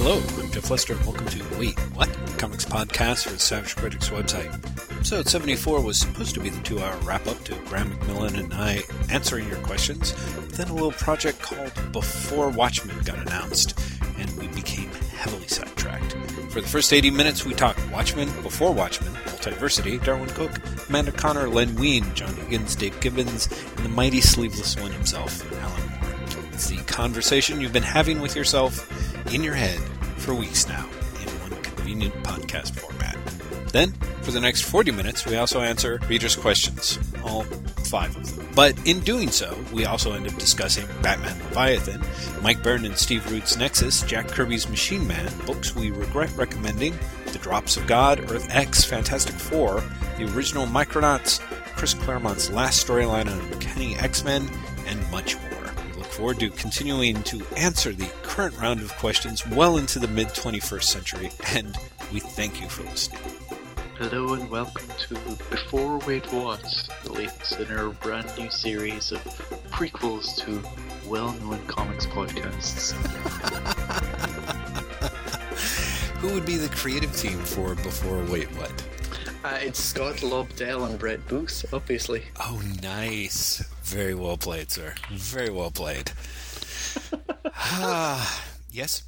Hello, I'm Jeff Lester, and welcome to Wait, What? Comics podcast for the Savage Critics website. Episode 74 was supposed to be the two hour wrap up to Graeme McMillan and I answering your questions, but then a little project called Before Watchmen got announced, and we became heavily sidetracked. For the first 80 minutes, we talked Watchmen, Before Watchmen, Multiversity, Darwin Cooke, Amanda Conner, Len Wein, John Higgins, Dave Gibbons, and the mighty sleeveless one himself, Alan Moore. It's the conversation you've been having with yourself in your head for weeks now in one convenient podcast format. Then, for the next 40 minutes, we also answer readers' questions, all five of them. But in doing so, we also end up discussing Batman Leviathan, Mike Baron and Steve Rude's Nexus, Jack Kirby's Machine Man, books we regret recommending, The Drops of God, Earth X, Fantastic Four, the original Micronauts, Chris Claremont's last storyline on Uncanny X Men, and much more forward to continuing to answer the current round of questions well into the mid 21st century, and we thank you for listening. Hello and welcome to Before Wait What, the latest in our brand new series of prequels to well known comics podcasts. Who would be the creative team for Before Wait What? Uh, it's Scott Lobdell and Brett Booth, obviously. Oh, nice. Very well played, sir. Very well played. ah, yes?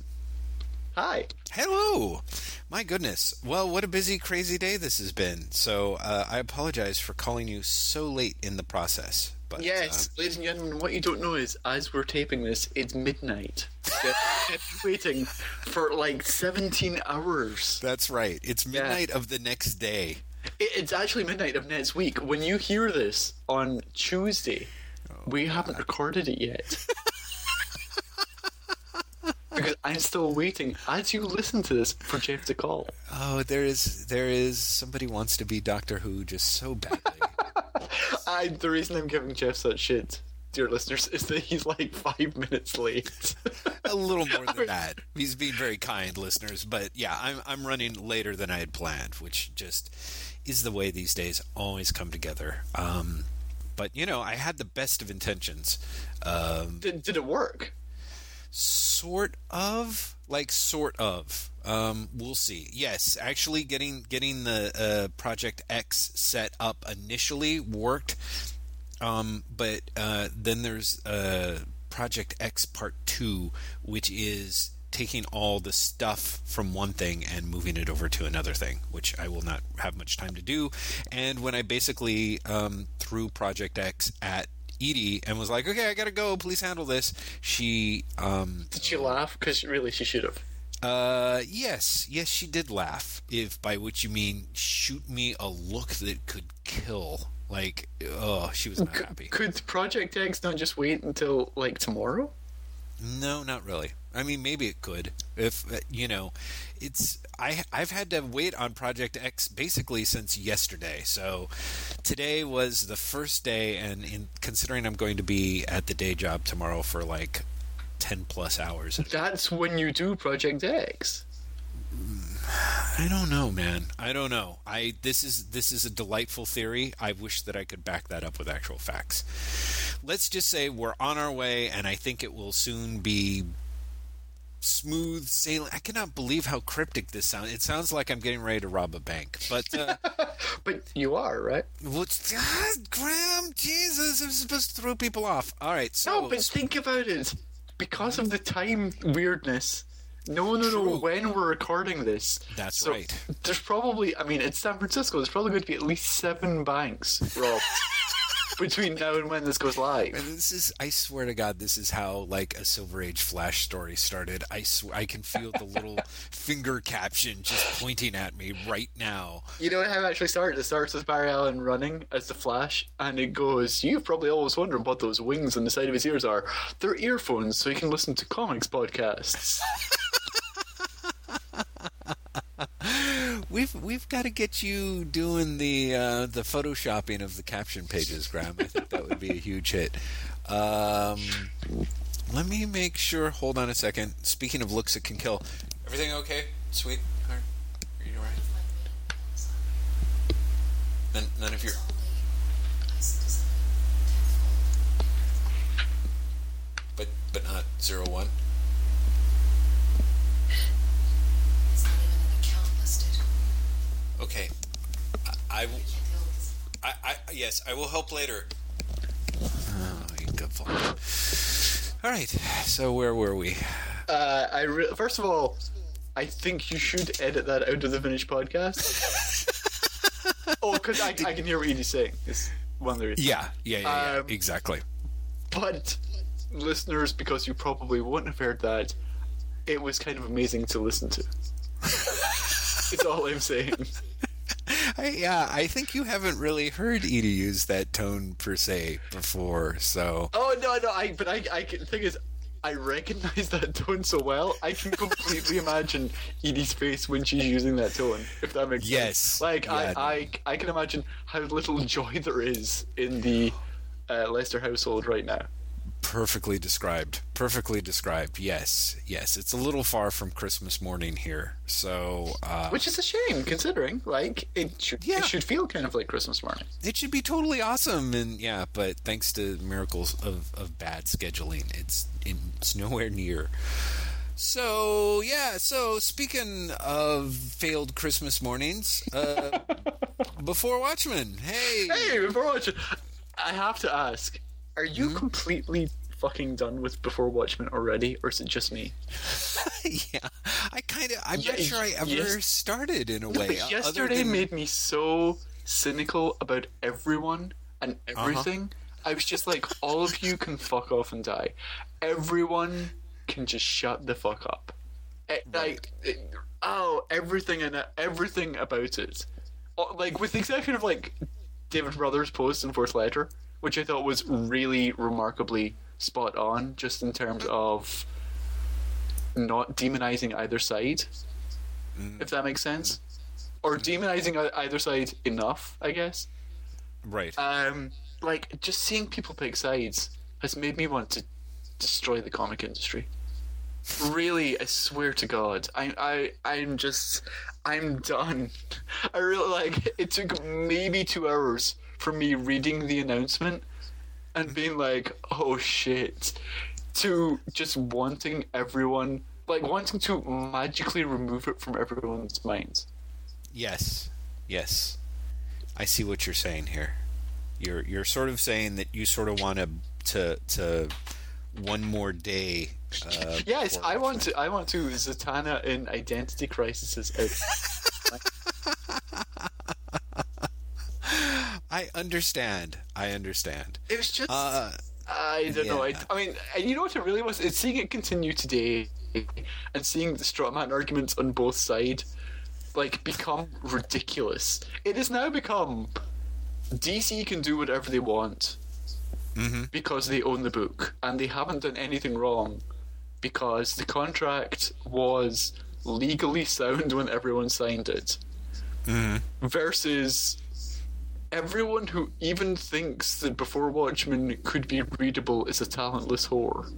Hi. Hello. My goodness. Well, what a busy, crazy day this has been. So uh, I apologize for calling you so late in the process. But, yes, uh, ladies and gentlemen, what you don't know is as we're taping this, it's midnight. I've been waiting for like 17 hours. That's right. It's midnight yeah. of the next day. It's actually midnight of next week. When you hear this on Tuesday, oh, we haven't recorded it yet. because I'm still waiting as you listen to this for Jeff to call. Oh, there is there is somebody wants to be Doctor Who just so badly. I, the reason I'm giving Jeff such shit, dear listeners, is that he's like five minutes late. a little more than that. He's being very kind, listeners. But yeah, I'm I'm running later than I had planned, which just is the way these days always come together. Um, but you know, I had the best of intentions. Um, did, did it work? Sort of, like sort of. Um, we'll see. Yes, actually, getting getting the uh, Project X set up initially worked, um, but uh, then there's uh, Project X Part Two, which is taking all the stuff from one thing and moving it over to another thing, which I will not have much time to do. And when I basically um, threw Project X at Edie and was like, "Okay, I gotta go. Please handle this," she um, did she laugh? Because really, she should have. Uh, yes, yes, she did laugh. If by which you mean shoot me a look that could kill. Like, oh, she was not could, happy. Could Project X not just wait until like tomorrow? No, not really. I mean, maybe it could. If uh, you know, it's I I've had to wait on Project X basically since yesterday. So today was the first day, and in considering I'm going to be at the day job tomorrow for like ten plus hours. That's when you do Project X. I don't know, man. I don't know. I this is this is a delightful theory. I wish that I could back that up with actual facts. Let's just say we're on our way, and I think it will soon be smooth sailing. I cannot believe how cryptic this sounds. It sounds like I'm getting ready to rob a bank, but uh, but you are right. What's God, Graeme? Jesus, I'm supposed to throw people off. All right, so no, but think about it. Because of the time weirdness, no one will know when we're recording this. That's so right. There's probably, I mean, it's San Francisco. There's probably going to be at least seven banks robbed between now and when this goes live. And this is, I swear to God, this is how like a Silver Age Flash story started. I swear, I can feel the little finger caption just pointing at me right now. You know how it actually started? It starts with Barry Allen running as the Flash, and it goes, You've probably always wondered what those wings on the side of his ears are. They're earphones, so he can listen to comics podcasts. we've we've got to get you doing the uh, the photoshopping of the caption pages, Graeme. I think that would be a huge hit. Um, let me make sure. Hold on a second. Speaking of looks that can kill, everything okay? Sweet. Are you alright? None, none of your. But but not zero one. Okay. I, I, I, I yes, I will help later. Oh, you good fuck. All right. So where were we? Uh, I re- first of all, I think you should edit that out of the finished podcast. oh, because I, I can hear what Edie's saying. Is one of the reasons. Yeah, yeah, yeah, yeah. Um, exactly. But listeners, because you probably wouldn't have heard that, it was kind of amazing to listen to. it's all I'm saying. I, yeah, I think you haven't really heard Edie use that tone per se before, so Oh no, no, I. But I, I. The thing is, I recognize that tone so well. I can completely imagine Edie's face when she's using that tone. If that makes Yes. sense. Like Yeah. I, I, I can imagine how little joy there is in the uh, Lester household right now. Perfectly described. Perfectly described. Yes, yes. It's a little far from Christmas morning here, so uh, Which is a shame, considering like it should, Yeah. it should feel kind of like Christmas morning. it should be totally awesome. And yeah, but thanks to miracles of, of bad scheduling, it's it's nowhere near. So yeah, so speaking of failed Christmas mornings, uh, before Watchmen, hey, Hey, before watching, I have to ask: Are you Hmm? completely fucking done with Before Watchmen already, or is it just me? yeah, I kind of, I'm Yeah, not sure I ever yes. started in a way. Yesterday than- made me so cynical about everyone and Uh-huh. everything. I was just like, all of you can fuck off and die. Everyone can just shut the fuck up. Eh, Like, eh, oh, everything and everything about it. Oh, Like, with the exception of like David Brothers' post and Fourth Letter, which I thought was really remarkably spot on, just in terms of not demonizing either side if that makes sense. Or demonizing either side enough, I guess. right. Um, like just seeing people pick sides has made me want to destroy the comic industry. Really, I swear to God, I, I, I'm just, I'm done. I really like. It took maybe two hours for me reading the announcement and being like, "Oh shit," to just wanting everyone, like wanting to magically remove it from everyone's minds. Yes, yes. I see what you're saying here. You're you're sort of saying that you sort of want to to to one more day. Uh, Yes, I want to. I want to Zatanna in Identity Crisis. Is out. I understand. I understand. It was just. Uh, I don't know. I. I mean, and you know what it really was? It's seeing it continue today, and seeing the strawman arguments on both sides, like become ridiculous. It has now become DC can do whatever they want Mhm. because they own the book, and they haven't done anything wrong because the contract was legally sound when everyone signed it. Versus everyone who even thinks that Before Watchmen could be readable is a talentless whore.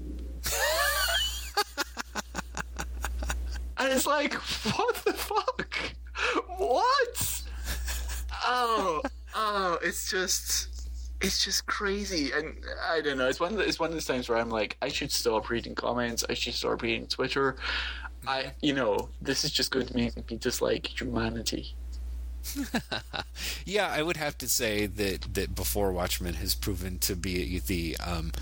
and it's like, what the fuck? What? Oh, oh, it's just. It's just crazy, and I don't know. It's one. Of the, it's one of those times where I'm like, I should stop reading comments. I should stop reading Twitter. I, you know, this is just going to make me dislike humanity. yeah, I would have to say that that before Watchmen has proven to be the um,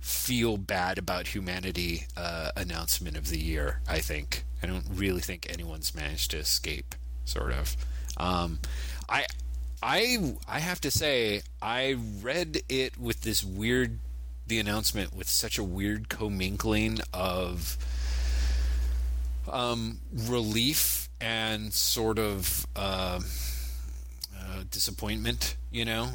feel bad about humanity uh, announcement of the year. I think I don't really think anyone's managed to escape. Sort of. Um, I I I have to say I read it with this weird the announcement with such a weird commingling of um, relief and sort of uh, uh, disappointment, you know,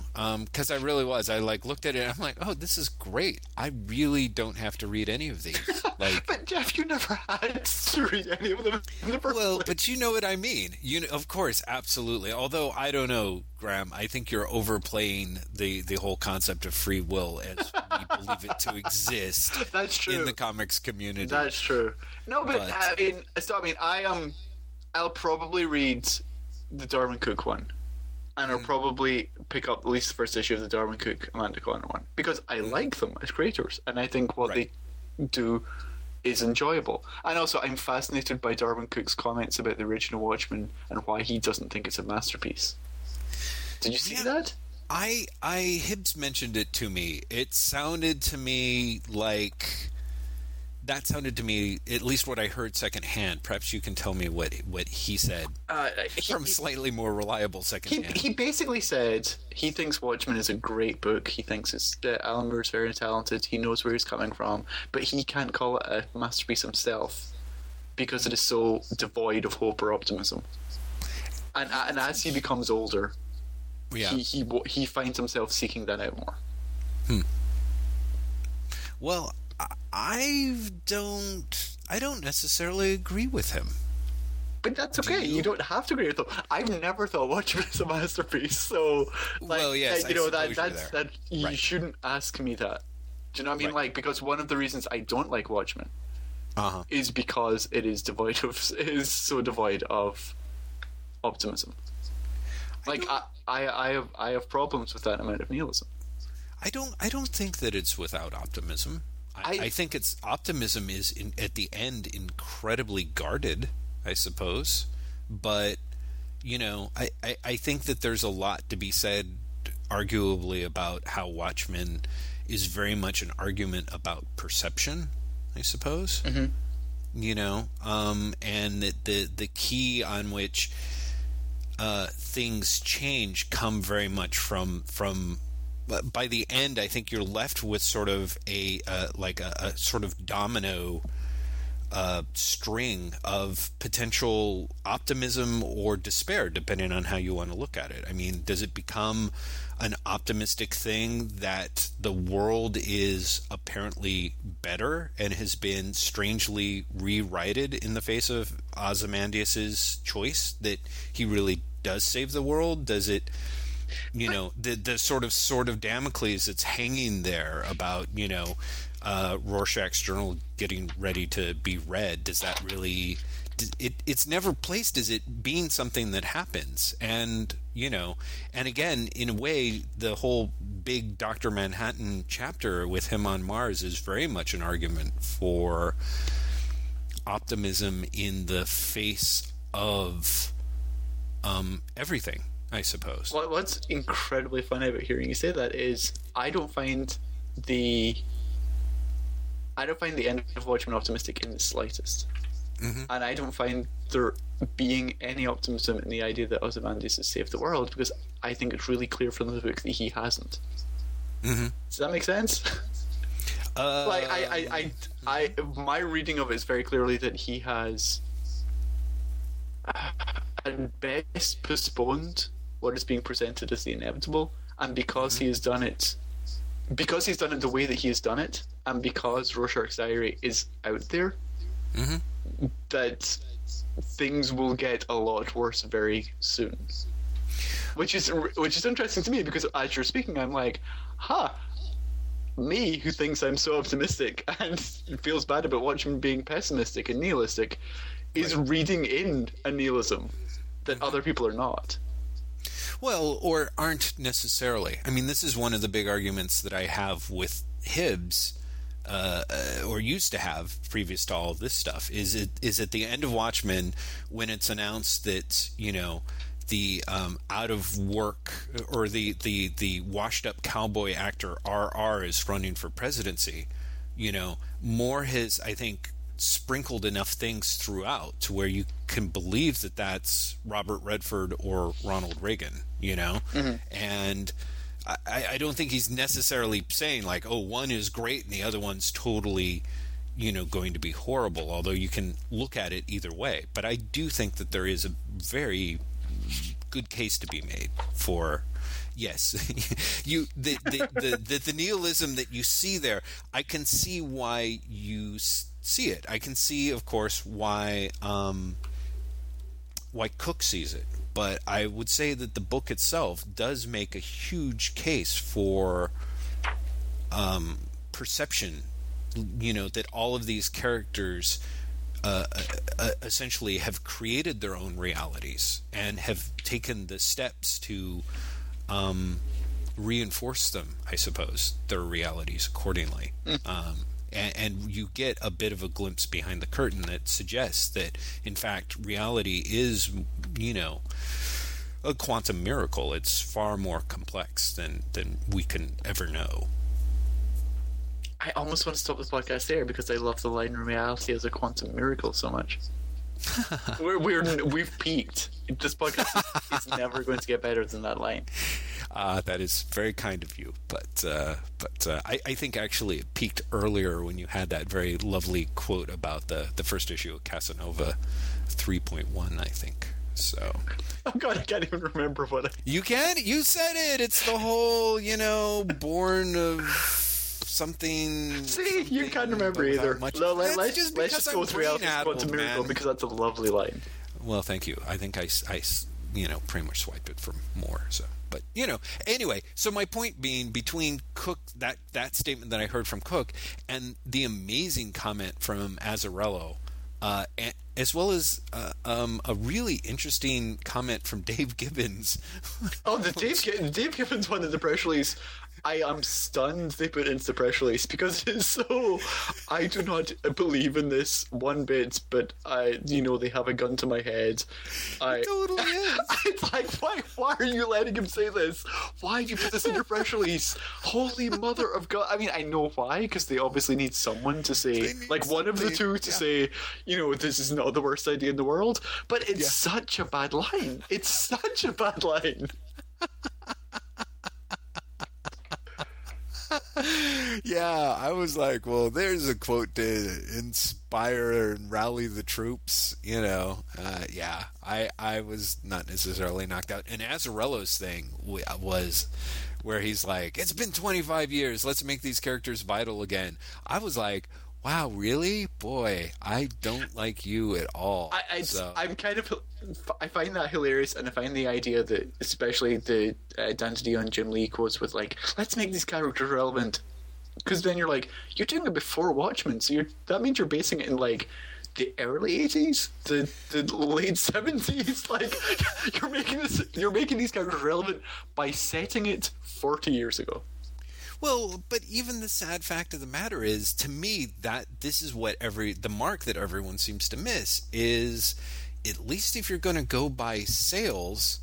because I really was. I like looked at it. and I'm like, oh, this is great. I really don't have to read any of these. Like, But Jeff, you never had to read any of them well, but you know what I mean. You know, of course, absolutely. Although I don't know, Graeme. I think you're overplaying the the whole concept of free will as we believe it to exist That's true. in the comics community. That's true. No, but, But- I mean, so I mean, I am. I'll probably read the Darwin Cooke one, and Mm. I'll probably pick up at least the first issue of the Darwin Cooke Amanda Conner one because I like them as creators, and I think what Mm. Right. they do is enjoyable. And also, I'm fascinated by Darwin Cooke's comments about the original Watchmen and why he doesn't think it's a masterpiece. Did you see Yeah. that? I I Hibbs mentioned it to me. It sounded to me like that sounded to me at least what I heard secondhand. Perhaps you can tell me what what he said Uh, he, from slightly more reliable he, secondhand. he basically said he thinks Watchmen is a great book. He thinks it's uh, Alan Moore's very talented. He knows where he's coming from, but he can't call it a masterpiece himself because it is so devoid of hope or optimism. And and as he becomes older, yeah. he he he finds himself seeking that out more. Hmm. Well, I- I don't. I don't necessarily agree with him. But that's okay. You? you? don't have to agree with them. I've never thought Watchmen is a masterpiece. So, like, Well, yes, uh, I you know that that's that you Right. shouldn't ask me that. Do you know what I mean? Right. Like because one of the reasons I don't like Watchmen Uh huh. is because it is devoid of is so devoid of optimism. Like I, I, I have I have problems with that amount of nihilism. I don't. I don't think that it's without optimism. I, I- think it's optimism is in, at the end incredibly guarded. I suppose, but you know, I, I, I think that there's a lot to be said, arguably, about how Watchmen is very much an argument about perception. I suppose. You know, um, and that the the key on which uh, things change come very much from from by the end I think you're left with sort of a uh, like a, a sort of domino uh, string of potential optimism or despair depending on how you want to look at it. I mean, does it become an optimistic thing that the world is apparently better and has been strangely rewritten in the face of Ozymandias's choice that he really does save the world? Does it you know the the sort of sword of Damocles that's hanging there about you know uh, Rorschach's journal getting ready to be read. Does that really? It it's never placed as it being something that happens, and you know, and again, in a way, the whole big Doctor Manhattan chapter with him on Mars is very much an argument for optimism in the face of um, everything. I suppose. What, what's incredibly funny about hearing you say that is I don't find the I don't find the end of Watchmen optimistic in the slightest, Mhm. and I don't find there being any optimism in the idea that Ozymandias has saved the world because I think it's really clear from the book that he hasn't. Mhm. Does that make sense? Uh, like I, I, I, I, my reading of it is very clearly that he has at best postponed what is being presented as the inevitable, and because he has done it, because he's done it the way that he has done it, and because Rorschach's diary is out there, Mhm. that things will get a lot worse very soon. Which is which is interesting to me because as you're speaking, I'm like, huh. Me, who thinks I'm so optimistic and feels bad about watching being pessimistic and nihilistic, is reading in a nihilism that other people are not. Well, or aren't necessarily. I mean, this is one of the big arguments that I have with Hibbs, uh, uh, or used to have previous to all of this stuff. Is it is at the end of Watchmen when it's announced that you know the um, out of work or the the the washed up cowboy actor RR is running for presidency. You know, Moore has I think sprinkled enough things throughout to where you can believe that that's Robert Redford or Ronald Reagan, you know? And I, I don't think he's necessarily saying, like, oh, one is great and the other one's totally, you know, going to be horrible, although you can look at it either way. But I do think that there is a very good case to be made for yes you the the, the the the nihilism that you see there i can see why you see it i can see of course why um why Cooke sees it but i would say that the book itself does make a huge case for um perception you know that all of these characters uh, uh, essentially have created their own realities and have taken the steps to um, reinforce them, I suppose, their realities accordingly. Um, and, and you get a bit of a glimpse behind the curtain that suggests that, in fact, reality is, you know, a quantum miracle. It's far more complex than than we can ever know. I almost want to stop this podcast there because I love the line reality as a quantum miracle so much. we're, we're we've peaked. This podcast is never going to get better than that line. Uh, that is very kind of you, but uh, but uh, I, I think actually it peaked earlier when you had that very lovely quote about the the first issue of Casanova, three point one, I think. So. Oh God, I can't even remember what. I... You can. You said it. It's the whole, you know, born of something. See, you can't remember either. Much, no, let, us just, let's just go with reality quantum miracle because that's a lovely line. Well, thank you. I think I, I, you know, pretty much swiped it for more. So, but you know, anyway. So my point being, between Cooke that that statement that I heard from Cooke and the amazing comment from Azzarello, uh, as well as uh, um, a really interesting comment from Dave Gibbons. oh, the Dave Dave Gibbons one in the press release. I am stunned they put into the press release because it's so. I do not believe in this one bit, but I, you know, they have a gun to my head. I it totally is. It's like, why? Why are you letting him say this? Why did you put this in your press release? Holy mother of God! I mean, I know why because they obviously need someone to say, like one of the two to yeah. say, you know, this is not the worst idea in the world. But it's yeah. such a bad line. It's such a bad line. yeah, I was like, well, there's a quote to inspire and rally the troops. You know, uh, yeah, I I was not necessarily knocked out. And Azzarello's thing was where he's like, it's been 25 years, let's make these characters vital again. I was like, wow, really? Boy, I don't like you at all. I, I so. I'm kind of, I find that hilarious, and I find the idea that, especially the uh, Dan Jim Lee quotes with like, let's make these characters relevant, because then you're like, you're doing it before Watchmen, so you're that means you're basing it in like the early 80s the the late 70s like you're making this you're making these characters relevant by setting it 40 years ago well, but even the sad fact of the matter is, to me, that this is what every the mark that everyone seems to miss is, at least if you're going to go by sales,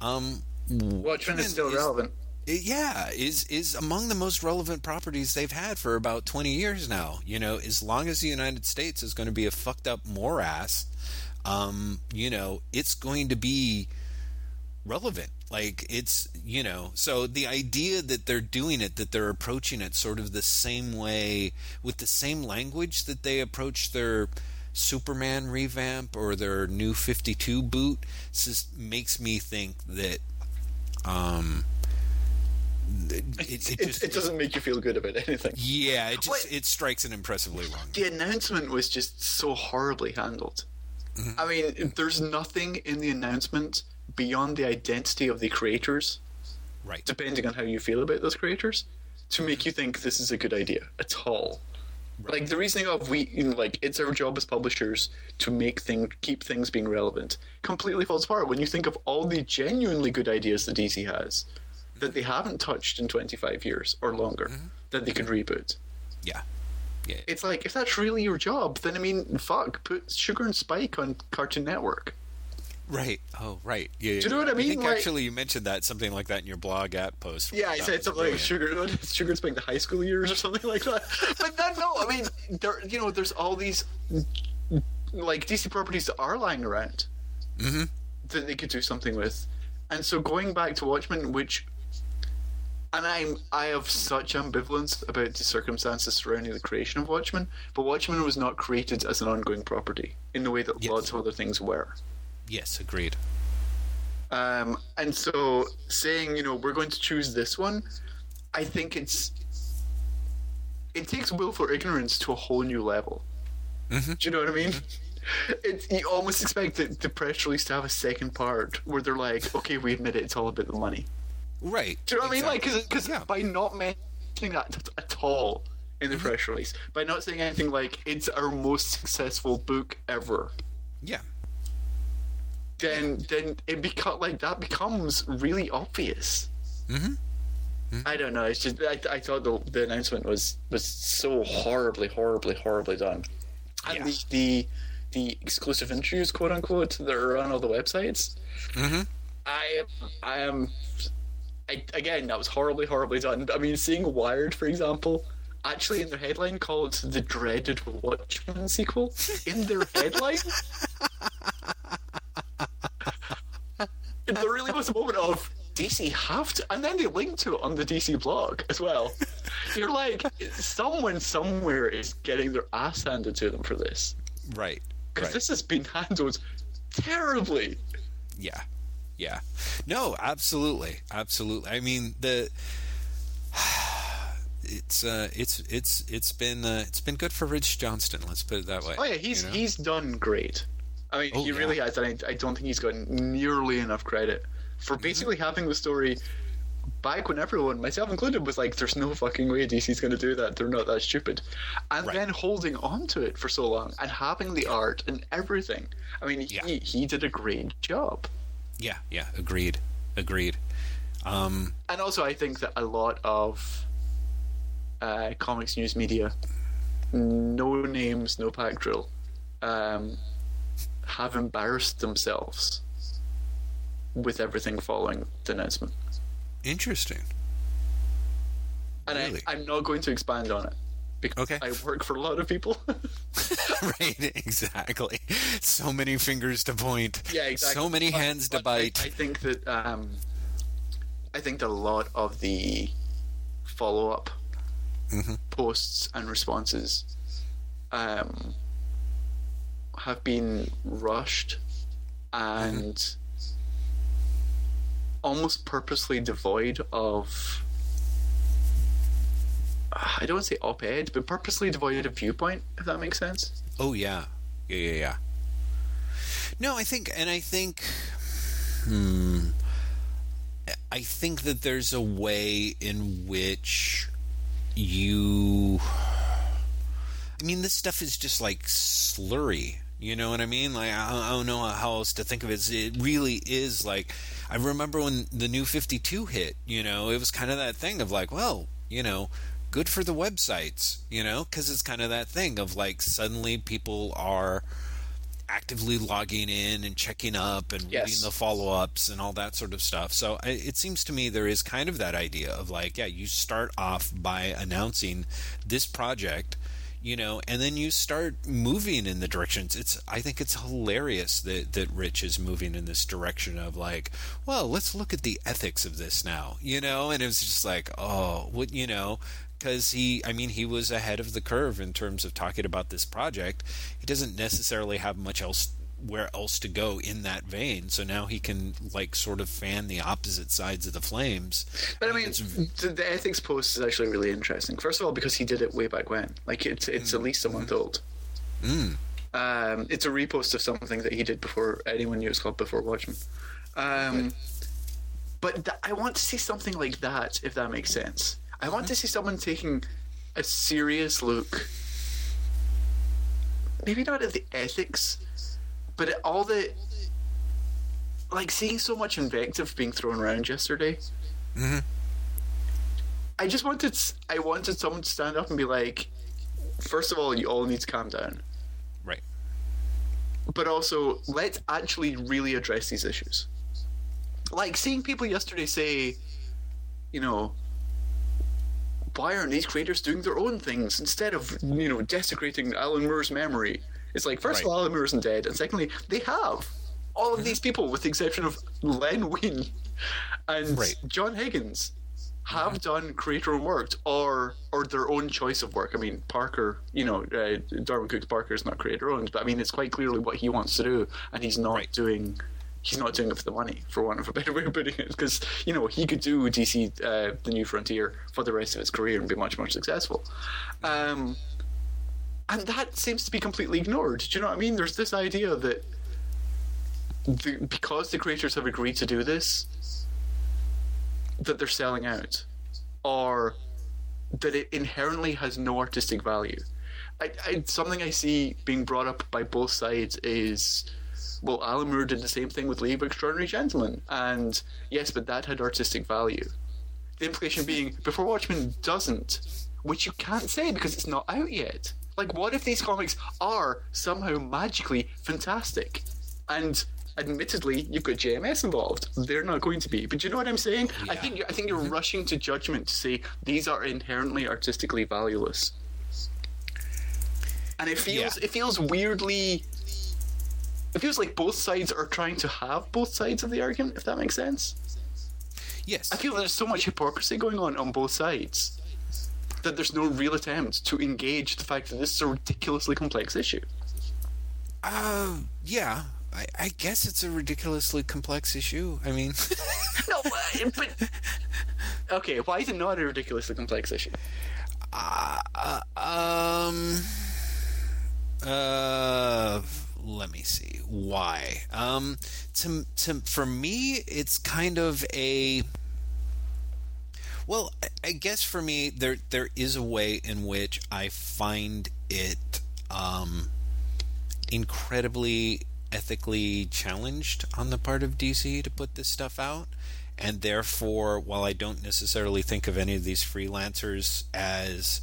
um, Watchmen is still is, relevant. Yeah, is is among the most relevant properties they've had for about twenty years now. You know, as long as the United States is going to be a fucked up morass, um, you know, it's going to be relevant. Like it's you know, so the idea that they're doing it, that they're approaching it sort of the same way with the same language that they approach their Superman revamp or their new 52 boot just makes me think that um it, it, it, just, it, doesn't make you feel good about anything. Yeah, it just it strikes an impressively wrong. The announcement was just so horribly handled. Mm-hmm. I mean, there's nothing in the announcement beyond the identity of the creators, right? Depending on how you feel about those creators, to make you think this is a good idea at all. Right. Like the reasoning of we, you know, like it's our job as publishers to make things, keep things being relevant, completely falls apart when you think of all the genuinely good ideas that DC has that they haven't touched in 25 years or longer mm-hmm. that they could reboot. Yeah. Yeah. It's like if that's really your job, then I mean, fuck, put Sugar and Spike on Cartoon Network. Right. Oh, right. Yeah. Do you know what I mean? I think like, actually you mentioned that something like that in your blog at post. Yeah, I said something like sugar, sugar spent the high school years or something like that. But then no, I mean, there, you know, there's all these like DC properties that are lying around mm-hmm. that they could do something with, and so going back to Watchmen, which. And I'm I have such ambivalence about the circumstances surrounding the creation of Watchmen, but Watchmen was not created as an ongoing property in the way that yes. lots of other things were. Yes, agreed. Um, and so saying, you know, we're going to choose this one, I think it's it takes willful ignorance to a whole new level. Mm-hmm. Do you know what I mean? Mm-hmm. It's, you almost expect the, the press release to have a second part where they're like, okay, we admit it, it's all about the money. Right. Do you know what exactly. I mean? Like, because yeah. by not mentioning that at all in the mm-hmm. press release, by not saying anything like, it's our most successful book ever. Yeah then then it become like that becomes really obvious. Mm-hmm. I don't know. It's just I, I thought the, the announcement was was so horribly, horribly, horribly done, and Yeah. the, the the exclusive interviews, quote unquote, that are on all the websites. Mm-hmm. I I am I, again that was horribly, horribly done. I mean, seeing Wired, for example. Actually, in their headline, called the dreaded Watchmen sequel. In their headline, there really was a moment of DC have to, and then they linked to it on the DC blog as well. You're like, someone somewhere is getting their ass handed to them for this Right. because Right. this has been handled terribly. Yeah. Yeah. No, absolutely. Absolutely. I mean, the it's uh it's it's it's been uh, it's been good for Rich Johnston, let's put it that way. Oh yeah, he's you know? he's done great. I mean, Oh, he really has, and I, I don't think he's gotten nearly enough credit Mm-hmm. for basically having the story back when everyone, myself included, was like, "There's no fucking way DC's going to do that. They're not that stupid," and Right. then holding on to it for so long and having the art and everything. I mean, he Yeah. he did a great job. Yeah, yeah, agreed. Agreed. Um And also, I think that a lot of uh, comics news media, no names, no pack drill, um, have embarrassed themselves with everything following the announcement. interesting. And Really? I, I'm not going to expand on it because Okay. I work for a lot of people. right, exactly. So many fingers to point. yeah, exactly. So many But- hands to but I- bite. I, think that um, I think that a lot of the follow up Mhm. posts and responses um, have been rushed and almost purposely devoid of. I don't want to say op ed, but purposely devoid of viewpoint, if that makes sense. Oh yeah, yeah, yeah, yeah. No, I think, and I think, hmm, I think that there's a way in which you. I mean, this stuff is just like slurry. You know what I mean? Like I, I don't know how else to think of it. It really is like I remember when the new 52 hit. You know, it was kind of that thing of like, well, you know, good for the websites. You know, because it's kind of that thing of like suddenly people are actively logging in and checking up and Yes. reading the follow-ups and all that sort of stuff. So it seems to me there is kind of that idea of like, yeah, you start off by announcing this project, you know, and then you start moving in the directions. It's I think it's hilarious that that Rich is moving in this direction of like, well, let's look at the ethics of this now, you know, and it was just like, oh, what, you know, because he i mean he was ahead of the curve in terms of talking about this project. He doesn't necessarily have much else where else to go in that vein so now he can like sort of fan the opposite sides of the flames But I mean, It's- the, ethics post is actually really interesting. First of all, because he did it way back when, like it's it's at least a month old. mm, Um, it's a repost of something that he did before anyone knew it was called Before Watchmen. Um, but th- I want to see something like that, if that makes sense. I want to see someone taking a serious look, maybe not at the ethics, but at all the like seeing so much invective being thrown around yesterday. Mhm. I just wanted I wanted someone to stand up and be like, first of all, you all need to calm down right but also let's actually really address these issues. Like seeing people yesterday say, you know, why aren't these creators doing their own things instead of you know desecrating Alan Moore's memory? It's like first of all, Alan Moore isn't dead, and secondly, they have all of these people, with the exception of Len Wein and Right. John Higgins, have done creator own work or or their own choice of work. I mean, Parker, you know, uh, Darwin Cooke's Parker is not creator owned, but I mean, it's quite clearly what he wants to do, and he's not Right. doing. He's not doing it for the money, for want of a better way of putting it. Because you know he could do DC, uh, the New Frontier, for the rest of his career and be much more successful. Um, and that seems to be completely ignored. Do you know what I mean? There's this idea that the, because the creators have agreed to do this, that they're selling out, or that it inherently has no artistic value. I, I, something I see being brought up by both sides is, well, Alan Moore did the same thing with League of Extraordinary Gentlemen, and yes, but that had artistic value. The implication being, before Watchmen doesn't, which you can't say because it's not out yet. Like, what if these comics are somehow magically fantastic? And admittedly, you've got JMS involved. They're not going to be. But you know what I'm saying? I think I think you're mm-hmm. rushing to judgment to say these are inherently artistically valueless. And it feels Yeah. it feels weirdly it feels like both sides are trying to have both sides of the argument, if that makes sense. Yes. I feel there's so much hypocrisy going on on both sides that there's no real attempt to engage the fact that this is a ridiculously complex issue. Uh, yeah. I, I guess it's a ridiculously complex issue. I mean, No, uh, but okay, why is it not a ridiculously complex issue? um, uh, let me see why. Um, to to for me, it's kind of a. Well, I- guess for me, there there is a way in which I find it um, incredibly ethically challenged on the part of DC to put this stuff out. And therefore, while I don't necessarily think of any of these freelancers as,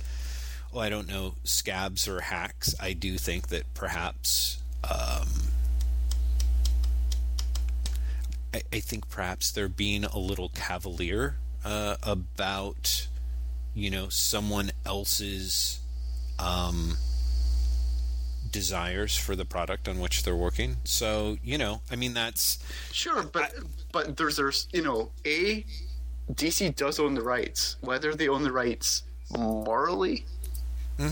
well, I don't know, scabs or hacks, I do think that perhaps. Um, I, I think perhaps they're being a little cavalier uh, about, you know, someone else's um, desires for the product on which they're working. So, you know, I mean, that's Sure, but but there's there's you know a DC does own the rights, whether they own the rights morally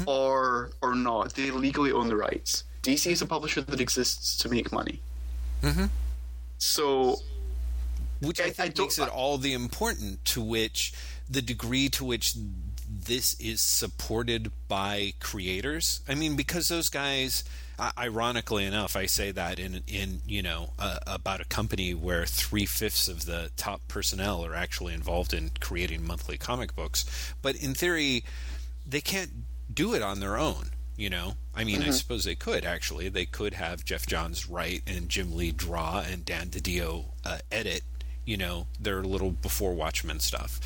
or or not. They legally own the rights. DC is a publisher that exists to make money. Mm-hmm. So which I, think makes it all the important to which the degree to which this is supported by creators. I mean, because those guys, ironically enough, I say that in in you know uh, about a company where three fifths of the top personnel are actually involved in creating monthly comic books, but in theory, they can't do it on their own. You know, I mean, I suppose they could actually. They could have Geoff Johns write and Jim Lee draw and Dan DiDio uh, edit. You know, their little before Watchmen stuff.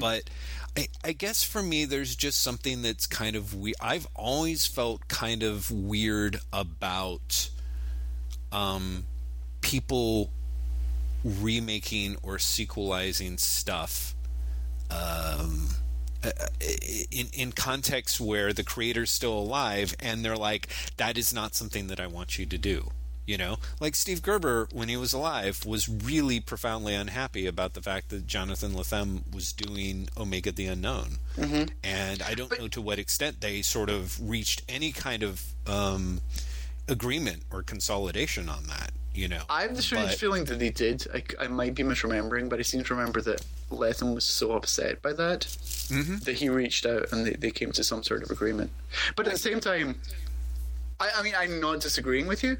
But I, I guess for me, there's just something that's kind of we. I've always felt kind of weird about um, people remaking or sequelizing stuff um, uh, in in contexts where the creator's still alive and they're like that is not something that I want you to do you know? Like Steve Gerber when he was alive was really profoundly unhappy about the fact that Jonathan Lethem was doing Omega the Unknown. And I don't know to what extent they sort of reached any kind of um, agreement or consolidation on that you know? I have the strange But- feeling that they did. I, I might be misremembering, but I seem to remember that Lethem was so upset by that that he reached out and they, they came to some sort of agreement. But at the same time, I, I mean, I'm not disagreeing with you,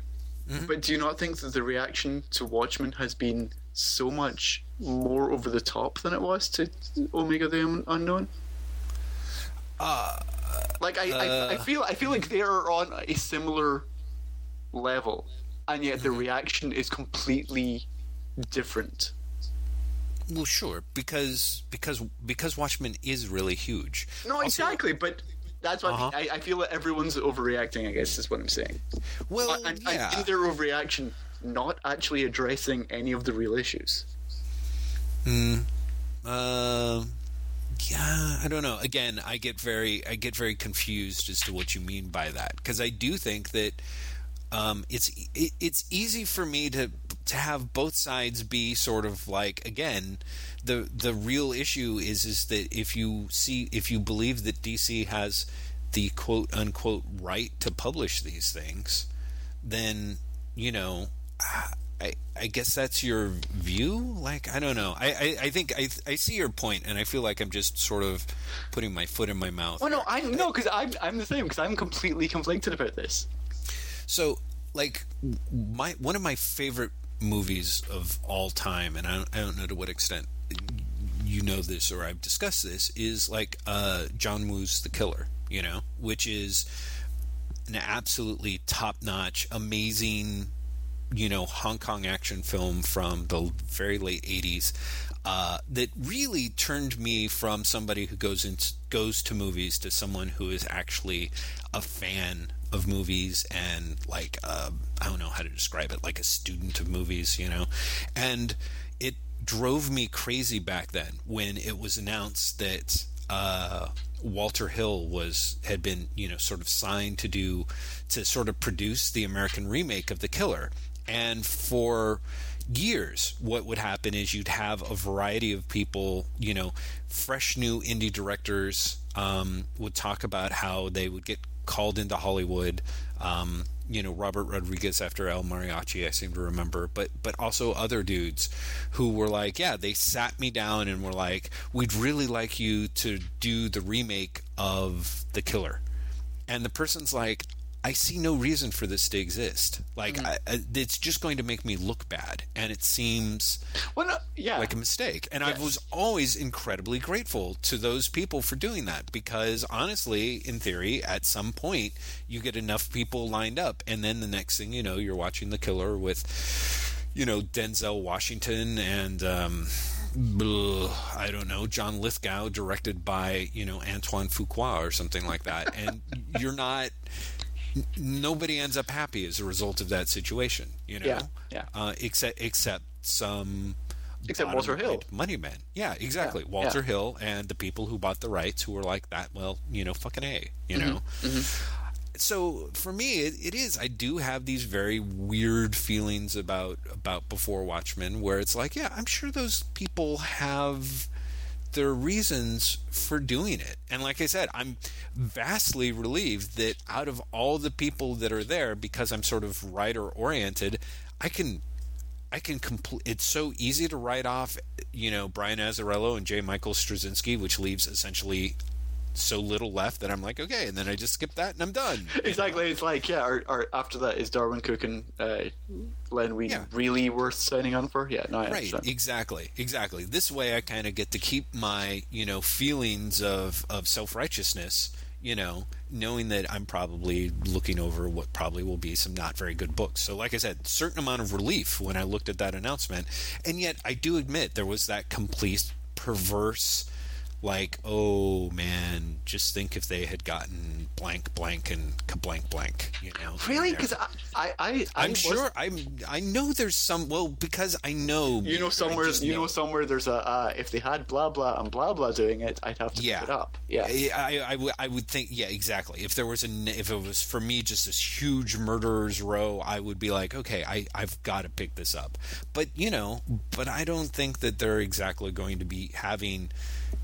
Mm-hmm. but do you not think that the reaction to Watchmen has been so much more over the top than it was to Omega the Un- Unknown? Uh, like I, I, I uh, feel I feel like they're on a similar level, and yet the mm-hmm. reaction is completely different. Well, sure, because because because Watchmen is really huge. No, Also- exactly, but that's what Uh-huh. I, I feel that everyone's overreacting. I guess is what I'm saying. Well, and, yeah, and in their overreaction, not actually addressing any of the real issues. uh, yeah, I don't know. Again, I get very I get very confused as to what you mean by that because I do think that um, it's it, it's easy for me to to have both sides be sort of like again the the real issue is is that if you see if you believe that DC has the quote unquote right to publish these things then you know I, I guess that's your view? Like I don't know. I, I, I think I, I see your point and I feel like I'm just sort of putting my foot in my mouth. Oh no, I no, because I'm I'm the same because I'm completely conflicted about this. So, like, my one of my favorite movies of all time, and I don't, I don't know to what extent you know this or I've discussed this, is like uh, John Woo's The Killer. You know, which is an absolutely top-notch, amazing you know Hong Kong action film from the very late '80s uh, that really turned me from somebody who goes in, goes to movies to someone who is actually a fan of movies and like uh, I don't know how to describe it, like a student of movies, you know, and it drove me crazy back then when it was announced that uh, Walter Hill was had been you know sort of signed to do to sort of produce the American remake of The Killer, and for years what would happen is you'd have a variety of people you know fresh new indie directors um, would talk about how they would get called into Hollywood. Um, you know Robert Rodriguez after El Mariachi, I seem to remember, but but also other dudes who were like, yeah, they sat me down and were like, we'd really like you to do the remake of The Killer, and the person's like, I see no reason for this to exist. Like, mm-hmm. I, I, it's just going to make me look bad, and it seems well, no, yeah. like a mistake. And yes. I was always incredibly grateful to those people for doing that because, honestly, in theory, at some point, you get enough people lined up, and then the next thing you know, you're watching The Killer with, you know, Denzel Washington and. Um, I don't know, John Lithgow, directed by you know Antoine Fuqua or something like that, and you're not nobody ends up happy as a result of that situation. You know, yeah, yeah. Uh, except except some except Walter Hill, money men. Yeah, exactly. Yeah, Walter yeah. Hill and the people who bought the rights who were like that. Well, you know, fucking a. You mm-hmm. know. Mm-hmm. So for me, it, it is. I do have these very weird feelings about about before Watchmen, where it's like, yeah, I'm sure those people have their reasons for doing it. And like I said, I'm vastly relieved that out of all the people that are there, because I'm sort of writer oriented, I can I can complete. It's so easy to write off, you know, Brian Azzarello and J. Michael Straczynski, which leaves essentially so little left that I'm like, okay, and then I just skip that and I'm done. Exactly. Know? It's like, yeah, or, or, after that is Darwin Cooke and uh, Len Wein yeah. really worth signing on for? Yeah, no, I right. Understand. Exactly. Exactly. This way, I kind of get to keep my you know feelings of of self righteousness. You know, knowing that I'm probably looking over what probably will be some not very good books. So, like I said, certain amount of relief when I looked at that announcement, and yet I do admit there was that complete perverse like, oh man, just think if they had gotten blank, blank, and blank, blank. You know, really? Because I, I, I, am sure I'm. I know there's some. Well, because I know. You know somewhere. You know. know. somewhere. There's a. Uh, if they had blah blah and blah blah doing it, I'd have to yeah. it up. Yeah. I, I, I, I would think. Yeah, exactly. If there was a. If it was for me, just this huge murderers row, I would be like, okay, I, I've got to pick this up. But you know, but I don't think that they're exactly going to be having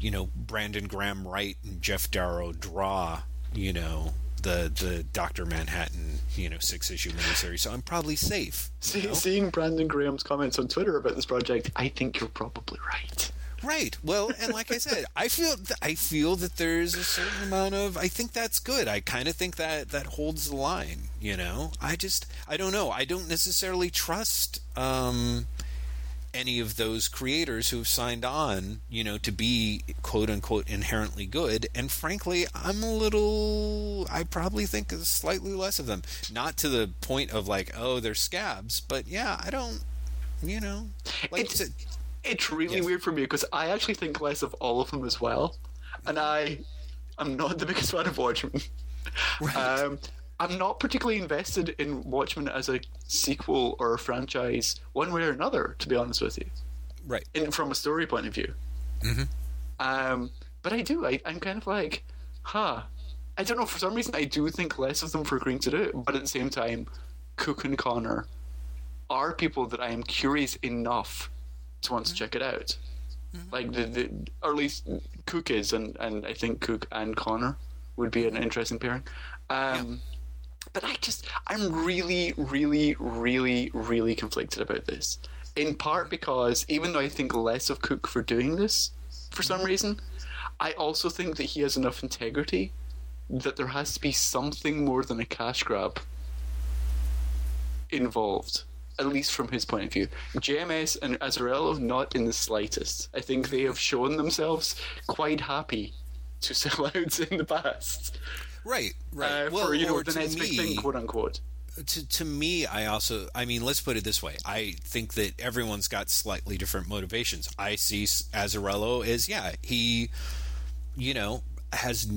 you know Brandon Graham write and Geof Darrow draw you know the the Doctor Manhattan you know six issue miniseries, so I'm probably safe. See, seeing Brandon Graham's comments on Twitter about this project, I think you're probably right. Right. Well, and like I said, I feel th- I feel that there's a certain amount of I think that's good. I kind of think that that holds the line. You know, I just I don't know. I don't necessarily trust. Um, any of those creators who've signed on, you know, to be quote unquote inherently good. And frankly, I'm a little, I probably think slightly less of them. Not to the point of like, oh, they're scabs, but yeah, I don't, you know, like it's, to, it's really yes. weird for me because I actually think less of all of them as well. And I, I'm not the biggest fan of Watchmen. Right. Um, I'm not particularly invested in Watchmen as a sequel or a franchise, one way or another. To be honest with you, right? In, from a story point of view. Mm-hmm. Um, but I do. I, I'm kind of like, huh. I don't know. For some reason, I do think less of them for agreeing to do it. But at the same time, Cooke and Conner are people that I am curious enough to want to mm-hmm. check it out. Mm-hmm. Like the, the, or at least Cooke is, and and I think Cooke and Conner would be an interesting pairing. Um, yeah but I just, I'm really, really, really, really conflicted about this. In part because even though I think less of Cooke for doing this, for some mm-hmm. reason, I also think that he has enough integrity that there has to be something more than a cash grab involved, at least from his point of view. JMS and Azzarello, not in the slightest. I think they have shown themselves quite happy to sell out in the past. Right, right. Uh, well, for you know the next me, big thing, quote unquote. to to me, I also, I mean, let's put it this way: I think that everyone's got slightly different motivations. I see Azzarello as yeah, he, you know, has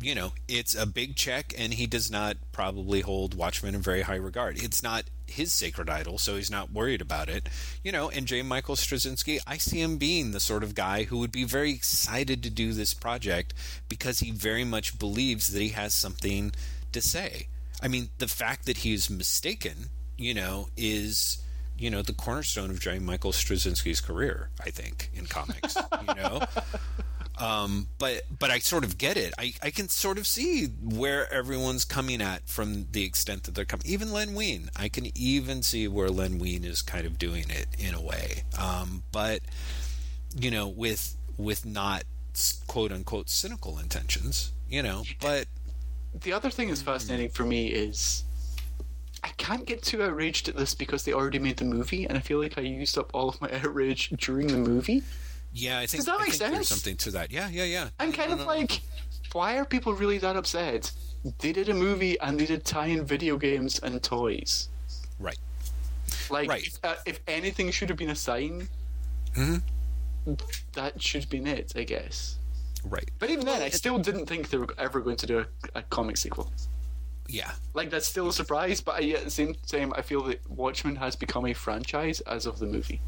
you know, it's a big check, and he does not probably hold Watchmen in very high regard. It's not his sacred idol, so he's not worried about it. You know, and J. Michael Straczynski, I see him being the sort of guy who would be very excited to do this project because he very much believes that he has something to say. I mean, the fact that he's mistaken, you know, is you know the cornerstone of J. Michael Straczynski's career. I think in comics, you know. Um, but but I sort of get it. I, I can sort of see where everyone's coming at from the extent that they're coming. Even Len Wein, I can even see where Len Wein is kind of doing it in a way. Um, but you know, with with not quote unquote cynical intentions, you know. But the other thing that's fascinating for me is I can't get too outraged at this because they already made the movie, and I feel like I used up all of my outrage during the movie. Yeah, I think, Does that make sense? there's something to that. Yeah, yeah, yeah. I'm kind of like, why are people really that upset? They did a movie and they did tie-in video games and toys. Right. Like, Right. if, uh, if anything should have been a sign, Mhm. that should have been it, I guess. Right. But even then, I still didn't think they were ever going to do a, a comic sequel. Yeah. Like, that's still a surprise, but I, at the same time, I feel that Watchmen has become a franchise as of the movie.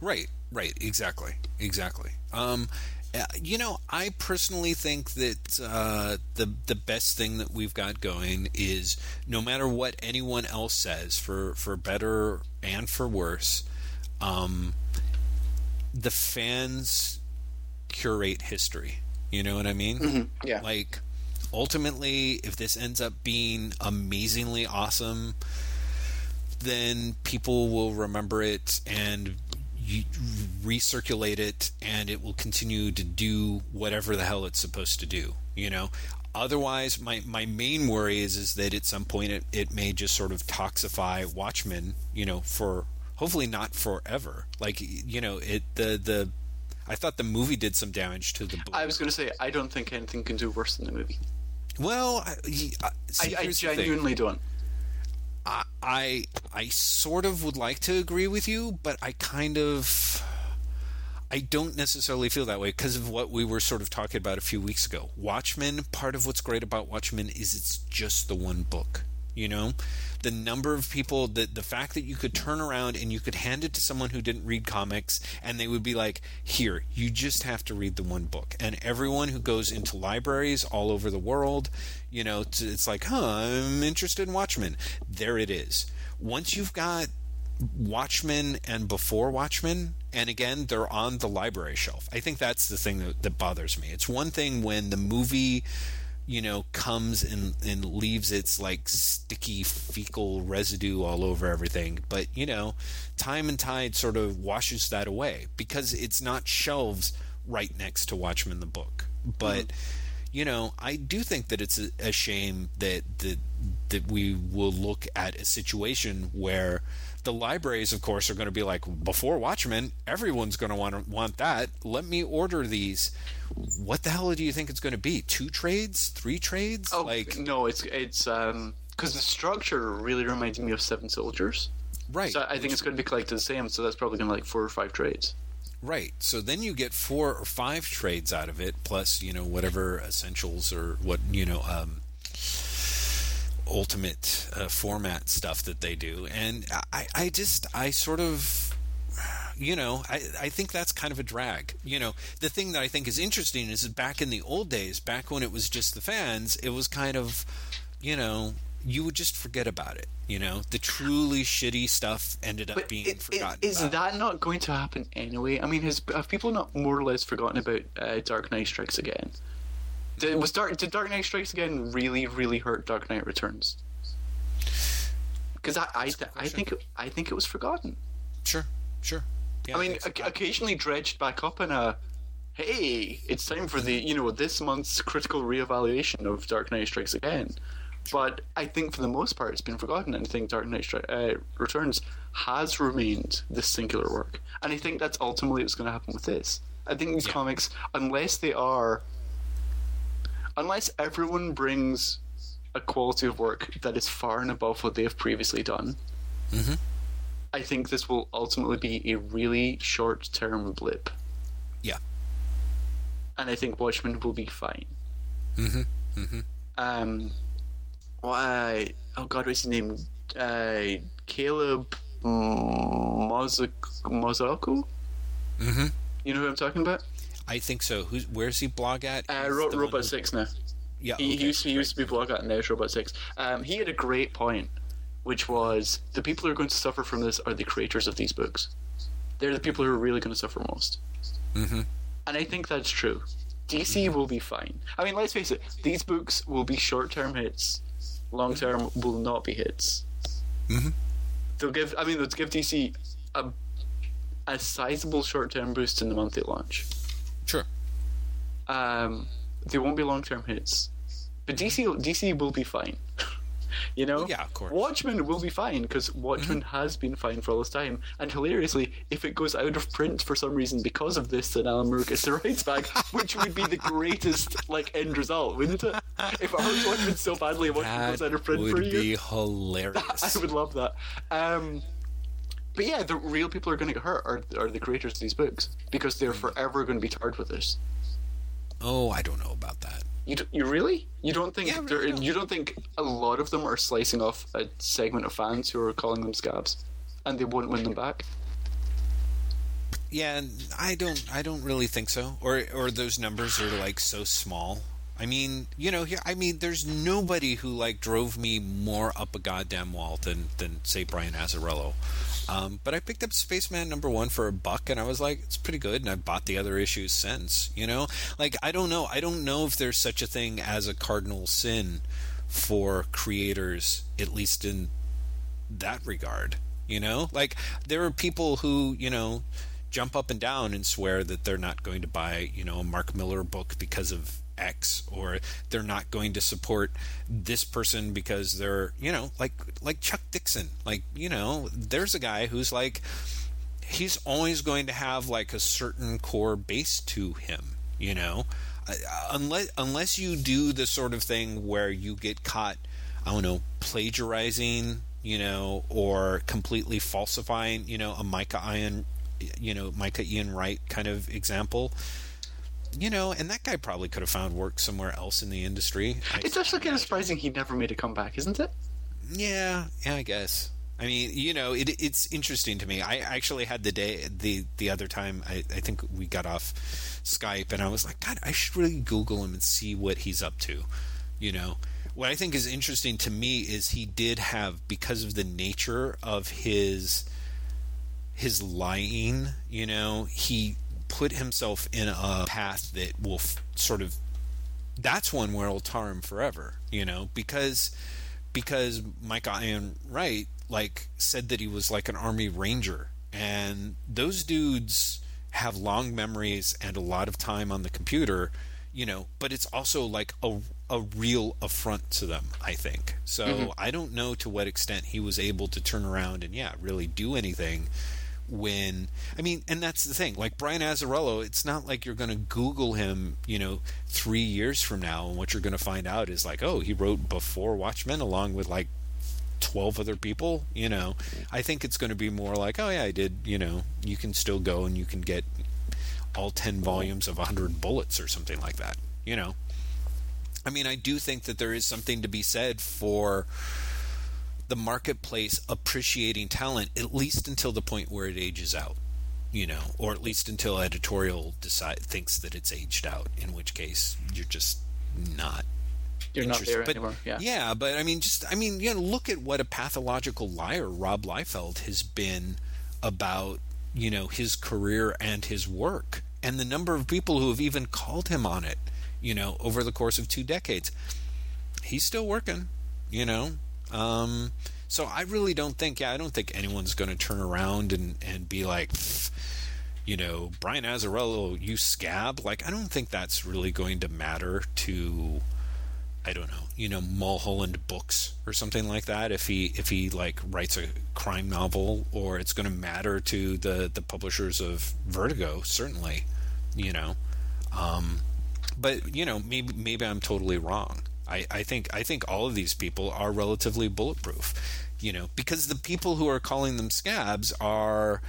Right, right, exactly, exactly. Um, uh, you know, I personally think that uh, the the best thing that we've got going is no matter what anyone else says, for for better and for worse, um, the fans curate history. You know what I mean? Yeah. Like, ultimately, if this ends up being amazingly awesome, then people will remember it and recirculate it, and it will continue to do whatever the hell it's supposed to do. You know. Otherwise, my, my main worry is is that at some point it, it may just sort of toxify Watchmen. You know, for hopefully not forever. Like you know, it the the. I thought the movie did some damage to the book. I was going to say, I don't think anything can do worse than the movie. Well, I, I, uh, see, I, I genuinely don't. I, I sort of would like to agree with you, but I kind of I don't necessarily feel that way because of what we were sort of talking about a few weeks ago. Watchmen, part of what's great about Watchmen is it's just the one book. You know, the number of people that the fact that you could turn around and you could hand it to someone who didn't read comics and they would be like, "Here, you just have to read the one book." And everyone who goes into libraries all over the world, you know, it's like, "Huh, I'm interested in Watchmen." There it is. Once you've got Watchmen and before Watchmen, and again, they're on the library shelf. I think that's the thing that, that bothers me. It's one thing when the movie, you know, comes and, and leaves its like sticky fecal residue all over everything, but you know, time and tide sort of washes that away because it's not shelves right next to Watchmen the book. But mm-hmm. you know, I do think that it's a, a shame that that that we will look at a situation where the libraries, of course, are going to be like before Watchmen. Everyone's going to want to want that. Let me order these. What the hell do you think it's going to be? Two trades? Three trades? Oh, like no, it's it's um because the structure really reminds me of Seven Soldiers. right? So I think it's going to be collected the same. So that's probably going to like four or five trades. Right. So then you get four or five trades out of it, plus you know whatever essentials or what you know um, ultimate uh, format stuff that they do, and I, I just I sort of you know I, I think that's kind of a drag. You know the thing that I think is interesting is that back in the old days, back when it was just the fans, it was kind of you know you would just forget about it. You know the truly shitty stuff ended up But being it- it- forgotten. is about. that not going to happen anyway? I mean, has, have people not more or less forgotten about uh, Dark Knight Strikes Again? Did, was Dark, did Dark Knight Strikes Again really, really hurt Dark Knight Returns? Because I, I, th- I think it- I think it was forgotten. Sure, sure. Yeah, I mean, oc- occasionally dredged back up in a, hey, it's time for the you know this month's critical reevaluation of Dark Knight Strikes Again. But I think for the most part, it's been forgotten, and I think Dark Knight Stri- uh, Returns has remained this singular work, and I think that's ultimately what's going to happen with this. I think these Yeah. comics, unless they are, unless everyone brings a quality of work that is far and above what they have previously done, Mm-hmm. I think this will ultimately be a really short term blip. Yeah. And I think Watchmen will be fine. Mm-hmm. Mm-hmm. Um, why? Oh God, what's his name? Uh, Caleb Mozak- Mozzocco. Mm-hmm. You know who I'm talking about? I think so. Who's where's he blog at? Uh, Ro- Robot Six now. Yeah. He, okay, he used to, he used to be blog at now it's Robot Six. Um, he had a great point, which was the people who are going to suffer from this are the creators of these books. They're the people who are really going to suffer most. Mhm. And I think that's true. DC will be fine. I mean, let's face it, these books will be short term hits. Long term will not be hits. Mhm. They'll give. I mean, they'll give DC a a sizable short term boost in the month they launch. Sure. Um, they won't be long term hits, but DC DC will be fine. you know, yeah, of course. Watchmen will be fine because Watchmen has been fine for all this time. And hilariously, if it goes out of print for some reason because of this, then Alan Moore gets the rights back, which would be the greatest like end result, wouldn't it? If I hurt Watchmen so badly, Watchmen That goes out of print would for a year, be hilarious. I would love that. Um, but yeah, the real people are going to get hurt are, are the creators of these books because they're hmm. forever going to be tarred with this. oh, I don't know about that. You, d- you really? You don't think Yeah, really don't. you don't think a lot of them are slicing off a segment of fans who are calling them scabs, and they won't win them back? Yeah, I don't. I don't really think so. Or or those numbers are like so small. I mean, you know, here. I mean, there's nobody who like drove me more up a goddamn wall than than say Brian Azzarello. Um, but I picked up Spaceman number one for a buck, and I was like, it's pretty good. And I bought the other issues since. You know, like I don't know. I don't know if there's such a thing as a cardinal sin for creators, at least in that regard. You know, like there are people who you know jump up and down and swear that they're not going to buy you know a Mark Millar book because of X or they're not going to support this person because they're you know like like Chuck Dixon. Like you know there's a guy who's like he's always going to have like a certain core base to him you know? Uh, unless unless you do the sort of thing where you get caught I don't know plagiarizing you know or completely falsifying you know a Micah Ian you know Micah Ian Wright kind of example you know and that guy probably could have found work somewhere else in the industry I- It's actually kind of surprising he never made a comeback, isn't it? yeah, yeah, I guess. I mean, you know, it, it's interesting to me. I actually had the day the the other time. I, I think we got off Skype, and I was like, God, I should really Google him and see what he's up to. You know, what I think is interesting to me is he did have because of the nature of his his lying. You know, he put himself in a path that will f- sort of that's one where it'll tar him forever, you know, because because Mike Ian Wright like said that he was like an army ranger. And those dudes have long memories and a lot of time on the computer, you know, but it's also like a a real affront to them, I think. So mm-hmm. I don't know to what extent he was able to turn around and yeah, really do anything when I mean, and that's the thing. Like Brian Azzarello, it's not like you're going to Google him, you know, three years from now, and what you're going to find out is like, oh, he wrote before Watchmen along with like twelve other people. You know, I think it's going to be more like, oh yeah, I did. You know, you can still go and you can get all ten volumes of hundred bullets or something like that. You know, I mean, I do think that there is something to be said for the marketplace appreciating talent at least until the point where it ages out you know or at least until editorial decide thinks that it's aged out in which case you're just not You're not there but, anymore. Yeah. yeah but i mean just i mean you know look at what a pathological liar rob liefeld has been about you know his career and his work and the number of people who have even called him on it you know over the course of two decades he's still working you know um so i really don't think yeah i don't think anyone's going to turn around and and be like you know brian azzarello you scab like i don't think that's really going to matter to I don't know, you know, Mulholland Books or something like that. If he if he like writes a crime novel, or it's going to matter to the the publishers of Vertigo, certainly, you know. Um, but you know, maybe maybe I'm totally wrong. I, I think I think all of these people are relatively bulletproof, you know, because the people who are calling them scabs are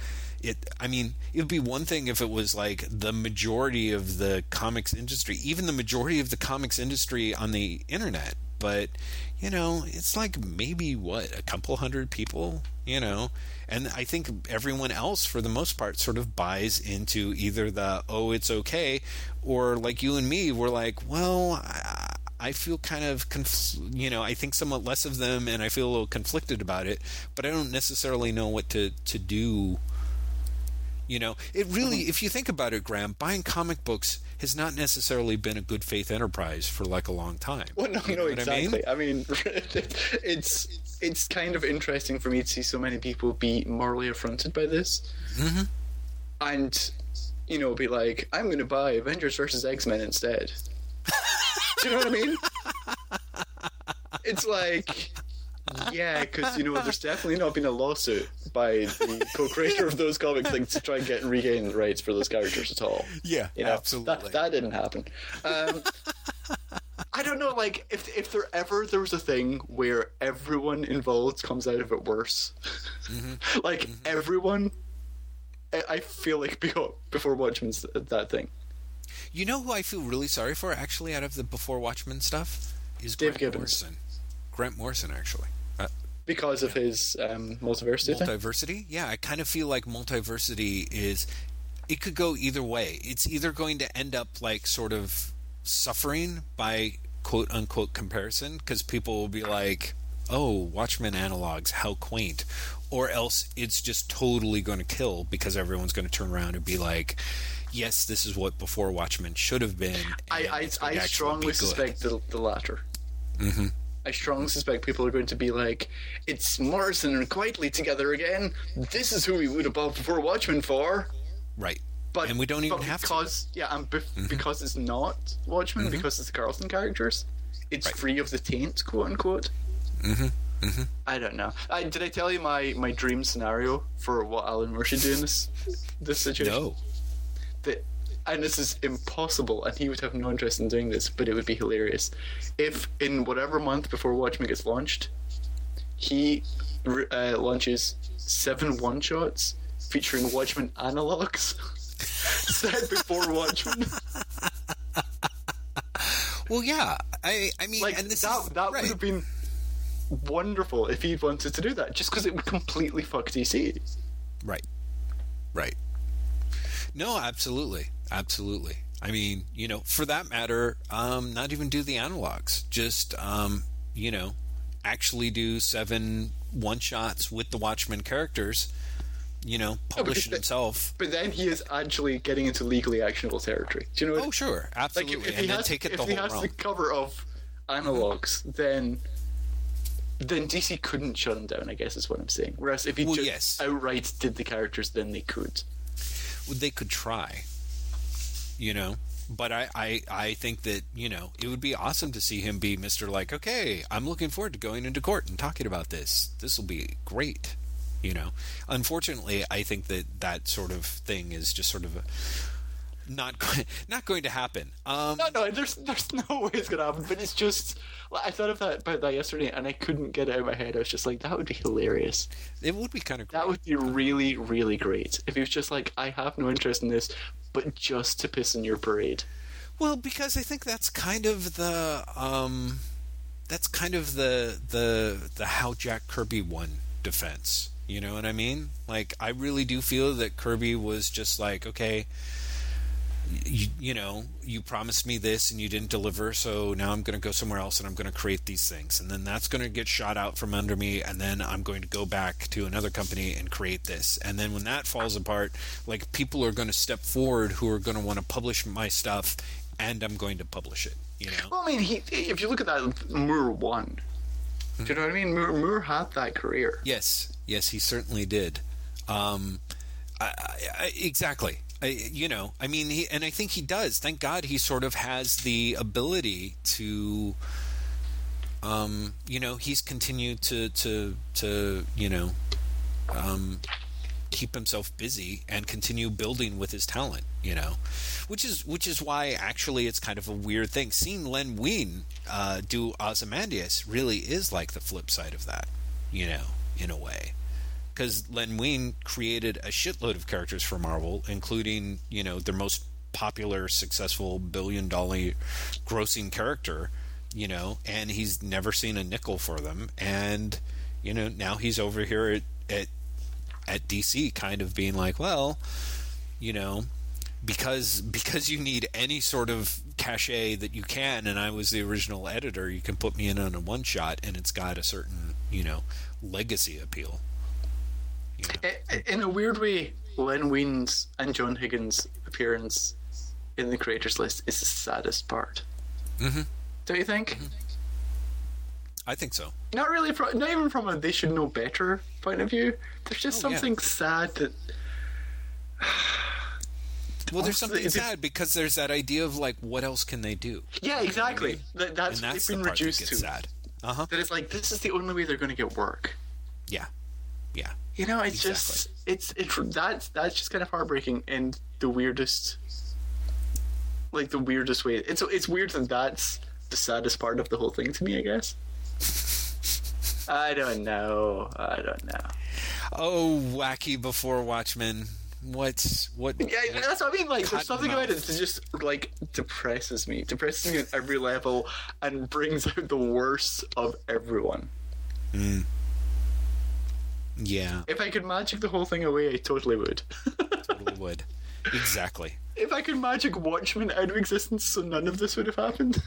it I mean, it would be one thing if it was like the majority of the comics industry, even the majority of the comics industry on the internet, but you know, it's like maybe what, a couple hundred people, you know. And I think everyone else for the most part sort of buys into either the oh it's okay or like you and me we're like, well, I, I feel kind of, conf- you know, I think somewhat less of them, and I feel a little conflicted about it. But I don't necessarily know what to to do. You know, it really, if you think about it, Graham, buying comic books has not necessarily been a good faith enterprise for like a long time. Well, no, You no, know I mean? exactly. I mean, it's it's kind of interesting for me to see so many people be morally affronted by this, Mhm. and you know, be like, "I'm going to buy Avengers versus X Men instead." Do you know what I mean? It's like, yeah, because you know, there's definitely not been a lawsuit by the co-creator of those comics like, to try and get and regain the rights for those characters at all. Yeah, You know, absolutely. That, that didn't happen. Um, I don't know, like if if there ever there was a thing where everyone involved comes out of it worse, Mm-hmm. like everyone, I, I feel like before, before Watchmen's that thing. You know who I feel really sorry for actually out of the Before Watchmen stuff is Dave Grant Gibbons. Morrison. Grant Morrison actually. Uh, because of his um, multiversity thing. multiversity yeah i kind of feel like multiversity is it could go either way it's either going to end up like sort of suffering by quote unquote comparison because people will be like oh watchmen analogs how quaint or else it's just totally going to kill because everyone's going to turn around and be like yes this is what before watchmen should have been I I, I strongly suspect the, the latter. Mm-hmm. I strongly suspect people are going to be like, "It's Morrison and Quitely together again. This is who we would have bought before Watchmen for." right But And we don't even have to. because yeah, and bef- because it's not Watchmen, because it's the Charlton characters, it's Right. free of the taint, quote unquote. mm-hmm. Mm-hmm. I don't know. I, did I tell you my, my dream scenario for what Alan Moore should do in this this situation? no that and this is impossible and he would have no interest in doing this but it would be hilarious if in whatever month before watchmen gets launched he uh, launches seven one shots featuring watchmen analogs set before watchmen well yeah i i mean like and this that, is that right. would have been wonderful if he wanted to do that just because it would completely fuck dc Right. Right. No, absolutely. Absolutely. I mean, you know, for that matter, um, not even do the analogs. Just, um, you know, actually do seven one shots with the Watchmen characters, you know, publish the- himself. but then he is actually getting into legally actionable territory do you know what Oh, sure. like Absolutely. if, if and he then has, take it if the he whole has realm. the cover of analogs, then then DC couldn't shut him down. I guess is what I'm saying. Whereas if he Well, just yes. outright did the characters, then they could. They could try, you know. But I, I, I think that you know it would be awesome to see him be Mister like, okay, I'm looking forward to going into court and talking about this. This will be great, you know. Unfortunately, I think that that sort of thing is just sort of a, not go- not going to happen. Um, No, no, there's there's no way it's gonna happen. But it's just like, I thought of that about that yesterday, and I couldn't get it out of my head. I was just like, that would be hilarious. it would be kind of That would be really, really great if he was just like, I have no interest in this, but just to piss in your parade. Well, because I think that's kind of the um, that's kind of the the the how Jack Kirby won defense. You know what I mean? Like I really do feel that Kirby was just like, okay, you, you know, you promised me this and you didn't deliver, so now I'm going to go somewhere else and I'm going to create these things, and then that's going to get shot out from under me, and then I'm going to go back to another company and create this, and then when that falls apart, like people are going to step forward who are going to want to publish my stuff, and I'm going to publish it. You know? Well, I mean, he, if you look at that, Moore won. Do you know what I mean? Moore, Moore had that career. Yes, yes, he certainly did. Um, I, I, I, exactly. You know, I mean, he, and I think he does. Thank God he sort of has the ability to, um, you know, he's continued to, to, to, you know, um, keep himself busy and continue building with his talent, you know, which is which is why actually it's kind of a weird thing. Seeing Len Wein uh, do Ozymandias really is like the flip side of that, you know, in a way, because Len Wein created a shitload of characters for Marvel, including you know their most popular, successful billion dollar grossing character, you know, and he's never seen a nickel for them, and you know now he's over here at, at at DC kind of being like, well, you know, because because you need any sort of cachet that you can, and I was the original editor, you can put me in on a one shot, and it's got a certain you know legacy appeal. In a weird way, Len Wein's and John Higgins' appearance in the creators list is the saddest part. Mm-hmm. Don't you think? Mm-hmm. I think so. Not really, from, not even from a they should know better point of view. There's just Oh, yeah. something sad that. Well, there's something sad because there's that idea of like, what else can they do? Yeah, exactly. That, that's, that's they've been that reduced gets to. sad. Uh huh. That it's like this is the only way they're going to get work. Yeah. Yeah. You know, it's just it's it's that's that's just kind of heartbreaking and the weirdest, like the weirdest way. It's it's weird that that's the saddest part of the whole thing to me. I guess. I don't know. I don't know. Oh, wacky before Watchmen. What's what? Yeah, that's what I mean. Like, there's something about it that just like depresses me, depresses me on every level, and brings out the worst of everyone. Hmm. Yeah, If I could magic the whole thing away, I totally would. totally would. Exactly. if I could magic Watchmen out of existence, so none of this would have happened.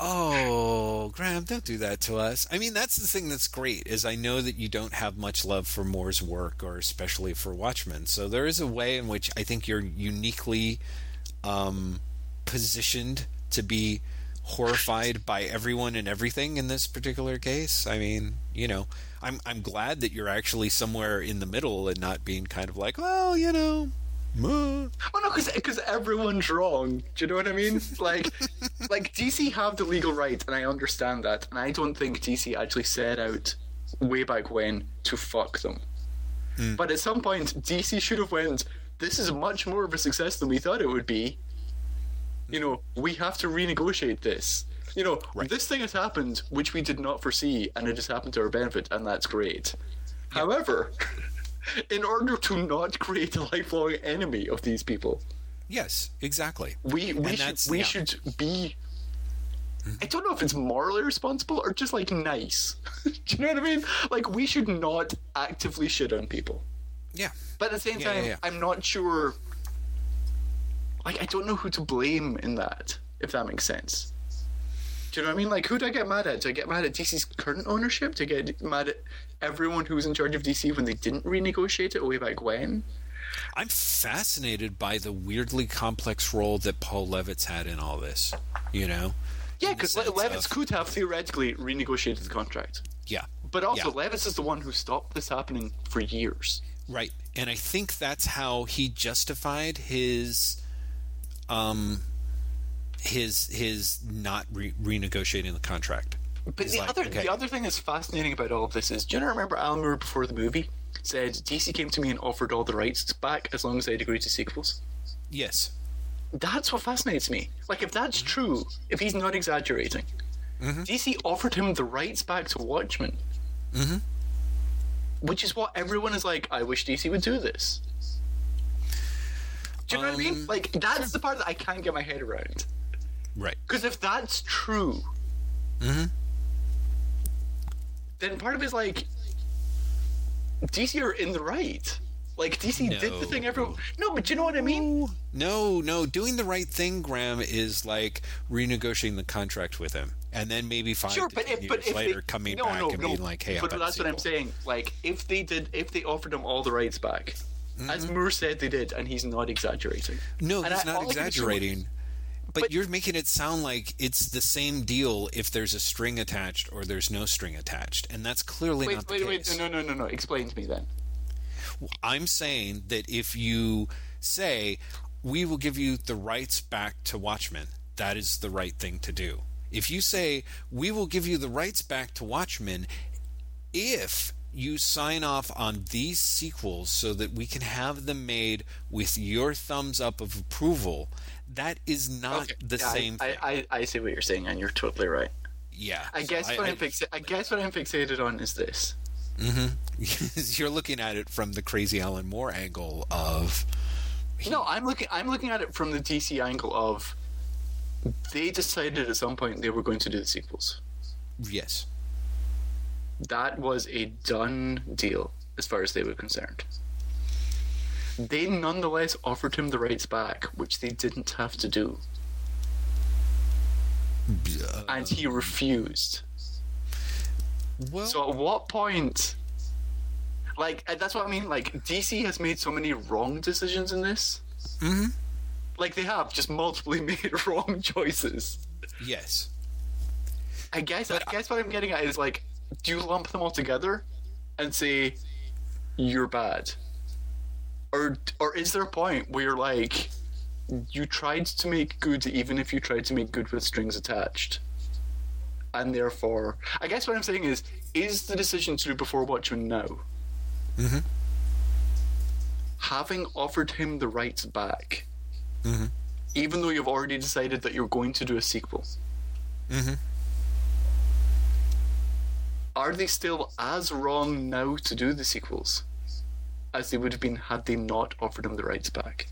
Oh, Graham, don't do that to us. I mean, that's the thing that's great is I know that you don't have much love for Moore's work, or especially for Watchmen. So there is a way in which I think you're uniquely um, positioned to be horrified by everyone and everything in this particular case. I mean, you know, I'm I'm glad that you're actually somewhere in the middle and not being kind of like, well, you know. meh." Well, no, because everyone's wrong. Do you know what I mean? Like, like DC have the legal right, and I understand that, and I don't think DC actually set out way back when to fuck them. Hmm. But at some point, DC should have went. This is much more of a success than we thought it would be. You know, we have to renegotiate this. You know, Right. this thing has happened, which we did not foresee, and it has happened to our benefit, and that's great. However, in order to not create a lifelong enemy of these people, Yes, exactly. we we should we yeah. should be. Mm-hmm. I don't know if it's morally responsible or just like nice. Do you know what I mean? Like we should not actively shit on people, Yeah. but at the same Yeah, yeah, time, yeah. I'm not sure. Like I don't know who to blame in that. If that makes sense. Do you know what I mean? Like who do I get mad at? Do I get mad at DC's current ownership? Do I get mad at everyone who was in charge of DC when they didn't renegotiate it way back when? I'm fascinated by the weirdly complex role that Paul Levitz had in all this. You know? Yeah, because sense Levitz of- could have theoretically renegotiated the contract. Yeah. But also, Yeah. Levitz is the one who stopped this happening for years. Right. And I think that's how he justified his um his his not re- renegotiating the contract. But He's the like, other okay. the other thing that's fascinating about all of this is, do you remember Alan Moore before the movie said DC came to me and offered all the rights back as long as I'd agreed to sequels? Yes. That's what fascinates me. Like, if that's true, if he's not exaggerating, Mm-hmm. DC offered him the rights back to Watchmen. Mm-hmm. Which is what everyone is like, I wish DC would do this. Do you know what I mean? Um, Like, that's the part that I can't get my head around. Right. Because if that's true, Mm-hmm. then part of it is like DC are in the right. Like DC did the thing No. everyone. No, but you know what I mean. No, no, doing the right thing, Graham, is like renegotiating the contract with him. And then maybe five Sure, but 10 if years but if later they, coming no, back no, and no, being like, hey, but I'm that's what I'm saying. Like if they did, if they offered him all the rights back, as Mm-hmm. Moore said they did, and he's not exaggerating. No, And he's I- not exaggerating. But, But- you're making it sound like it's the same deal if there's a string attached or there's no string attached, and that's clearly Wait, not the case. wait, wait! No, no, no, no! Explain to me then. I'm saying that if you say we will give you the rights back to Watchmen, that is the right thing to do. If you say we will give you the rights back to Watchmen if you sign off on these sequels so that we can have them made with your thumbs up of approval, that is not Okay, the yeah, same I, thing. I, I, I see what you're saying, and you're totally right. yeah. I so guess what I, am fixa- I guess what I'm fixated on is this. Mm-hmm. you're looking at it from the crazy Alan Moore angle of No, I'm looking. I'm looking at it from the DC angle of they decided at some point they were going to do the sequels. yes. That was a done deal as far as they were concerned. They nonetheless offered him the rights back, which they didn't have to do, and he refused. Well, So at what point? Like that's what I mean. Like DC has made so many wrong decisions in this. mm-hmm. Like they have just multiply made wrong choices. yes. I guess I guess what I'm getting at is like, do you lump them all together and say you're bad, or or is there a point where you're like, you tried to make good even if you tried to make good with strings attached, and therefore, I guess what I'm saying is, is the decision to do before Watchmen now, Mhm. having offered him the rights back, Mhm. even though you've already decided that you're going to do a sequel. Mhm. are they still as wrong now to do the sequels as they would have been had they not offered him the rights back?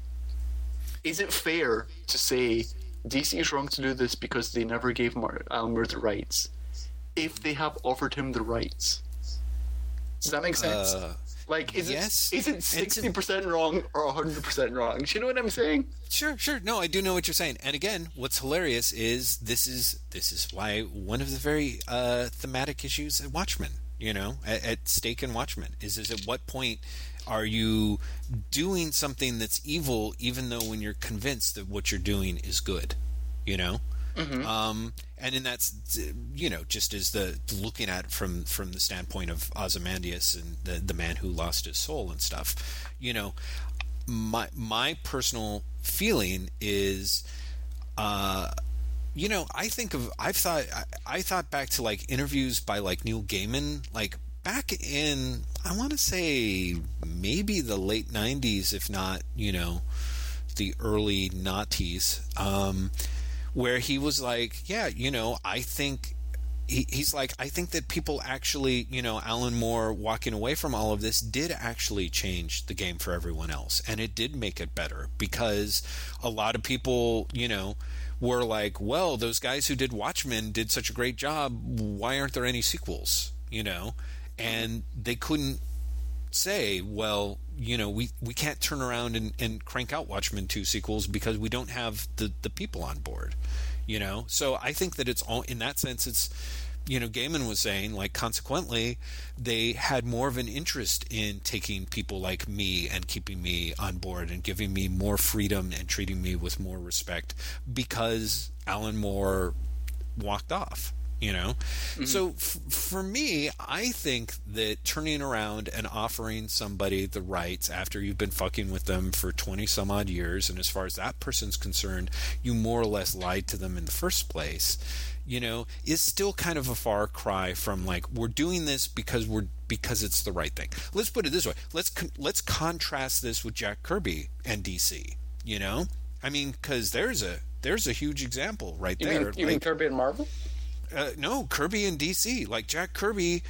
Is it fair to say DC is wrong to do this because they never gave Mar- Moore the rights if they have offered him the rights? Does that make sense? Uh, like, is yes. it is it sixty percent wrong or hundred percent wrong? Do you know what I'm saying? Sure, sure. No, I do know what you're saying. And again, what's hilarious is this is this is why one of the very uh, thematic issues at Watchmen, you know, at, at stake in Watchmen, is is at what point are you doing something that's evil, even though when you're convinced that what you're doing is good, you know. Um, and in that's you know just as the looking at it from from the standpoint of Ozymandias and the the man who lost his soul and stuff, you know, my my personal feeling is uh you know i think of i've thought I, I thought back to like interviews by like neil gaiman like back in i want to say maybe the late 90s if not you know the early noughties um where he was like yeah you know i think he, he's like, I think that people actually, you know, Alan Moore walking away from all of this did actually change the game for everyone else. And it did make it better because a lot of people, you know, were like, well, those guys who did Watchmen did such a great job. Why aren't there any sequels? You know? And they couldn't say, well, you know, we, we can't turn around and, and crank out Watchmen 2 sequels because we don't have the, the people on board you know so i think that it's all in that sense it's you know gaiman was saying like consequently they had more of an interest in taking people like me and keeping me on board and giving me more freedom and treating me with more respect because alan moore walked off you know? Mm-hmm. So f- for me i think that turning around and offering somebody the rights after you've been fucking with them for 20 some odd years and as far as that person's concerned you more or less lied to them in the first place you know is still kind of a far cry from like we're doing this because we're because it's the right thing let's put it this way let's con- let's contrast this with jack kirby and dc you know i mean because there's a there's a huge example right You there mean, you mean Kirby and Marvel? uh, no, Kirby and DC. Like Jack Kirby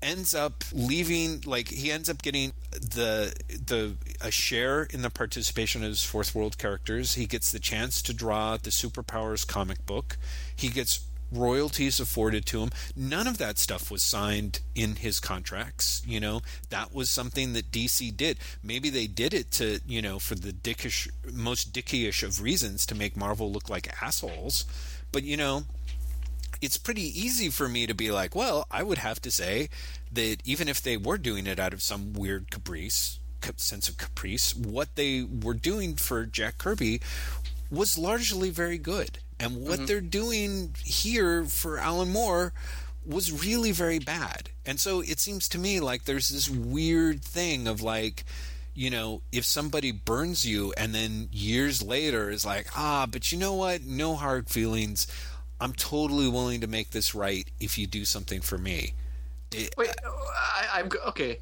ends up leaving. Like he ends up getting the the a share in the participation of his fourth world characters. He gets the chance to draw the superpowers comic book. He gets royalties afforded to him. None of that stuff was signed in his contracts. You know, that was something that DC did. Maybe they did it to, you know, for the dickish, most dickish of reasons to make Marvel look like assholes. But, you know, it's pretty easy for me to be like, well, I would have to say that even if they were doing it out of some weird caprice, sense of caprice, what they were doing for Jack Kirby was largely very good. And what they're doing here for Alan Moore was really very bad. And so it seems to me like there's this weird thing of like, you know, if somebody burns you and then years later is like, ah, but you know what? No hard feelings. I'm totally willing to make this right if you do something for me. It- Wait, I, I'm go- okay.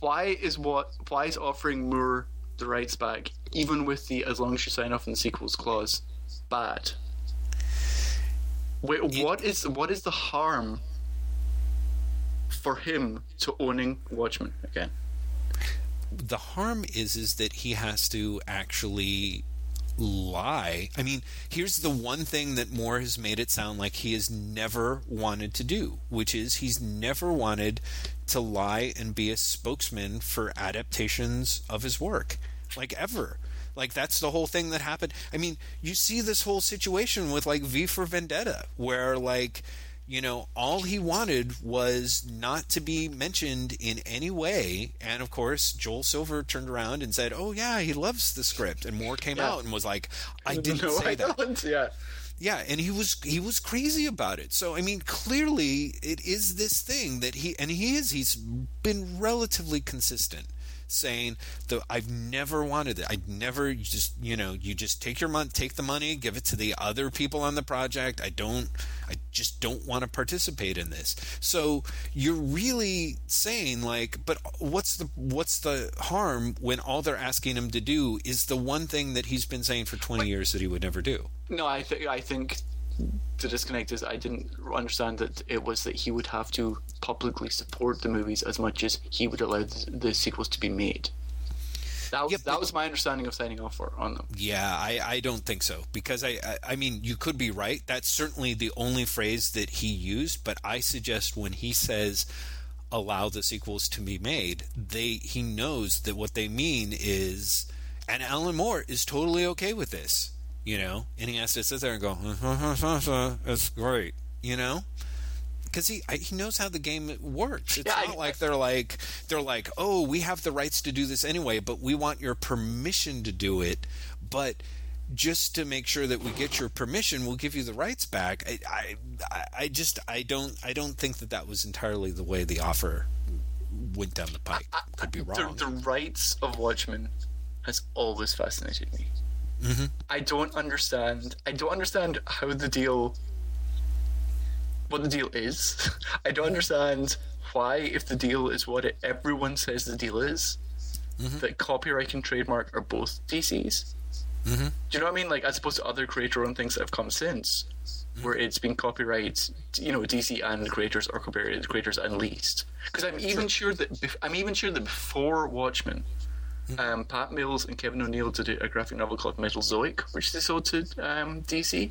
Why is what? Why is offering Moore the rights back, even with the as long as you sign off on the sequels clause, bad? Wait, what is what is the harm for him to owning Watchmen again? the harm is is that he has to actually lie. I mean, here's the one thing that Moore has made it sound like he has never wanted to do, which is he's never wanted to lie and be a spokesman for adaptations of his work, like ever. Like that's the whole thing that happened. I mean, you see this whole situation with like V for Vendetta, where like you know, all he wanted was not to be mentioned in any way. And of course, Joel Silver turned around and said, "Oh yeah, he loves the script." And Moore came Yeah. out and was like, "I didn't no, say I that." don't. Yeah. Yeah, and he was he was crazy about it. So I mean, clearly it is this thing that he and he is he's been relatively consistent saying that I've never wanted it. I never you just you know you just take your money, take the money, give it to the other people on the project. I don't. I just don't want to participate in this. So you're really saying like, but what's the what's the harm when all they're asking him to do is the one thing that he's been saying for 20 years that he would never do. No, I think I think the disconnect is I didn't understand that it was that he would have to publicly support the movies as much as he would allow the, the sequels to be made. That was, Yep, that was my understanding of signing off for, on them. Yeah, I, I don't think so because I, I I mean you could be right. That's certainly the only phrase that he used, but I suggest when he says allow the sequels to be made, they he knows that what they mean is and Alan Moore is totally okay with this, you know, and he has to sit there and go, "That's great," you know, because he I, he knows how the game works. It's Yeah, I- not like they're like they're like, oh, we have the rights to do this anyway, but we want your permission to do it. But just to make sure that we get your permission, we'll give you the rights back. I, I, I- I just I don't I don't think that that was entirely the way the offer went down the pipe. Could be The, wrong. the rights of Watchmen has always fascinated me. Mm-hmm. I don't understand. I don't understand how the deal. What the deal is. I don't understand why, if the deal is what it, everyone says the deal is, Mm-hmm. that copyright and trademark are both DCs. Mhm. Do you know what I mean? Like, as opposed to other creator-owned things that have come since, Mm-hmm. where it's been copyright, you know, DC and creators or copyrighted creators and leased. Because I'm even sure that bef- I'm even sure that before Watchmen, Mm-hmm. Um, Pat Mills and Kevin O'Neill did a, graphic novel called Metalzoic, which they sold to um, DC,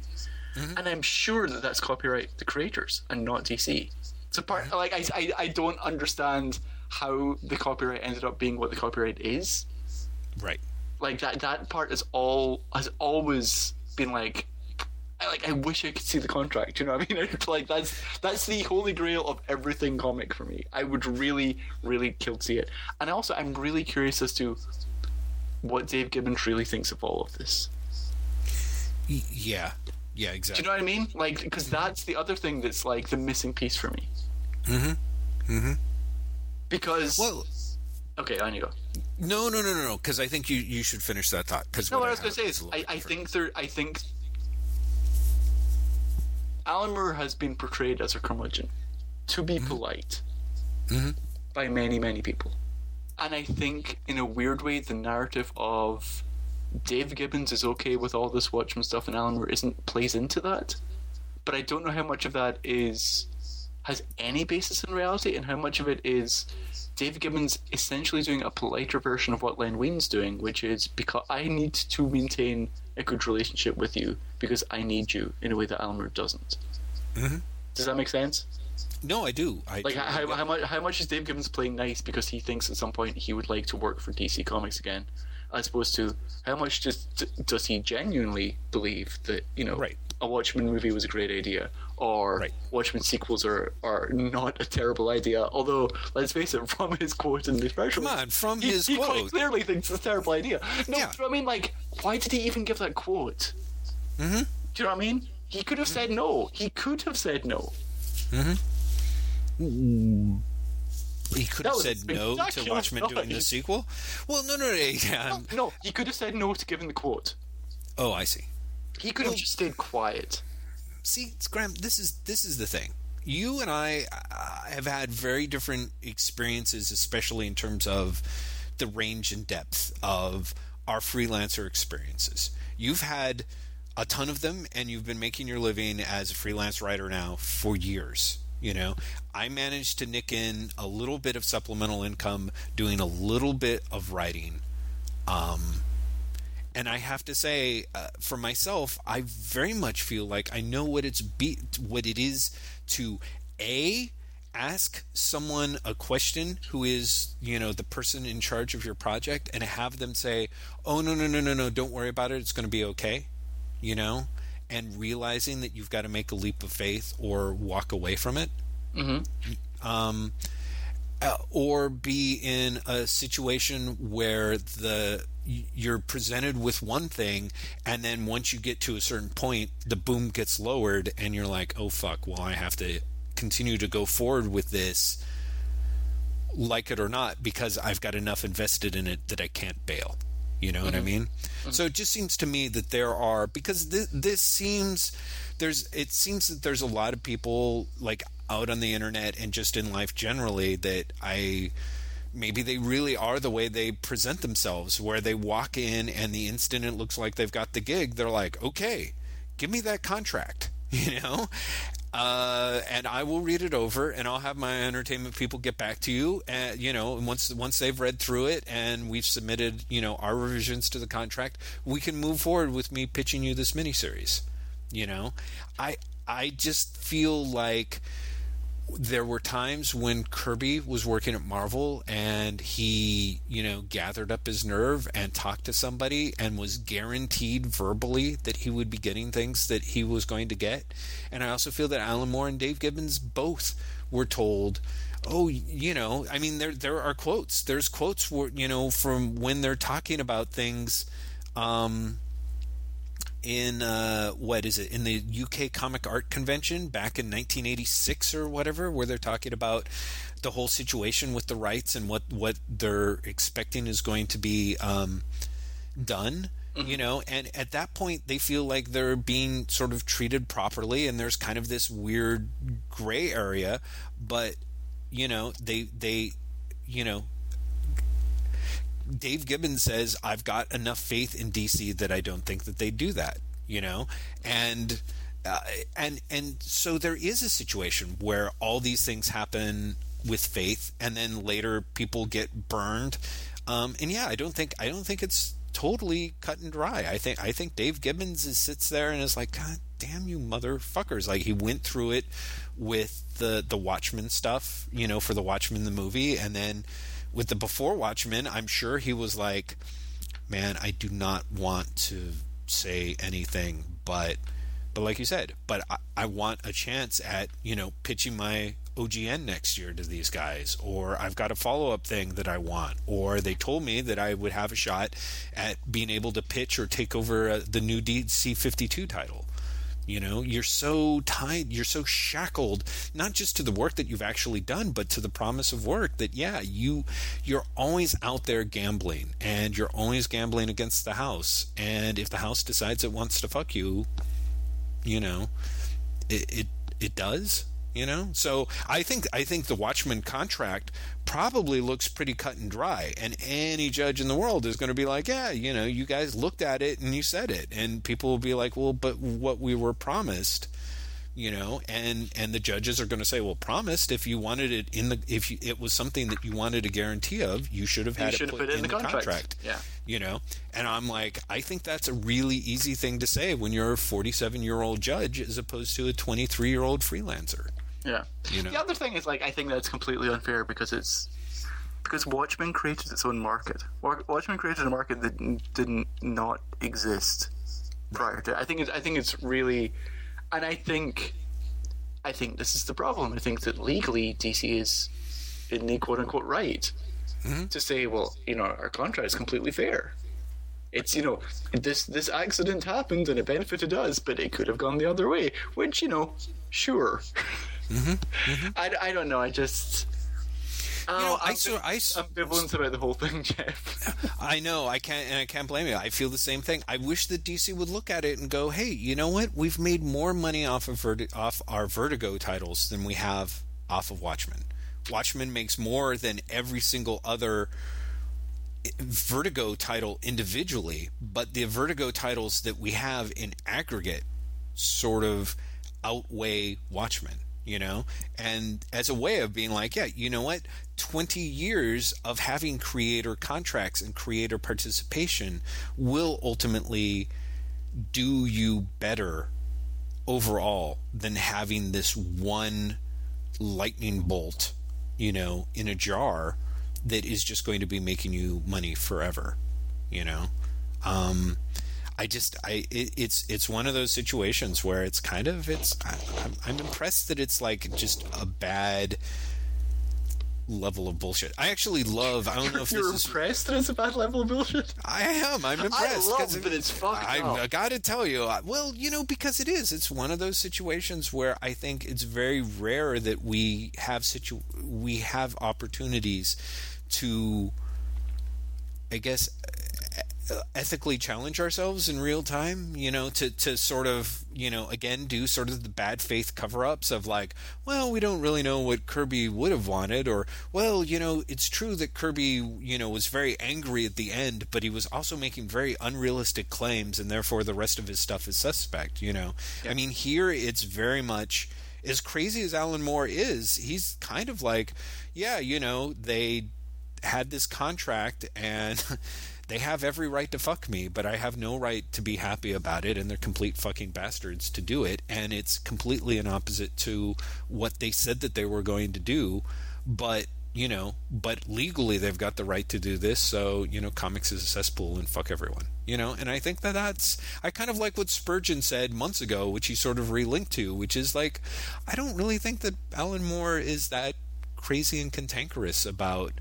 Mm-hmm. and I'm sure that that's copyright the creators and not DC. So part like I, I I don't understand how the copyright ended up being what the copyright is. right. Like that that part is all has always been like. I, like I wish I could see the contract. You know what I mean? like that's that's the holy grail of everything comic for me. I would really, really kill to see it. And also, I'm really curious as to what Dave Gibbons really thinks of all of this. Yeah. Yeah. Do Exactly. you know what I mean? Like, because that's the other thing that's like the missing piece for me. Mm-hmm. Mm-hmm. Because Well, okay, on you go. no, no, no, no, no. Because I think you you should finish that thought. Because No, what I was going to say is, I, I think there, I think Alan Moore has been portrayed as a curmudgeon, to be polite, Mhm. by many, many people. And I think, in a weird way, the narrative of Dave Gibbons is okay with all this Watchmen stuff, and Alan Moore isn't plays into that. But I don't know how much of that is has any basis in reality, and how much of it is Dave Gibbons essentially doing a politer version of what Len Wein's doing, which is because I need to maintain a good relationship with you because I need you in a way that Alan Moore doesn't. Mhm. Does that make sense? no, I do. I Like do. how, how much how much is Dave Gibbons playing nice because he thinks at some point he would like to work for DC Comics again, as opposed to how much does does he genuinely believe that you know Right. a Watchmen movie was a great idea or Right. Watchmen sequels are are not a terrible idea. Although let's face it, from his quote in the special, Come on, from he, his he quote. clearly thinks it's a terrible idea. No, Yeah. do you know what I mean? Like, why did he even give that quote? Mm-hmm. Do you know what I mean? He could have said no. He could have said no. Hmm. He could have said no to spectacular Watchmen doing the sequel. Well, no, no, no. yeah, um, No, he could have said no to giving the quote. oh, I see. He could have Well- just stayed quiet. See, Graeme, this is this is the thing. you and I uh, have had very different experiences, especially in terms of the range and depth of our freelancer experiences. You've had a ton of them, and you've been making your living as a freelance writer now for years. You know, I managed to nick in a little bit of supplemental income doing a little bit of writing. Um, and I have to say, uh, for myself, I very much feel like I know what it's be what it is to a ask someone a question who is you know the person in charge of your project and have them say, "Oh no no no no no, don't worry about it. It's going to be okay," you know, and realizing that you've got to make a leap of faith or walk away from it. Mm-hmm. Um, uh, or be in a situation where the you're presented with one thing and then once you get to a certain point the boom gets lowered and you're like oh fuck well i have to continue to go forward with this like it or not because i've got enough invested in it that i can't bail you know mm-hmm. what i mean mm-hmm. so it just seems to me that there are because th- this seems there's it seems that there's a lot of people like out on the internet and just in life generally that I maybe they really are the way they present themselves where they walk in and the instant it looks like they've got the gig they're like okay give me that contract you know uh, and I will read it over, and I'll have my entertainment people get back to you. And you know, once once they've read through it and we've submitted, you know, our revisions to the contract, we can move forward with me pitching you this miniseries. You know, I I just feel like there were times when Kirby was working at Marvel and he, you know, gathered up his nerve and talked to somebody and was guaranteed verbally that he would be getting things that he was going to get. And I also feel that Alan Moore and Dave Gibbons both were told, "Oh, you know, I mean there there are quotes. There's quotes for, you know, from when they're talking about things um in uh, what is it in the UK Comic Art Convention back in 1986 or whatever, where they're talking about the whole situation with the rights and what what they're expecting is going to be um, done. Mm-hmm. You know, and at that point, they feel like they're being sort of treated properly, and there's kind of this weird gray area. But you know, they they you know Dave Gibbons says, I've got enough faith in DC that I don't think that they do that, you know? And. Uh, and and so there is a situation where all these things happen with faith, and then later people get burned. Um, and yeah, I don't think I don't think it's totally cut and dry. I think I think Dave Gibbons is, sits there and is like, God damn you motherfuckers! Like he went through it with the the Watchmen stuff, you know, for the Watchmen the movie, and then with the before Watchmen, I'm sure he was like, man, I do not want to say anything, but but like you said, but I, I want a chance at you know pitching my OGN next year to these guys, or I've got a follow up thing that I want, or they told me that I would have a shot at being able to pitch or take over uh, the new DC 52 title. You know, you're so tied, you're so shackled, not just to the work that you've actually done, but to the promise of work that, yeah, you, you're always out there gambling and you're always gambling against the house. And if the house decides it wants to fuck you, you know, it, it, it does you know? So i think i think the Watchmen contract probably looks pretty cut and dry and any judge in the world is going to be like yeah you know you guys looked at it and you said it. And people will be like well but what we were promised you know? And and the judges are going to say well promised if you wanted it in the if you, it was something that you wanted a guarantee of you should have had it put, put in, in, the, contract. contract. yeah. You know? And i'm like i think that's a really easy thing to say when you're a 47 year old judge as opposed to a 23 year old freelancer yeah. You know? The other thing is like I think that's completely unfair because it's because Watchmen created its own market. Watchmen created a market that didn't not exist prior to. I think it's, I think it's really, and I think, I think this is the problem. I think that legally DC is in the quote unquote right mm-hmm. to say, well, you know, our contract is completely fair. It's you know this this accident happened and it benefited us, but it could have gone the other way. Which you know, sure. Mm-hmm. Mm-hmm. I, I don't know. I just you know, I I'm sort, I, s- ambivalent about the whole thing, Jeff. I know I can't, and I can't blame you. I feel the same thing. I wish that DC would look at it and go, "Hey, you know what? We've made more money off of Verti- off our Vertigo titles than we have off of Watchmen. Watchmen makes more than every single other Vertigo title individually, but the Vertigo titles that we have in aggregate sort of outweigh Watchmen, you know? And as a way of being like, yeah, you know what? 20 years of having creator contracts and creator participation will ultimately do you better overall than having this one lightning bolt, you know, in a jar that is just going to be making you money forever, you know? Um, I just I it, it's it's one of those situations where it's kind of it's I, I'm, I'm impressed that it's like just a bad level of bullshit. I actually love. I don't know if You're this is. impressed that it's a bad level of bullshit? I am. I'm impressed. love 'cause that it's fucked I, up. I got to tell you. I- Well, you know, because it is. It's one of those situations where I think it's very rare that we have situ we have opportunities to, I guess, Uh, ethically challenge ourselves in real time you know to to sort of you know again do sort of the bad faith cover-ups of like well we don't really know what Kirby would have wanted or well you know it's true that Kirby you know was very angry at the end but he was also making very unrealistic claims and therefore the rest of his stuff is suspect you know. I mean here it's very much as crazy as Alan Moore is he's kind of like yeah you know they had this contract and they have every right to fuck me, but I have no right to be happy about it, and they're complete fucking bastards to do it, and it's completely an opposite to what they said that they were going to do, but you know, but legally they've got the right to do this, so you know, comics is a cesspool and fuck everyone, you know, and I think that that's I kind of like what Spurgeon said months ago, which he sort of relinked to, which is like, I don't really think that Alan Moore is that crazy and cantankerous about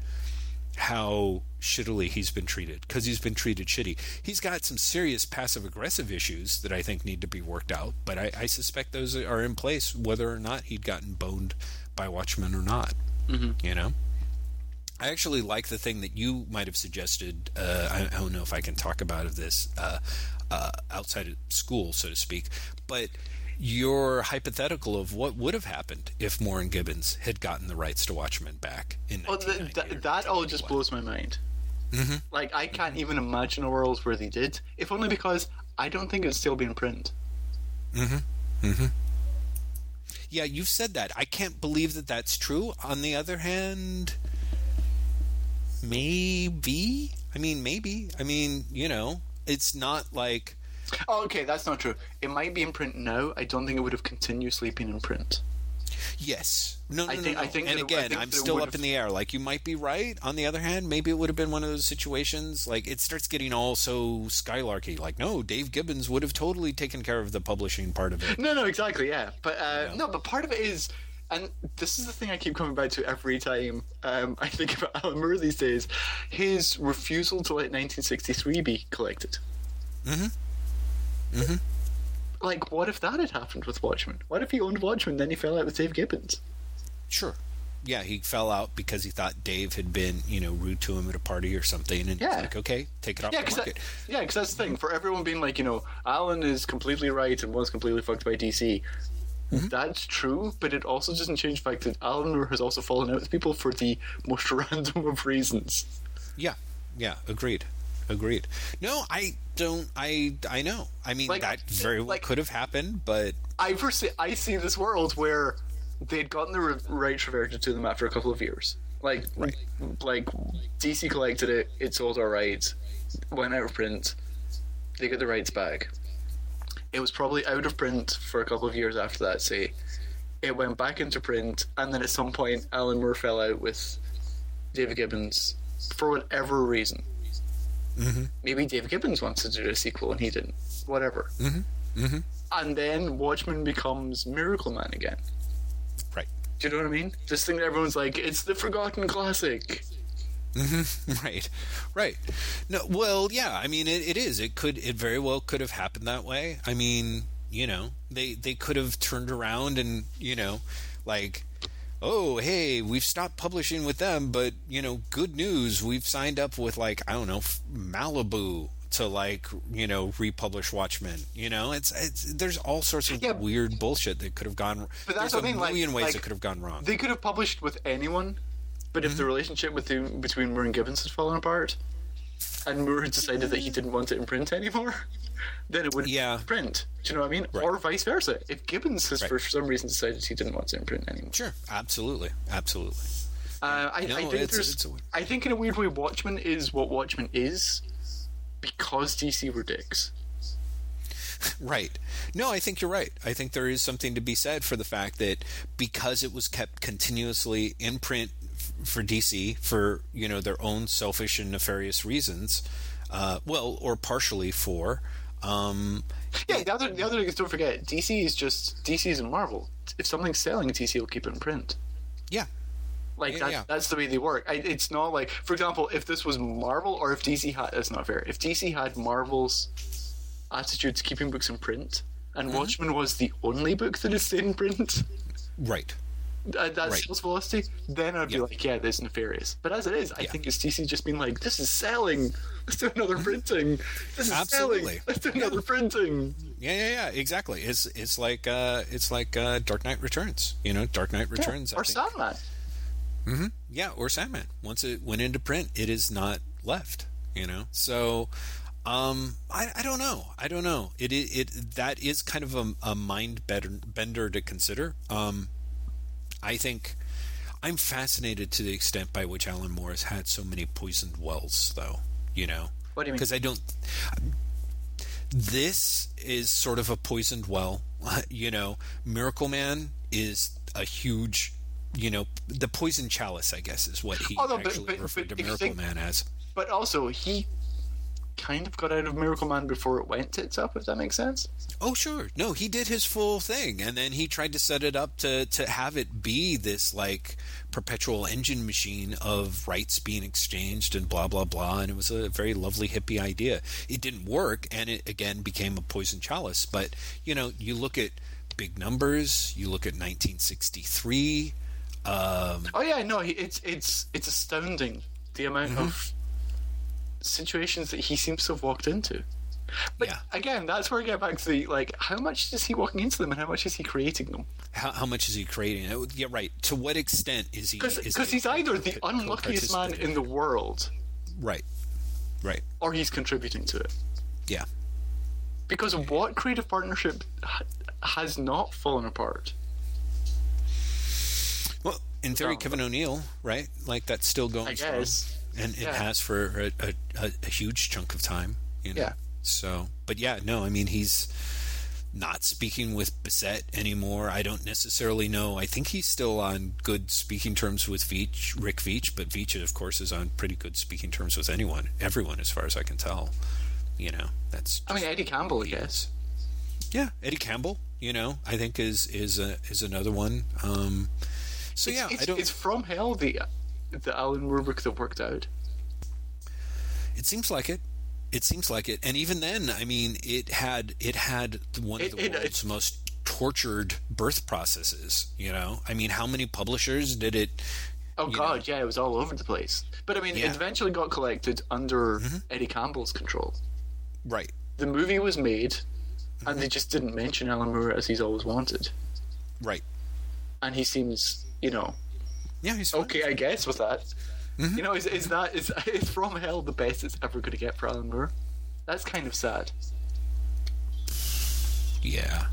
how shittily he's been treated because he's been treated shitty. He's got some serious passive aggressive issues that I think need to be worked out, but I, I suspect those are in place whether or not he'd gotten boned by Watchmen or not. Mm-hmm. You know? I actually like the thing that you might have suggested. Uh, I, I don't know if I can talk about this uh, uh, outside of school, so to speak, but your hypothetical of what would have happened if Moore and Gibbons had gotten the rights to Watchmen back in Well, th- 1990 th- that all just blows my mind. Mhm. Like, I can't even imagine a world where they did, if only because I don't think it's still be being printed. Yeah, you've said that. I can't believe that that's true. On the other hand, maybe. I mean, maybe. I mean, you know, it's not like. Oh, okay, that's not true. It might be in print now. I don't think it would have continuously been in print. Yes. No, no, I no, think- no. I think and that it- I again, think I'm still up in the air. Like, you might be right. On the other hand, maybe it would have been one of those situations. Like, it starts getting all so skylarky. Like, no, Dave Gibbons would have totally taken care of the publishing part of it. No, no, exactly, yeah. But uh, Yeah. no, but part of it is, and this is the thing I keep coming back to every time um, I think about Alan Moore these days. His refusal to let 1963 be collected. Mhm. Mhm. Like, what if that had happened with Watchmen? What if he owned Watchmen, then he fell out with Dave Gibbons? Sure. Yeah, he fell out because he thought Dave had been, you know, rude to him at a party or something, and Yeah. like, okay, take it off Yeah, the because market. that, yeah, 'cause that's the thing. For everyone being like, you know, Alan is completely right and was completely fucked by DC. Mm-hmm. That's true, but it also doesn't change the fact that Alan Moore has also fallen out with people for the most random of reasons. Yeah, yeah, agreed, agreed. No, I don't. I I know. I mean, Like- that very well like- could have happened, but I foresee, I see this world where they'd gotten the re- rights reverted to them after a couple of years. Like, like DC collected it, it sold our rights, went out of print, they got the rights back. It was probably out of print for a couple of years after that. Say, it went back into print, and then at some point, Alan Moore fell out with David Gibbons for whatever reason. Mhm. Maybe Dave Gibbons wants to do a sequel and he didn't. Whatever. Mhm. Mhm. And then Watchmen becomes Miracleman again. right, Do you know what I mean? This thing that everyone's like, it's the forgotten classic. right, right. No, well, yeah. I mean, it, it is. It could. It very well could have happened that way. I mean, you know, they they could have turned around and you know, like. Oh, hey, we've stopped publishing with them, but you know, good news, we've signed up with like I don't know Malibu to like you know republish Watchmen. You know, it's it's there's all sorts of Yeah. weird bullshit that could have gone. But that's there's what a I mean, like- million ways like, it could have gone wrong. They could have published with anyone, but Mm-hmm. if the relationship with the, between Moore and Gibbons had fallen apart, and Moore had decided that he didn't want it in print anymore, then it would Yeah. print. Do you know what I mean? Or vice versa. If Gibbons has Right. for some reason decided he didn't want it in print anymore. Sure, absolutely, absolutely. Uh, I, No, I think it's- it's I think in a weird way, Watchmen is what Watchmen is because DC were dicks. Right. No, I think you're right. I think there is something to be said for the fact that because it was kept continuously in print for DC for you know their own selfish and nefarious reasons, uh, well, or partially for. Um, Yeah, the other the other thing is don't forget DC is just DC isn't Marvel. If something's selling, DC will keep it in print. yeah, Like Yeah, that, yeah. that's the way they work. I, it's not like, for example, if this was Marvel or if DC had, that's not fair. If DC had Marvel's attitude to keeping books in print, and Mm-hmm. Watchmen was the only book that is in print, right. At that Right. sales velocity, then I'd be Yeah. like, yeah, this is nefarious. But as it is, I Yeah. think it's DC just being like, this is selling. Let's do another printing. This is Absolutely. selling. Let's do another printing. Yeah, yeah, yeah. Exactly. It's it's like uh, it's like uh, Dark Knight Returns. You know, Dark Knight Returns. I or Sandman. Yeah, or Sandman. Once it went into print, it is not left. You know, so um, I, I don't know. I don't know. It it, it that is kind of a, a mind bender to consider. Um, I think I'm fascinated to the extent by which Alan Moore has had so many poisoned wells, though. You know, What do you mean? because I don't. This is sort of a poisoned well. You know, Miracleman is a huge, you know, the poison chalice. I guess is what he Oh, no, but- actually but- referred but to Miracle think- Man as. But also, he kind of got out of Miracleman before it went tits up, if that makes sense. Oh, sure. No, he did his full thing, and then he tried to set it up to to have it be this like perpetual engine machine of rights being exchanged and blah blah blah. And it was a very lovely hippie idea. It didn't work, and it again became a poison chalice. But you know, you look at big numbers. You look at 1963. Um, Oh yeah, no, it's it's it's astounding the amount Mm-hmm. of situations that he seems to have walked into. But Yeah. again, that's where I get back to the like, how much is he walking into them, and how much is he creating them? how, how much is he creating? Uh, Yeah, right. To what extent is he? Because he he's either the unluckiest man in the world, Right. Right. or he's contributing to it. Yeah. Because what creative partnership has not fallen apart? Well, in theory, Kevin O'Neill, right? Like that's still going I strong. And it Yeah. has for a, a, a, huge chunk of time. You know? Yeah. So, but yeah, no, I mean he's not speaking with Bissette anymore. I don't necessarily know. I think he's still on good speaking terms with Veitch, Rick Veitch, but Veitch, of course, is on pretty good speaking terms with anyone, everyone, as far as I can tell. You know, that's I mean, Eddie Campbell, I guess. yeah. Eddie Campbell, you know, I think is is a, is another one. Um, so yeah, it's, I don't. it's from hell the the Alan Moore book that worked out. It seems like it. It seems like it. And even then, I mean, it had it had one of the it- world's most tortured birth processes. You know, I mean, how many publishers did it? Oh God, yeah, it was all over the place. But I mean, Yeah. it eventually got collected under Mm-hmm. Eddie Campbell's control. Right. The movie was made, Mm-hmm. and they just didn't mention Alan Moore as he's always wanted. Right. And he seems, you know, Yeah. He's fine. okay, I guess with that. Mm-hmm. You know, is, is that is, is from hell the best it's ever going to get for Alan Moore? That's kind of sad. Yeah.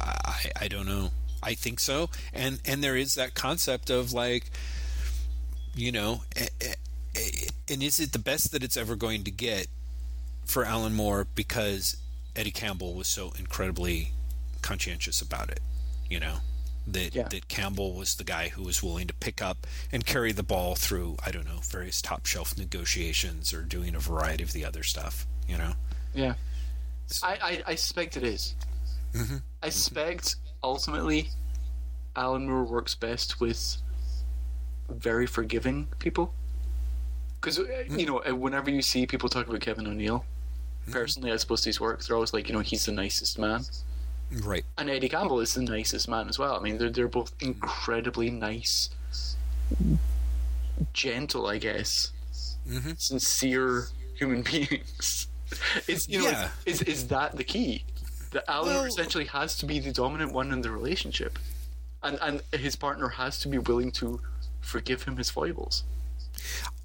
I I don't know. I think so. And and there is that concept of like, you know, eh, eh, eh, and is it the best that it's ever going to get for Alan Moore because Eddie Campbell was so incredibly conscientious about it, you know? That Yeah. that Campbell was the guy who was willing to pick up and carry the ball through, I don't know, various top shelf negotiations or doing a variety of the other stuff, you know? Yeah, I I, I suspect it is. Mm-hmm. I suspect ultimately, Alan Moore works best with very forgiving people. Because Mm-hmm. you know, uh, whenever you see people talk about Kevin O'Neill, Mm-hmm. personally, as opposed to his work, they're always like, you know, he's the nicest man. Right. And Eddie Campbell is the nicest man as well. I mean, they're they're both incredibly nice, gentle, I guess, Mm-hmm. sincere human beings. Is you know Yeah. is is that the key? That Alan Well- essentially has to be the dominant one in the relationship, and and his partner has to be willing to forgive him his foibles.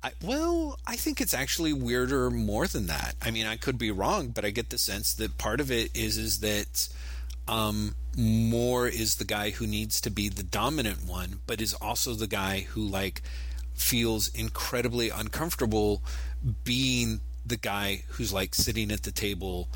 I, well, I think it's actually weirder more than that. I mean, I could be wrong, but I get the sense that part of it is is that um, Moore is the guy who needs to be the dominant one, but is also the guy who like feels incredibly uncomfortable being the guy who's like sitting at the table,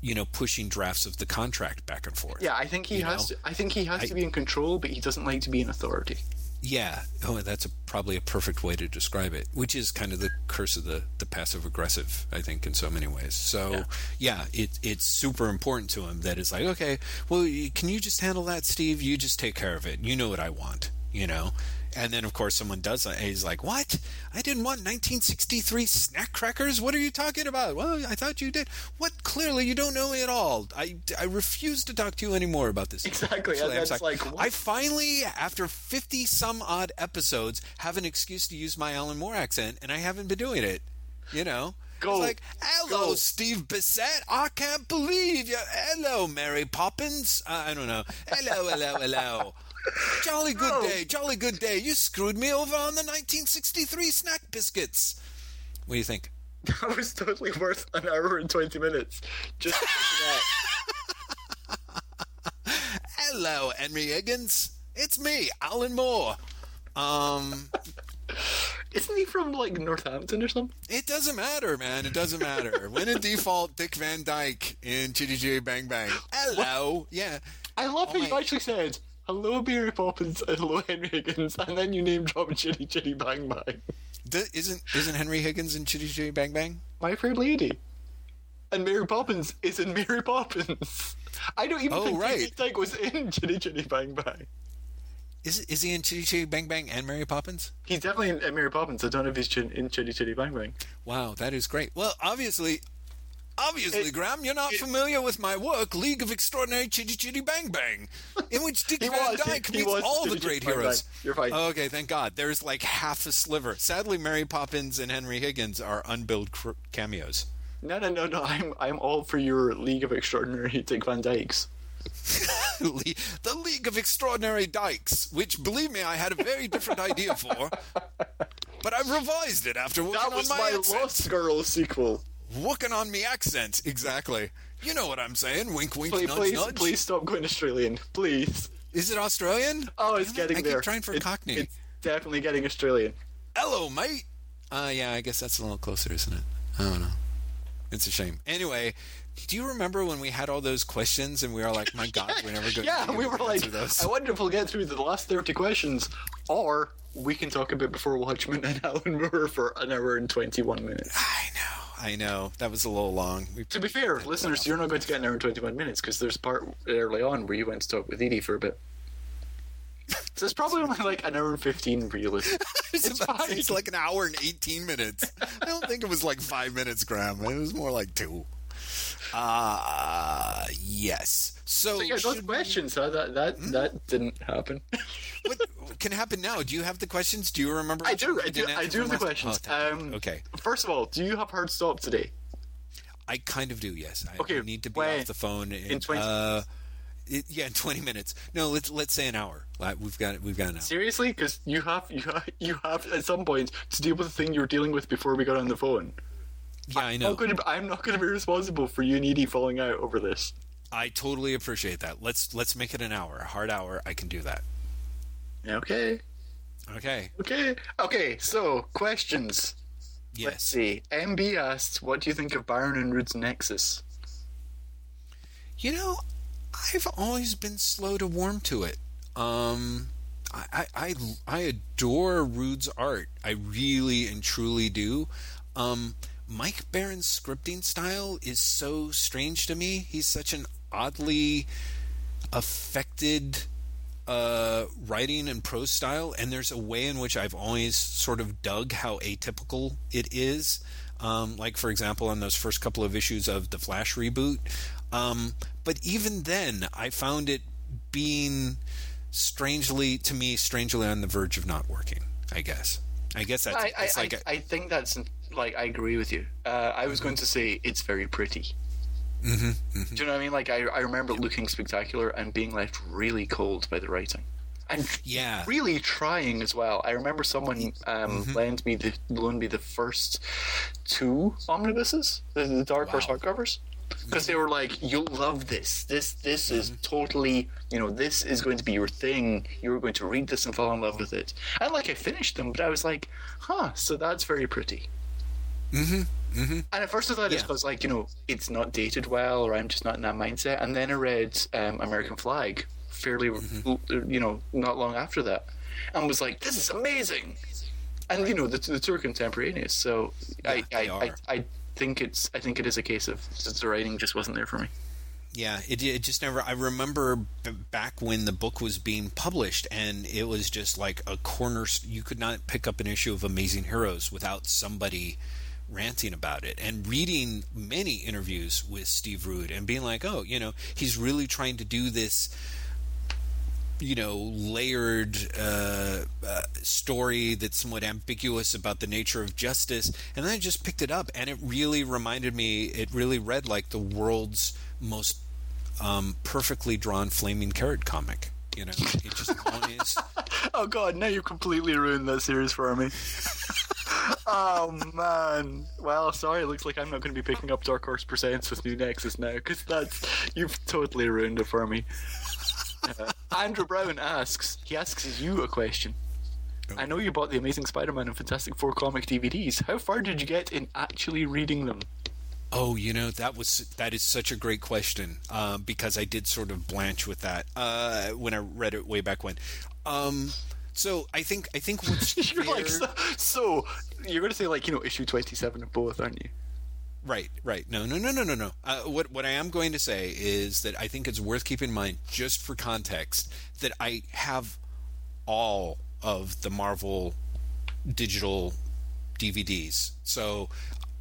you know, pushing drafts of the contract back and forth. Yeah, I think he has. know? To, I think he has I- to be in control, but he doesn't like to be in authority. Yeah. Oh, that's a, probably a perfect way to describe it, which is kind of the curse of the, the passive aggressive, I think, in so many ways. So, Yeah. yeah, it, it's super important to him that it's like, okay, well, can you just handle that, Steve? You just take care of it. You know what I want, you know? And then, of course, someone does that. He's like, what? I didn't want 1963 snack crackers? What are you talking about? Well, I thought you did. What? Clearly, you don't know me at all. I, I refuse to talk to you anymore about this. Exactly, So that's like? I finally, after 50 some odd episodes, have an excuse to use my Alan Moore accent, and I haven't been doing it. You know? Go. It's like, hello, Go. Steve Bissette. I can't believe you. Hello, Mary Poppins. Uh, I don't know. Hello, hello, hello. Jolly good Go. day, jolly good day. You screwed me over on the 1963 snack biscuits. What do you think? That was totally worth an hour and twenty minutes. Just that. Hello, Henry Higgins. It's me, Alan Moore. Um, Isn't he from like Northampton or something? It doesn't matter, man. It doesn't matter. When in default, Dick Van Dyke in Chitty Chitty Bang Bang. Hello. Yeah. I love how Oh you actually said hello, Mary Poppins, and hello, Henry Higgins, and then you name drop Chitty Chitty Bang Bang. D- isn't isn't Henry Higgins in Chitty Chitty Bang Bang? My Fair Lady. And Mary Poppins is in Mary Poppins. I don't even Oh, think right. Dyke was in Chitty Chitty Bang Bang. Is is he in Chitty Chitty Bang Bang and Mary Poppins? He's definitely in, in Mary Poppins. I don't know if he's in Chitty Chitty Bang Bang. Wow, that is great. Well, obviously, obviously, It- Graeme, you're not familiar with my work, League of Extraordinary Chitty Chitty Bang Bang, in which Dick Van was, Dyke meets was all the great heroes. Bang. You're fine. Okay, thank God. There's like half a sliver. Sadly, Mary Poppins and Henry Higgins are unbilled cr- cameos. No, no, no, no. I'm I'm all for your League of Extraordinary Dick Van Dykes. The League of Extraordinary Dykes, which, believe me, I had a very different idea for, but I've revised it after working That was on my, my accent. Lost Girls sequel. Working on me accent, exactly. You know what I'm saying? Wink, wink, Please, nudge, please, nudge. please stop going Australian, please. Is it Australian? Oh, it's it, getting I there. keep trying for It's- Cockney. It's definitely getting Australian. Hello, mate. Uh, yeah, I guess that's a little closer, isn't it? I don't know. It's a shame. Anyway, do you remember when we had all those questions and we were like, "My God, we're never going Yeah, to we were like, those." I wonder if we'll get through the last 30 questions, or we can talk about Before Watchmen and Alan Moore for an hour and 21 minutes. I know, I know. That was a little long. We To be fair, listeners, you're not going to get an hour and 21 minutes because there's a part early on where you went to talk with Edie for a bit. So it's probably only like an hour and 15 for you listeners. It's, It's about- fine. it's like an hour and 18 minutes. I don't think it was like five minutes, Graeme. It was more like two. Uh, yes. So, So yeah, those questions, huh? that that Hmm? that didn't happen. what can happen now? Do you have the questions? Do you remember? I do, I do, I do have the questions. Oh, um, okay. First of all, do you have hard stop today? I kind of do, yes. I, Okay, I need to be when? off the phone in, In 20 uh, it, yeah, in twenty minutes. No, let's let's say an hour. Like, We've got we've got an hour. Seriously, because you have you have, you have at some point to deal with the thing you were dealing with before we got on the phone. Yeah, I I'm know. not to, I'm not going to be responsible for you and Edie falling out over this. I totally appreciate that. Let's let's make it an hour, a hard hour. I can do that. Okay, Okay. okay, okay. So questions. Let's see. MB asks, "What do you think of Baron and Rude's Nexus?" You know, I've always been slow to warm to it. Um, I, I, I, I adore Rude's art. I really and truly do. Um, Mike Baron's scripting style is so strange to me. He's such an oddly affected uh, writing and prose style, and there's a way in which I've always sort of dug how atypical it is. Um, like for example, on those first couple of issues of the Flash reboot. Um, but even then, I found it being strangely to me strangely on the verge of not working. I guess. I guess that's I, I, like I, a- I think that's like I agree with you. Uh, I was going to say it's very pretty. Mm-hmm, Do you know what I mean? Like I, I remember looking spectacular and being left really cold by the writing, and yeah. really trying as well. I remember someone um, lent me the loaned me the first two omnibuses, the, the Dark Horse Wow. hardcovers, because they were like, "You'll love this. This this is totally, you know, this is going to be your thing. You're going to read this and fall in love with it." And like I finished them, but I was like, "Huh, so that's very pretty." Mm-hmm. Mm-hmm. And at first I thought it's Yeah. because like you know it's not dated well, or I'm just not in that mindset. And then I read um, American Flag fairly, Mm-hmm. you know, not long after that, and was like, "This is amazing." And you know the, the two are contemporaneous, so I, Yeah, I, they I. I think it's I think it is a case of the writing just wasn't there for me. Yeah, it, it just never. I remember b- back when the book was being published, and it was just like a corner. You could not pick up an issue of Amazing Heroes without somebody ranting about it and reading many interviews with Steve Rude and being like, oh, you know, he's really trying to do this you know layered uh, uh, story that's somewhat ambiguous about the nature of justice and then i just picked it up and it really reminded me it really read like the world's most um, perfectly drawn flaming carrot comic you know it just always Oh god, now you've completely ruined that series for me. oh man. Well, sorry. It looks like I'm not going to be picking up Dark Horse Presents with New Nexus now because that's you've totally ruined it for me. Uh, Andrew Brown asks. He asks you a question. I know you bought the Amazing Spider-Man and Fantastic Four comic DVDs. How far did you get in actually reading them? Oh, you know that was that is such a great question um, because I did sort of blanch with that uh, when I read it way back when. Um, so I think I think what's You're like so, so. You're going to say like you know issue 27 of both, aren't you? Right, right. No, no, no, no, no, no. Uh, what what I am going to say is that I think it's worth keeping in mind, just for context, that I have all of the Marvel digital DVDs. So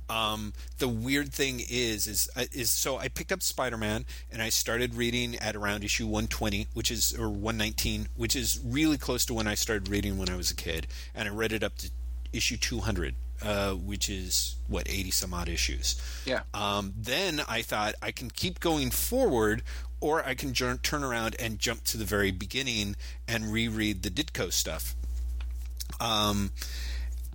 um, the weird thing is, is, uh, is so I picked up Spider Man and I started reading at around issue 120, which is or 119, which is really close to when I started reading when I was a kid, and I read it up to issue 200, uh, which is what 80 some odd issues. Yeah. Um, then I thought I can keep going forward, or I can jur- turn around and jump to the very beginning and reread the Ditko stuff. Um,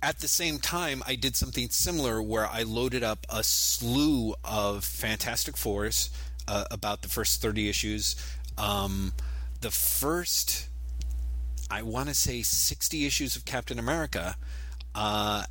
at the same time, I did something similar where I loaded up a slew of Fantastic Fours, uh, about the first 30 issues. Um, the first, I want to say, 60 issues of Captain America. Uh,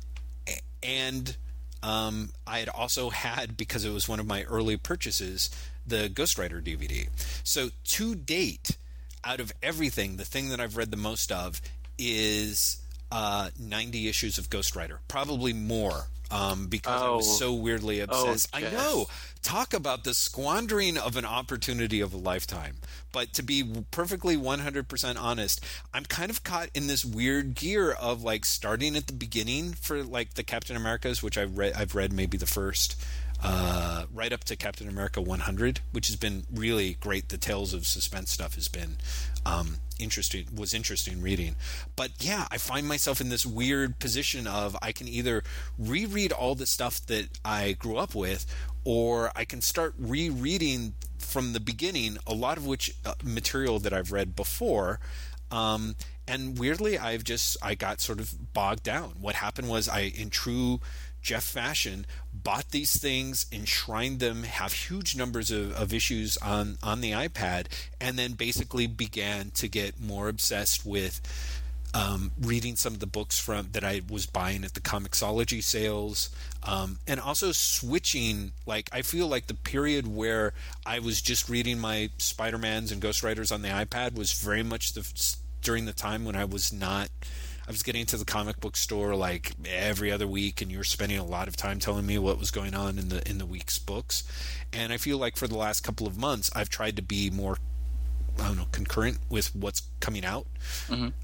and um, I had also had, because it was one of my early purchases, the Ghost Rider DVD. So to date, out of everything, the thing that I've read the most of is uh, 90 issues of Ghost Rider, probably more. Um, because I was Oh. so weirdly obsessed. I know. Talk about the squandering of an opportunity of a lifetime. But to be perfectly 100% honest, I'm kind of caught in this weird gear of like starting at the beginning for like the Captain Americas, which I've read, I've read maybe the first, uh, right up to Captain America 100, which has been really great. The Tales of Suspense stuff has been um, interesting, was interesting reading. But yeah, I find myself in this weird position of I can either reread all the stuff that I grew up with, or I can start rereading from the beginning a lot of which uh, material that I've read before. Um, and weirdly, I've just I got sort of bogged down. What happened was I, in true Jeff fashion, bought these things, enshrined them, have huge numbers of, of issues on on the iPad, and then basically began to get more obsessed with um, reading some of the books from that I was buying at the Comixology sales, um, and also switching. Like I feel like the period where I was just reading my Spider Mans and Ghost Riders on the iPad was very much the during the time when I was not. I was getting to the comic book store like every other week, and you were spending a lot of time telling me what was going on in the in the week's books. And I feel like for the last couple of months, I've tried to be more I don't know, concurrent with what's coming out.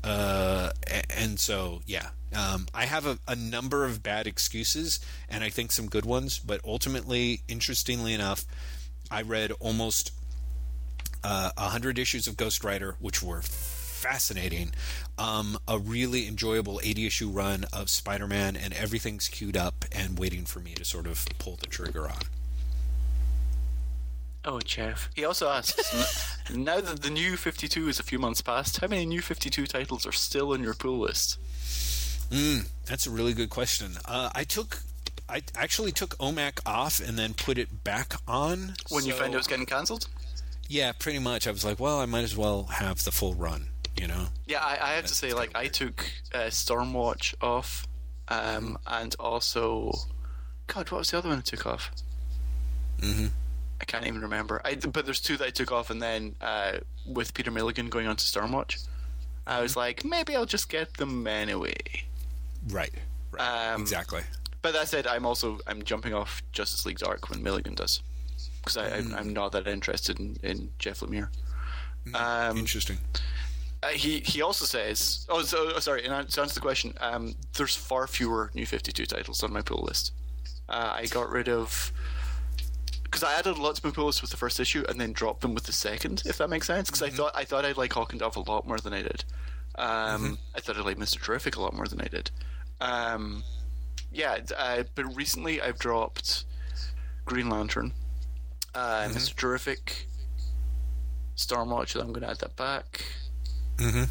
Uh, and so, yeah, Um, I have a, a number of bad excuses, and I think some good ones. But ultimately, interestingly enough, I read almost uh, a hundred issues of Ghost Rider, which were fascinating. Um, a really enjoyable 80 issue run of Spider Man, and everything's queued up and waiting for me to sort of pull the trigger on. Oh, Jeff. He also asks, now that the new 52 is a few months past, how many new 52 titles are still on your pull list? Mm, that's a really good question. Uh, I took, I actually took OMAC off and then put it back on When you so- found it was getting cancelled? Yeah, pretty much. I was like, well, I might as well have the full run. You know. Yeah, I, I have to say, like, I took uh, Stormwatch off, um, and also, God, what was the other one I took off? Mm-hmm. I can't even remember. I, but there's two that I took off, and then uh, with Peter Milligan going on to Stormwatch, I was like, maybe I'll just get them anyway. Right. Right. Um, exactly. But that said, I'm also I'm jumping off Justice League Dark when Milligan does, because I I'm, not that interested in, in Jeff Lemire. Um, Interesting. uh, he he also says, oh, so, oh, sorry, and to answer the question, um, there's far fewer new 52 titles on my pull list. Uh, I got rid of because I added lots of pull with the first issue and then dropped them with the second, if that makes sense. Because I thought I thought I'd like Hawk and Dove a lot more than I did. Um, I thought I'd like Mister Terrific a lot more than I did. Um, yeah, uh, but recently I've dropped Green Lantern, uh, Mister Terrific, Stormwatch. I'm going to add that back. Mm-hmm.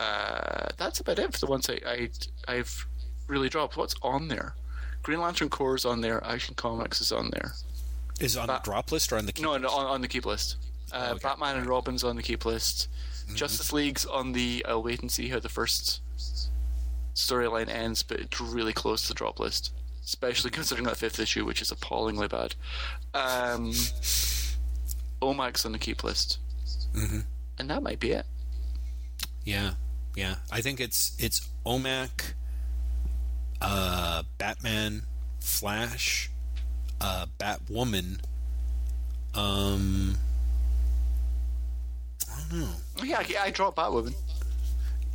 Uh, that's about it for the ones I, I I've really dropped. What's on there? Green Lantern Corps is on there. Action Comics is on there. Is it on Ba- the drop list or on the keep No, no list? on, on the keep list. Uh, okay. Batman and Robin's on the keep list. Justice League's on the. I'll wait and see how the first storyline ends, but it's really close to the drop list, especially considering that fifth issue, which is appallingly bad. Um, Omac's on the keep list, mm-hmm. and that might be it. Yeah, yeah. I think it's it's OMAC, uh, Batman, Flash, uh, Batwoman. Um, I don't know. Yeah, I, I dropped Batwoman.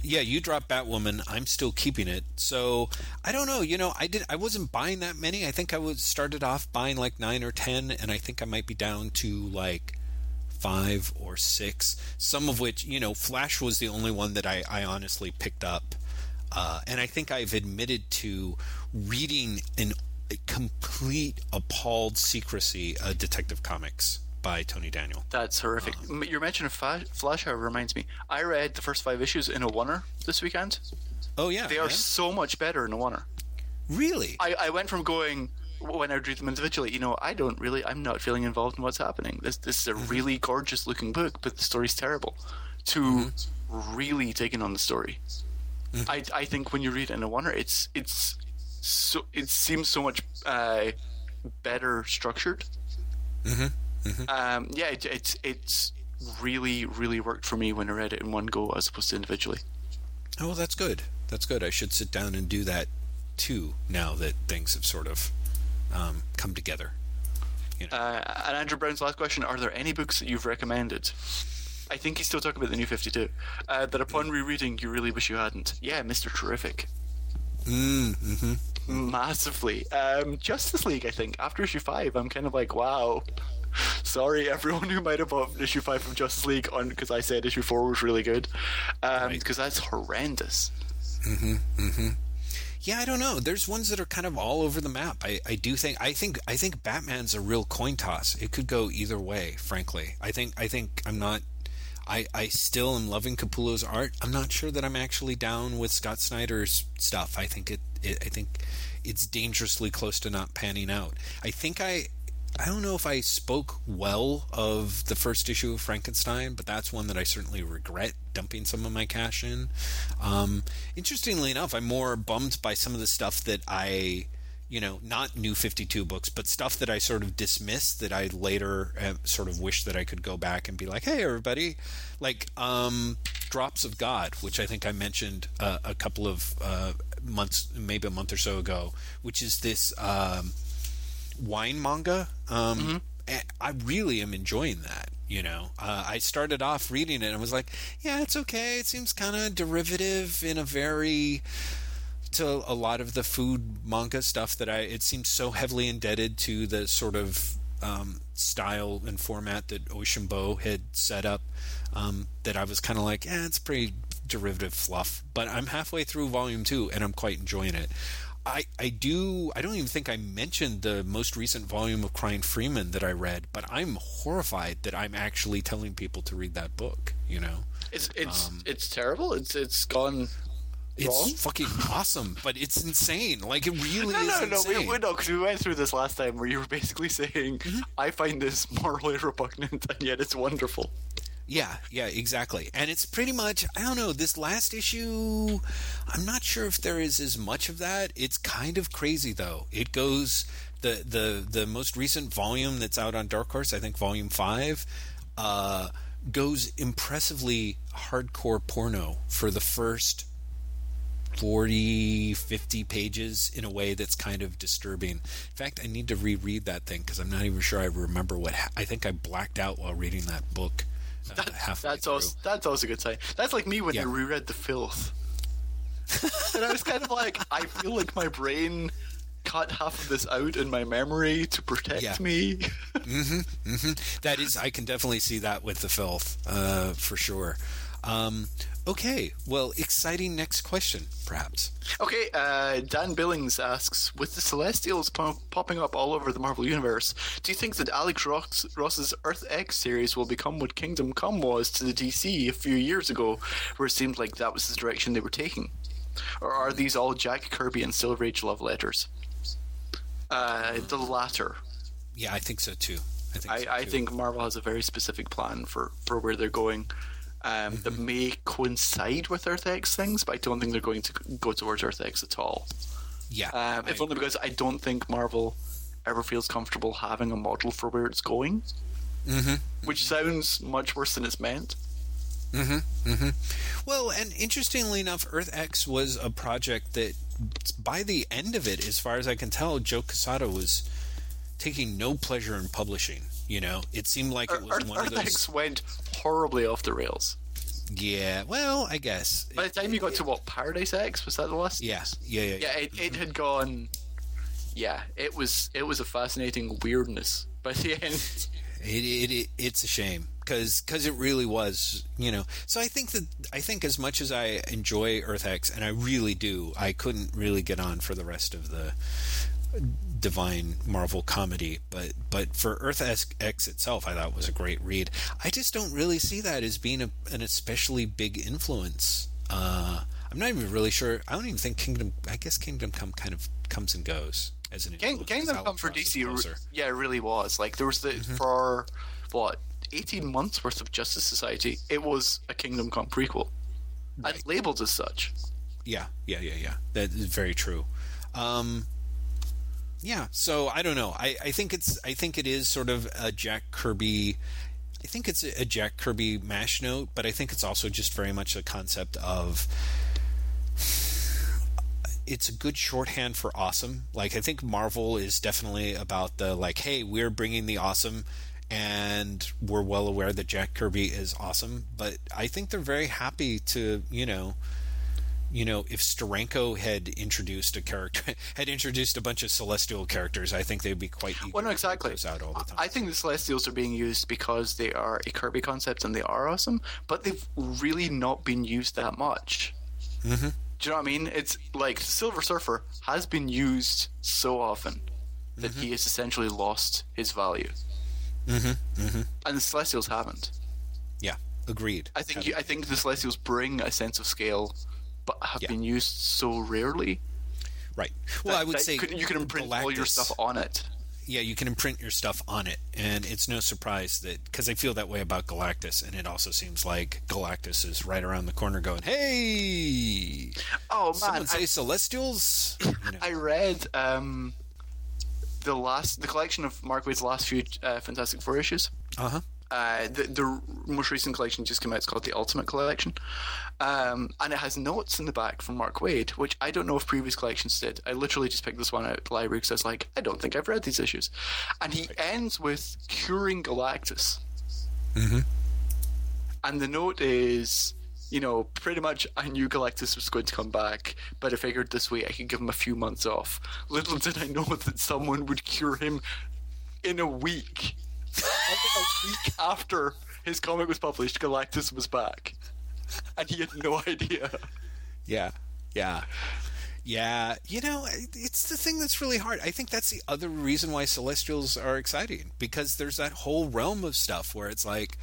Yeah, you dropped Batwoman. I'm still keeping it. So I don't know. You know, I did. I wasn't buying that many. I think I was started off buying like nine or ten, and I think I might be down to like five or six. Some of which, you know, Flash was the only one that I, I honestly picked up. Uh, and I think I've admitted to reading in complete appalled secrecy uh, Detective Comics by Tony Daniel. That's horrific. Um, M Your mention of Fa- Flash, however, reminds me. I read the first five issues in a oneer this weekend. Oh yeah, They are yeah? so much better in a oneer. really. I, I went from going when I read them individually. You know, I don't really. I'm not feeling involved in what's happening. This this is a mm-hmm. really gorgeous looking book, but the story's terrible. To mm-hmm. really taking on the story, mm-hmm. I I think when you read it in a oneer, it's it's so it seems so much uh, better structured. Um, yeah, it, it's it's really really worked for me when I read it in one go as opposed to individually. Oh, that's good. That's good. I should sit down and do that too. Now that things have sort of um, come together. You know. Uh, and Andrew Brown's last question: Are there any books that you've recommended? I think he's still talking about the new Fifty Two. Uh, that upon rereading, you really wish you hadn't. Yeah, Mister Terrific, mm, hmm massively. Um, Justice League, I think after issue five, I'm kind of like, wow. Sorry, everyone who might have bought issue five from Justice League on because I said issue four was really good, because Right. that's horrendous. Yeah, I don't know. There's ones that are kind of all over the map. I, I do think I think I think Batman's a real coin toss. It could go either way, frankly. I think I think I'm not I, I still am loving Capullo's art. I'm not sure that I'm actually down with Scott Snyder's stuff. I think it, it I think it's dangerously close to not panning out. I think I I don't know if I spoke well of the first issue of Frankenstein, but that's one that I certainly regret dumping some of my cash in. Um, interestingly enough, I'm more bummed by some of the stuff that I, you know, not new 52 books, but stuff that I sort of dismissed that I later have sort of wish that I could go back and be like, hey, everybody, like um, Drops of God, which I think I mentioned uh, a couple of uh, months, maybe a month or so ago, which is this. Um, wine manga. Um, and I really am enjoying that. You know, uh, I started off reading it and was like, yeah, it's okay. It seems kind of derivative in a very to a lot of the food manga stuff that I. It seems so heavily indebted to the sort of um, style and format that Oishinbo had set up um, that I was kind of like, eh, it's pretty derivative fluff. But I'm halfway through volume two and I'm quite enjoying it. I, I do I don't even think I mentioned the most recent volume of Crying Freeman that I read, but I'm horrified that I'm actually telling people to read that book. You know, It's it's it's terrible. It's it's gone. It's Wrong? fucking awesome, but it's insane. Like it really No, is no, no, we, we, no, because we went through this last time where you were basically saying, I find this morally repugnant and yet it's wonderful. Yeah, yeah, exactly. And it's pretty much I don't know, this last issue I'm not sure if there is as much of that. It's kind of crazy though. It goes the the the most recent volume that's out on Dark Horse, I think volume 5, uh goes impressively hardcore porno for the first 40 50 pages in a way that's kind of disturbing in fact i need to reread that thing because i'm not even sure i remember what ha- i think i blacked out while reading that book uh, That, that's through. also that's also a good sign. That's like me when Yeah. I reread The Filth. and I was kind of like, I feel like my brain cut half of this out in my memory to protect Yeah. me. that is i can definitely see that with the filth uh, for sure um, okay well exciting next question perhaps Okay, uh, Dan Billings asks, with the Celestials po- popping up all over the Marvel Universe, do you think that Alex Ross- Ross's Earth X series will become what Kingdom Come was to the DC a few years ago, where it seemed like that was the direction they were taking? Or are these all Jack Kirby and Silver Age love letters? Uh, the latter. yeah i think so too i think I, so I too. think Marvel has a very specific plan for, for where they're going. Um, That may coincide with Earth X things, but I don't think they're going to go towards Earth X at all. yeah Um, if only because I don't think Marvel ever feels comfortable having a model for where it's going. Mm-hmm. Which sounds much worse than it's meant. Hmm. Hmm. Well, and interestingly enough, Earth X was a project that, by the end of it, as far as I can tell, Joe Quesada was taking no pleasure in publishing. You know, it seemed like it was Earth, one Earth of those. X went horribly off the rails. Yeah, well, I guess. By the time you got to what Paradise X was that the last? yeah, yeah, yeah, Yeah, it, it mm-hmm. had gone. Yeah, it was it was a fascinating weirdness by the end. It, it, it it's a shame because because it really was you know so I think that I think as much as I enjoy Earth X and I really do I couldn't really get on for the rest of the divine Marvel comedy but but for Earth X itself I thought was a great read I just don't really see that as being a, an especially big influence uh, I'm not even really sure I don't even think Kingdom I guess Kingdom Come kind of comes and goes as an King, Kingdom Come for DC, re- yeah, it really was. Like there was the for what eighteen months worth of Justice Society. It was a Kingdom Come prequel, and labeled as such. Yeah, yeah, yeah, yeah. That is very true. Um, yeah, so I don't know. I, I think it's I think it is sort of a Jack Kirby. I think it's a Jack Kirby mash note, but I think it's also just very much a concept of it's a good shorthand for awesome. Like I think Marvel is definitely about the like, hey, we're bringing the awesome, and we're well aware that Jack Kirby is awesome. But I think they're very happy to, you know, you know, if Steranko had introduced a character, had introduced a bunch of celestial characters, I think they'd be quite Well, no, exactly. out all the time. I think the Celestials are being used because they are a Kirby concept and they are awesome, but they've really not been used that much. Mm-hmm. Do you know what I mean? It's like Silver Surfer has been used so often that Mm-hmm. he has essentially lost his value. Mm-hmm. And the Celestials haven't. yeah, agreed. I think you, I think the Celestials bring a sense of scale, but have Yeah. been used so rarely. right. Well, I would say you can, you can imprint all your stuff on it. yeah, you can imprint your stuff on it, and it's no surprise that because I feel that way about Galactus, and it also seems like Galactus is right around the corner, going, "Hey, Oh man, someone say I, Celestials." You know. I read um, the last the collection of Mark Waid's last few uh, Fantastic Four issues. Uh huh. Uh, the, the most recent collection just came out. It's called the Ultimate Collection, um, and it has notes in the back from Mark Waid, which I don't know if previous collections did. I literally just picked this one out of the library because I was like, I don't think I've read these issues, and he ends with curing Galactus, Mhm. and the note is you know, pretty much I knew Galactus was going to come back, but I figured this way I could give him a few months off. Little did I know that someone would cure him in a week. A week after his comic was published, Galactus was back. And he had no idea. Yeah. Yeah. Yeah, you know, it's the thing that's really hard. I think that's the other reason why Celestials are exciting because there's that whole realm of stuff where it's like,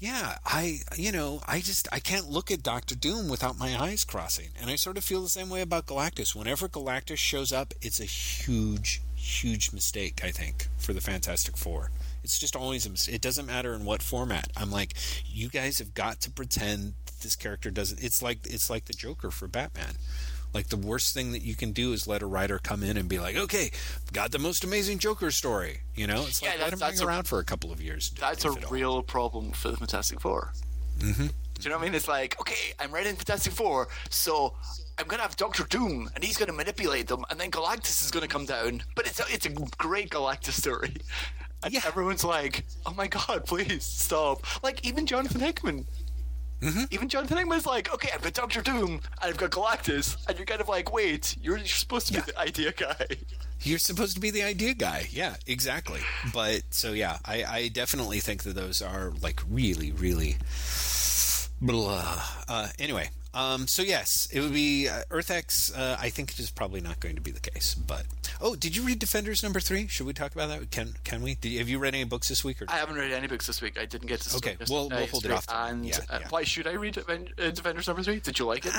yeah, I, you know, I just I can't look at Doctor Doom without my eyes crossing, and I sort of feel the same way about Galactus. Whenever Galactus shows up, it's a huge, huge mistake. I think for the Fantastic Four. It's just always a mistake. It doesn't matter in what format. I'm like, you guys have got to pretend this character doesn't. It's like it's like the Joker for Batman like the worst thing that you can do is let a writer come in and be like, "Okay, got the most amazing Joker story." You know, it's like yeah, let him hang around for a couple of years. That's a real all. problem for the Fantastic 4 mm-hmm. Do you know what I mean? It's like, okay, I'm writing Fantastic Four, so I'm gonna have Doctor Doom, and he's gonna manipulate them, and then Galactus is gonna come down. But it's a, it's a great Galactus story, and yeah. everyone's like, "Oh my god, please stop!" Like even Jonathan Hickman Mm-hmm. Even Jonathan Hickman's like, okay, I've got Doctor Doom and I've got Galactus, and you're kind of like, wait, you're, you're supposed to be yeah. the idea guy. You're supposed to be the idea guy. Yeah, exactly. But so yeah, I, I definitely think that those are like really, really blah. Uh, anyway, um, so yes, it would be uh, Earth-X. Uh, I think it is probably not going to be the case. But oh, did you read Defenders number three? Should we talk about that? Can can we? Did, have you read any books this week? Or I haven't read any books this week. I didn't get to. Okay, we'll, we'll hold it off. And yeah, uh, yeah. why should I read uh, Defenders number three? Did you like it?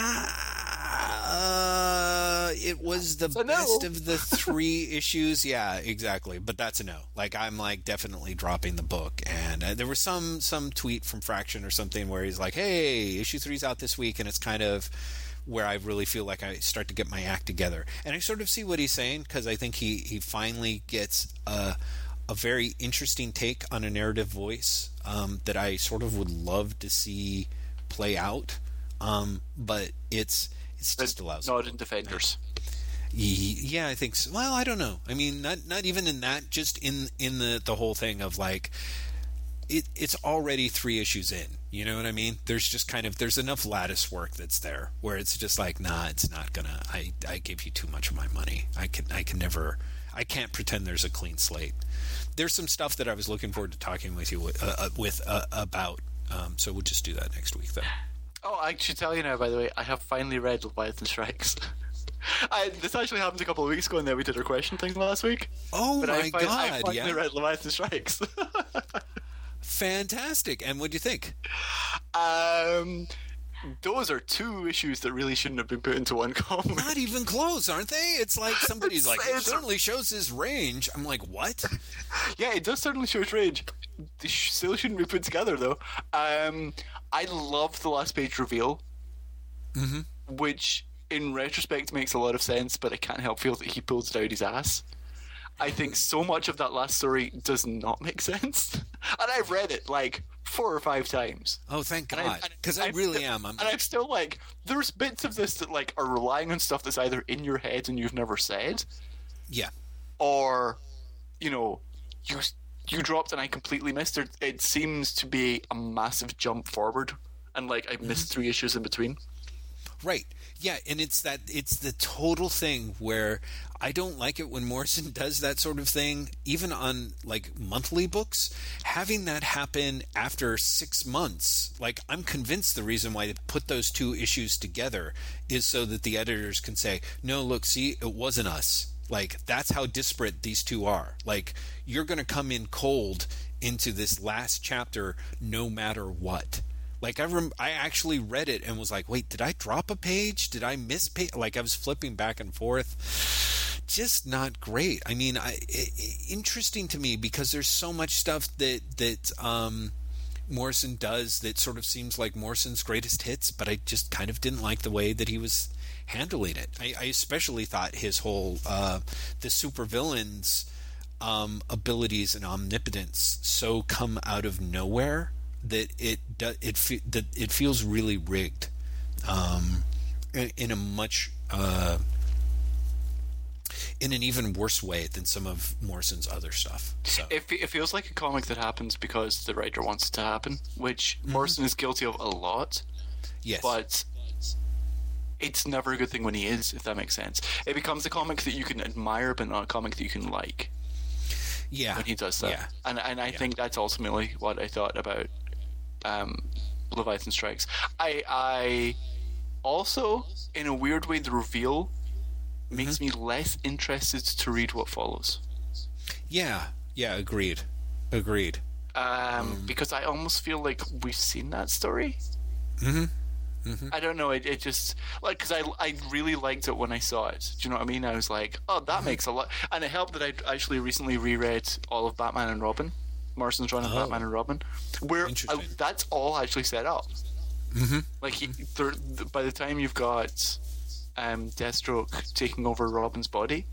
Uh, it was the no. best of the three issues. Yeah, exactly. But that's a no. Like I'm like definitely dropping the book. And uh, there was some some tweet from Fraction or something where he's like, "Hey, issue three's out this week," and it's kind of where I really feel like I start to get my act together. And I sort of see what he's saying because I think he he finally gets a a very interesting take on a narrative voice um, that I sort of would love to see play out. Um, but it's it's just allows not in defenders. Yeah, I think so. Well, I don't know. I mean, not not even in that. Just in in the the whole thing of like, it it's already three issues in. You know what I mean? There's just kind of there's enough lattice work that's there where it's just like, nah, it's not gonna. I I gave you too much of my money. I can I can never. I can't pretend there's a clean slate. There's some stuff that I was looking forward to talking with you with, uh, uh, with uh, about. Um, so we'll just do that next week, though. Oh, I should tell you now. By the way, I have finally read Leviathan Strikes. I, this actually happened a couple of weeks ago, and then we did our question thing last week. Oh but my I god! I finally yeah. read Leviathan Strikes. Fantastic. And what do you think? Um, those are two issues that really shouldn't have been put into one comic. Not even close, aren't they? It's like somebody's like, it certainly shows his range. I'm like, what? yeah, it does certainly show his range. They still shouldn't be put together, though. Um, I love the last page reveal, mm-hmm. which in retrospect makes a lot of sense, but I can't help feel that he pulls it out his ass. I think so much of that last story does not make sense, and I've read it like four or five times. Oh, thank God! Because I, I, really am. I'm... And I'm still like, there's bits of this that like are relying on stuff that's either in your head and you've never said, yeah, or you know, you you dropped and I completely missed it. It seems to be a massive jump forward, and like I missed mm-hmm. three issues in between. Right. Yeah, and it's that it's the total thing where I don't like it when Morrison does that sort of thing, even on like monthly books. Having that happen after six months, like I'm convinced the reason why they put those two issues together is so that the editors can say, no, look, see, it wasn't us. Like that's how disparate these two are. Like you're going to come in cold into this last chapter no matter what. Like I rem- I actually read it and was like, "Wait, did I drop a page? Did I miss page?" Like I was flipping back and forth. Just not great. I mean, I, it, interesting to me because there's so much stuff that that um, Morrison does that sort of seems like Morrison's greatest hits, but I just kind of didn't like the way that he was handling it. I, I especially thought his whole uh, the supervillains um, abilities and omnipotence so come out of nowhere that it it that it feels really rigged, um, in, in, a much uh, in an even worse way than some of Morrison's other stuff. So it, it feels like a comic that happens because the writer wants it to happen, which mm-hmm. Morrison is guilty of a lot. Yes. but it's never a good thing when he is, if that makes sense. It becomes a comic that you can admire, but not a comic that you can like yeah. when he does that. Yeah. And and I think that's ultimately what I thought about um, Leviathan Strikes. I I also, in a weird way, the reveal makes Mm-hmm. me less interested to read what follows. Yeah. Yeah. Agreed. Agreed. Um, Mm. because I almost feel like we've seen that story. Mhm. I don't know. It, it just like because I I really liked it when I saw it. Do you know what I mean? I was like, oh, that Mm-hmm. makes a lot, and it helped that I actually recently reread all of Batman and Robin, Morrison's run of Oh. Batman and Robin, where I, Interesting. that's all actually set up. Mm-hmm. Like he, there, th- by the time you've got um, Deathstroke taking over Robin's body,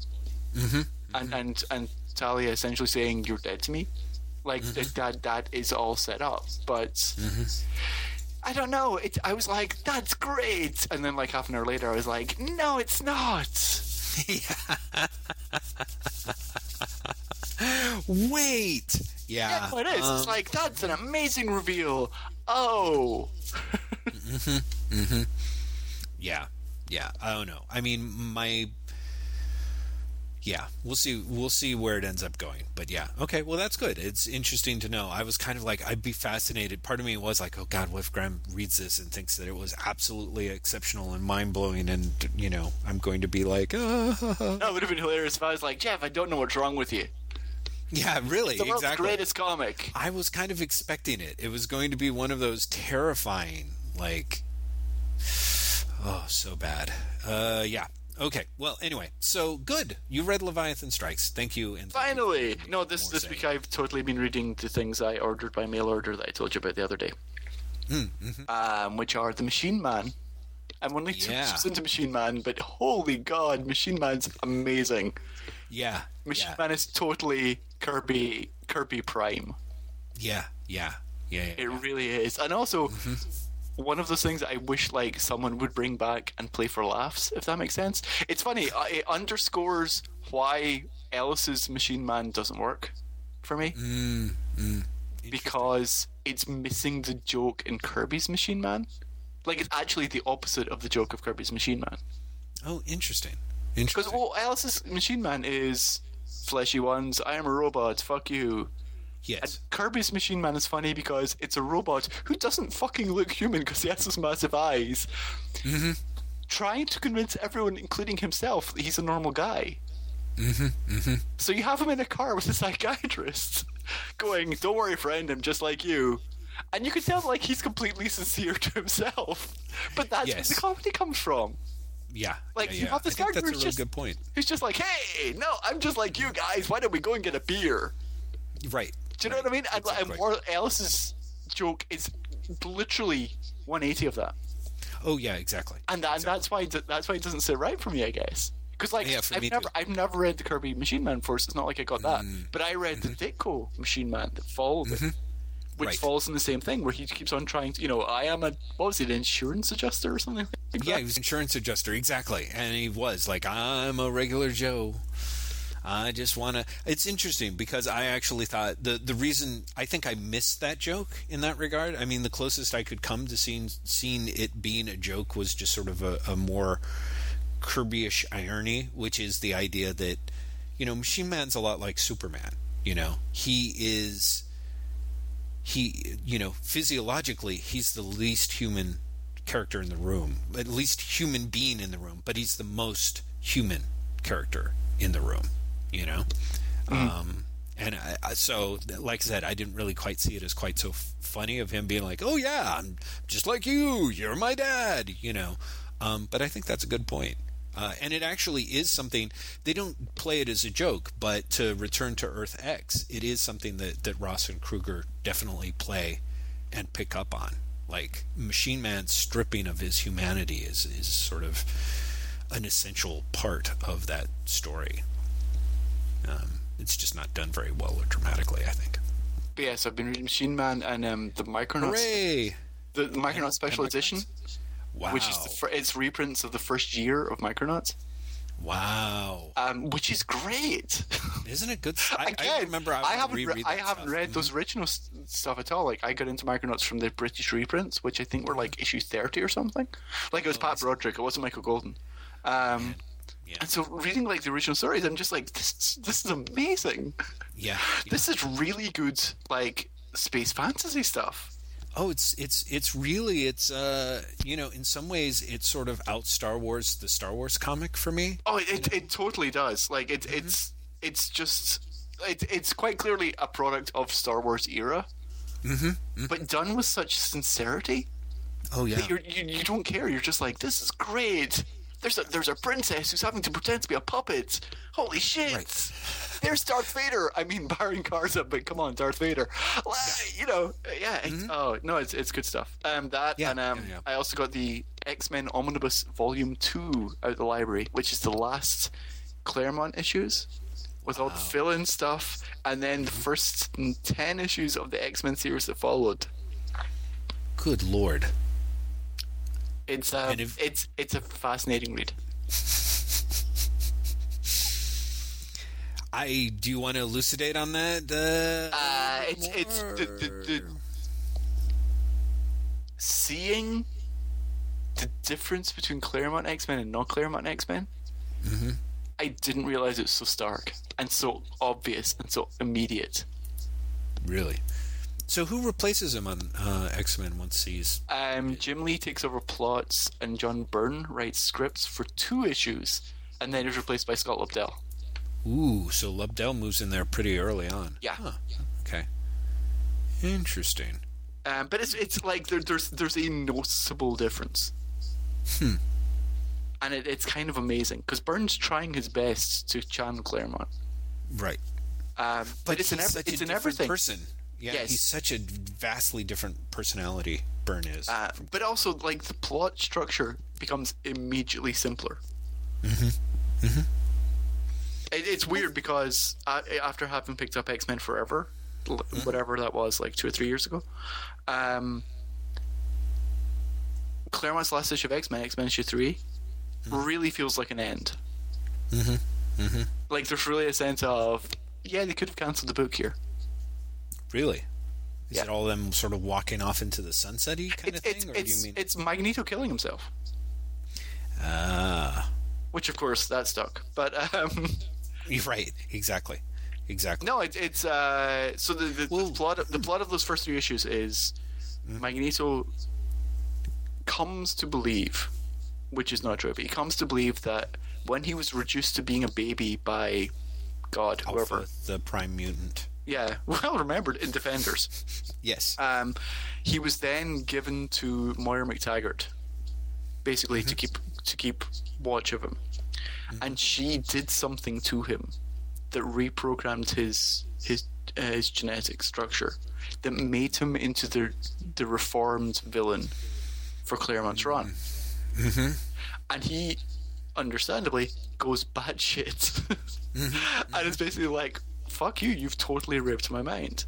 Mm-hmm. and and and Talia essentially saying you're dead to me, like Mm-hmm. th- that that is all set up. But I don't know. It, I was like, that's great, and then like half an hour later, I was like, no, it's not. Wait. Yeah, Yeah. it is. um, it's like that's an amazing reveal. Oh, Mhm. Mhm. Yeah, yeah. I don't know. I mean, my yeah. We'll see. We'll see where it ends up going. But yeah, okay. Well, that's good. It's interesting to know. I was kind of like, I'd be fascinated. Part of me was like, oh God, what if Graeme reads this and thinks that it was absolutely exceptional and mind blowing, and you know, I'm going to be like, ah. that would have been hilarious if I was like, Jeff, I don't know what's wrong with you. Yeah, really, The world's exactly. greatest comic. I was kind of expecting it. It was going to be one of those terrifying, like, oh, so bad. Uh, yeah. Okay. Well, anyway, so good. You read Leviathan Strikes. Thank you. And you Finally, no. This this saying. week I've totally been reading the things I ordered by mail order that I told you about the other day, Hmm, mm-hmm. um, which are the Machine Man. I'm only two Yeah. issues into Machine Man, but holy God, Machine Man's amazing. Yeah. Machine yeah. Man is totally Kirby Kirby Prime. Yeah. Yeah. Yeah. yeah, It yeah. really is, and also. Mm-hmm. One of those things that I wish like someone would bring back and play for laughs, if that makes sense. It's funny. uh, It underscores why Ellis's Machine Man doesn't work for me. Mm, mm. because it's missing the joke in Kirby's Machine Man. Like it's actually the opposite of the joke of Kirby's Machine Man. Oh, interesting. Interesting. Because well, Ellis's Machine Man is fleshy ones. I am a robot. Fuck you. yes. Kirby's Machine Man is funny because it's a robot who doesn't fucking look human because he has those massive eyes. Mm-hmm. Trying to convince everyone, including himself, that he's a normal guy. Mm-hmm. Mm-hmm. So you have him in a car with a psychiatrist, going, "Don't worry, friend, I'm just like you," and you can tell like he's completely sincere to himself. But that's where Yes. the comedy comes from. Yeah. Like, yeah, you yeah. have this I character that's a who's just- good point. Who's just like, "Hey, no, I'm just like you guys. Why don't we go and get a beer?" Right. Do you know right. what I mean? And, and Exactly. Ellis's joke is literally 180 of that, Oh yeah, exactly. and, that, and that's why it- that's why it doesn't sit right for me, I guess. Because like Yeah, I've never too. I've never read the Kirby Machine Man first. It's not like I got that, Mm. but I read the Ditko Machine Man that followed it, which. Right. falls in the same thing where he keeps on trying to you know I am a what was he an insurance adjuster or something like Yeah, he was an insurance adjuster, exactly. And he was like, I'm a regular Joe. I just want to. It's interesting because I actually thought the the reason I think I missed that joke in that regard. I mean, the closest I could come to seeing seeing it being a joke was just sort of a, a more Kirby-ish irony, which is the idea that you know Machine Man's a lot like Superman. You know, he is he you know physiologically he's the least human character in the room at least human being in the room but he's the most human character in the room you know? Um and I, I, so like i said i didn't really quite see it as quite so f- funny of him being like oh yeah i'm just like you you're my dad you know? Um but i think that's a good point uh, and it actually is something they don't play it as a joke, but to return to Earth X, it is something that, that Ross and Krueger definitely play and pick up on. Like Machine Man's stripping of his humanity is is sort of an essential part of that story. Um, it's just not done very well or dramatically, I think. But yes, I've been reading Machine Man and um, the Micronauts, Hooray! the, the Micronauts Special and Edition, Wow! which is the fir- it's reprints of the first year of Micronauts, wow! um, which is great. Isn't it good? I, Again, I remember I, would haven't re- I haven't stuff. read those original s- stuff at all. Like I got into Micronauts from the British reprints, which I think were like issue thirty or something. Like it was Pat Broderick, it wasn't Michael Golden. Um, Yeah. And so reading like the original stories, I'm just like, this this is amazing. Yeah. This is really good, like space fantasy stuff. Oh, it's it's it's really it's uh you know in some ways it's sort of out Star Wars the Star Wars comic for me. Oh, it it, it totally does. Like it it's it's just it, it's quite clearly a product of Star Wars era, mm-hmm. but done with such sincerity. Oh yeah. that you're, you you don't care. You're just like, this is great. There's a there's a princess who's having to pretend to be a puppet. Holy shit! Right. There's Darth Vader. I mean, Baron Karza, but come on, Darth Vader. Like, You know, yeah. It's, Oh no, it's it's good stuff. Um, that Yeah, and um, yeah. I also got the X Men Omnibus Volume Two out of the library, which is the last Claremont issues. With all the fill-in stuff, and then the first ten issues of the X Men series that followed. Good lord. It's um, if- it's it's a fascinating read. I do you want to elucidate on that? Uh, Uh, it's it's the, the, the seeing the difference between Claremont X Men and non Claremont X Men. I didn't realize it was so stark and so obvious and so immediate. really. So who replaces him on uh, X Men once he's Um, Jim Lee takes over plots, and John Byrne writes scripts for two issues, and then is replaced by Scott Lobdell. Ooh, so Lobdell moves in there pretty early on. Yeah. Huh. Okay. Interesting. Um, but it's it's like there, there's there's a noticeable difference. Hmm. And it, it's kind of amazing because Byrne's trying his best to channel Claremont, Right. um, but, it's in he's every, such it's in different everything. person. Yeah, Yes. he's such a vastly different personality. Byrne is. Uh, but also, like the plot structure becomes immediately simpler. Mm-hmm. Mm-hmm. It, it's weird because uh, after having picked up X Men Forever, Mm-hmm. whatever that was, like two or three years ago, um, Claremont's last issue of X Men, X Men issue 3 Mm-hmm. really feels like an end. Mm-hmm. Like there's really a sense of, yeah, they could have cancelled the book here. really? Is yeah. it all them sort of walking off into the sunset-y kind It's of thing, it's or do you mean? it's Magneto killing himself, Ah, which of course that stuck. But um, you're right. Exactly. Exactly. No, it, it's uh, so the the, the plot of, the plot of those first three issues is Magneto comes to believe, which is not true, but he comes to believe that when he was reduced to being a baby by God, whoever, the prime mutant. yeah, well remembered in Defenders, Yes. um, he was then given to Moira McTaggart, basically Mm-hmm. to keep to keep watch of him, and she did something to him that reprogrammed his his uh, his genetic structure that made him into the the reformed villain for Claremont's run, Mm-hmm. and he understandably goes batshit, Mm-hmm. and it's basically like, "Fuck you! You've totally ripped my mind."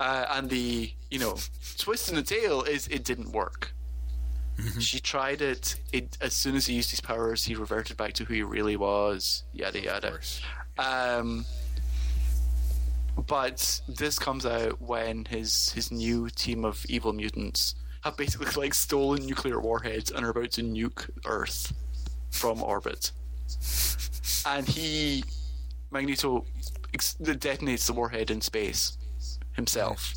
Uh, and the you know twist in the tail is it didn't work. Mm-hmm. She tried it. It as soon as he used his powers, he reverted back to who he really was. Yada yada. Um, but this comes out when his his new team of evil mutants have basically like stolen nuclear warheads and are about to nuke Earth from orbit. And he, Magneto, ex- detonates the warhead in space himself,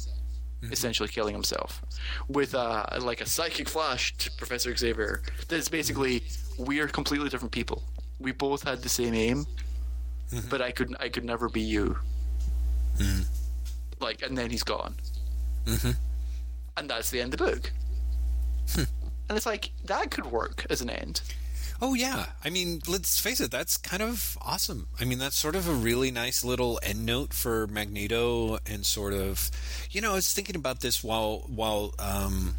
Mm-hmm. essentially killing himself with a like a psychic flash to Professor Xavier. That's basically we're completely different people. We both had the same aim, mm-hmm. but I could I could never be you. Mm-hmm. Like, and then he's gone, and that's the end of the book. Hmm. And it's like that could work as an end. Oh yeah, I mean, let's face it, that's kind of awesome. I mean, that's sort of a really nice little end note for Magneto, and sort of, you know, I was thinking about this while while um,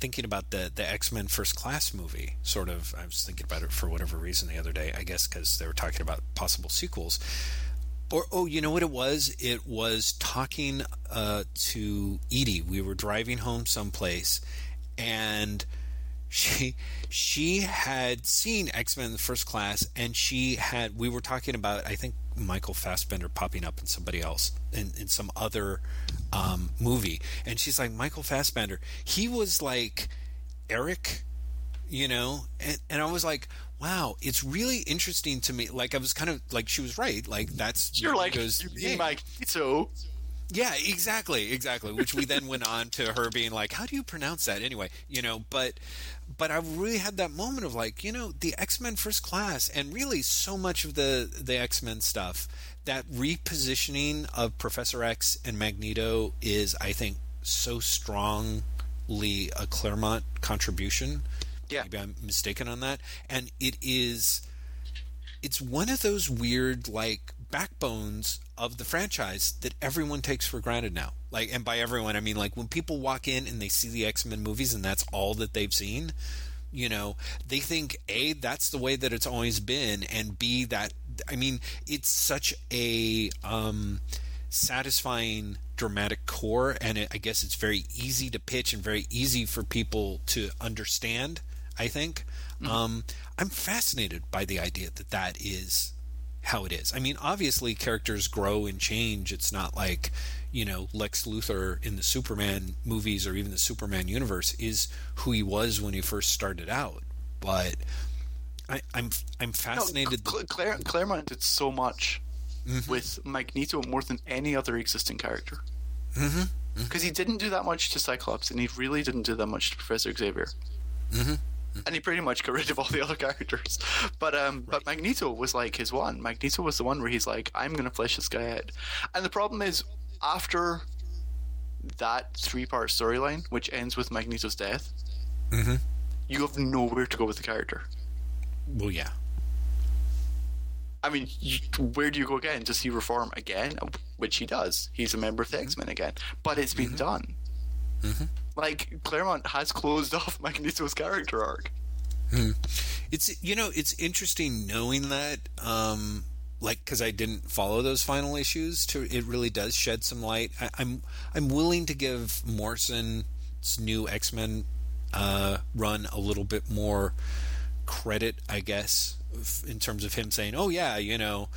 thinking about the the X Men First Class movie. Sort of, I was thinking about it for whatever reason the other day. I guess because they were talking about possible sequels. Or oh, you know what it was? It was talking uh, to Edie. We were driving home someplace, and she she had seen X Men: in The First Class, and she had. We were talking about, I think Michael Fassbender popping up in somebody else in, in some other um, movie, and she's like, Michael Fassbender. He was like Eric, you know, and and I was like. Wow, it's really interesting to me. Like I was kind of like she was right. Like that's You're like, Magneto's you mean name. Magneto? Yeah, exactly, exactly. Which we then went on to her being like, "How do you pronounce that?" Anyway, you know, but but I really had that moment of like, you know, the X Men First Class, and really so much of the the X Men stuff. That repositioning of Professor X and Magneto is, I think, so strongly a Claremont contribution. Yeah. Maybe I'm mistaken on that, and it is it's one of those weird like backbones of the franchise that everyone takes for granted now. Like and by everyone I mean like when people walk in and they see the X-Men movies and that's all that they've seen, you know, they think A that's the way that it's always been and B that I mean it's such a um satisfying dramatic core and it, I guess it's very easy to pitch and very easy for people to understand, I think. Um I'm fascinated by the idea that that is how it is. I mean, obviously characters grow and change. It's not like, you know, Lex Luthor in the Superman movies or even the Superman universe is who he was when he first started out. But I, I'm I'm No, fascinated. Cl- Claire, Claremont did so much Mm-hmm. with Magneto more than any other existing character. Because he didn't do that much to Cyclops, and he really didn't do that much to Professor Xavier. Mhm. And he pretty much got rid of all the other characters. But um, but Magneto was like his one. Magneto was the one where he's like, I'm gonna flesh this guy out. And the problem is, after that three part storyline, which ends with Magneto's death, Mhm. you have nowhere to go with the character. well, yeah. I mean, you, where do you go again? Does he reform again? Which he does. He's a member of the X Men again. But it's been done. Like, Claremont has closed off Magneto's character arc. It's you know it's interesting knowing that um like because I didn't follow those final issues to it really does shed some light. I, I'm I'm willing to give Morrison's new X Men uh, run a little bit more credit, I guess, in terms of him saying, "Oh yeah, you know."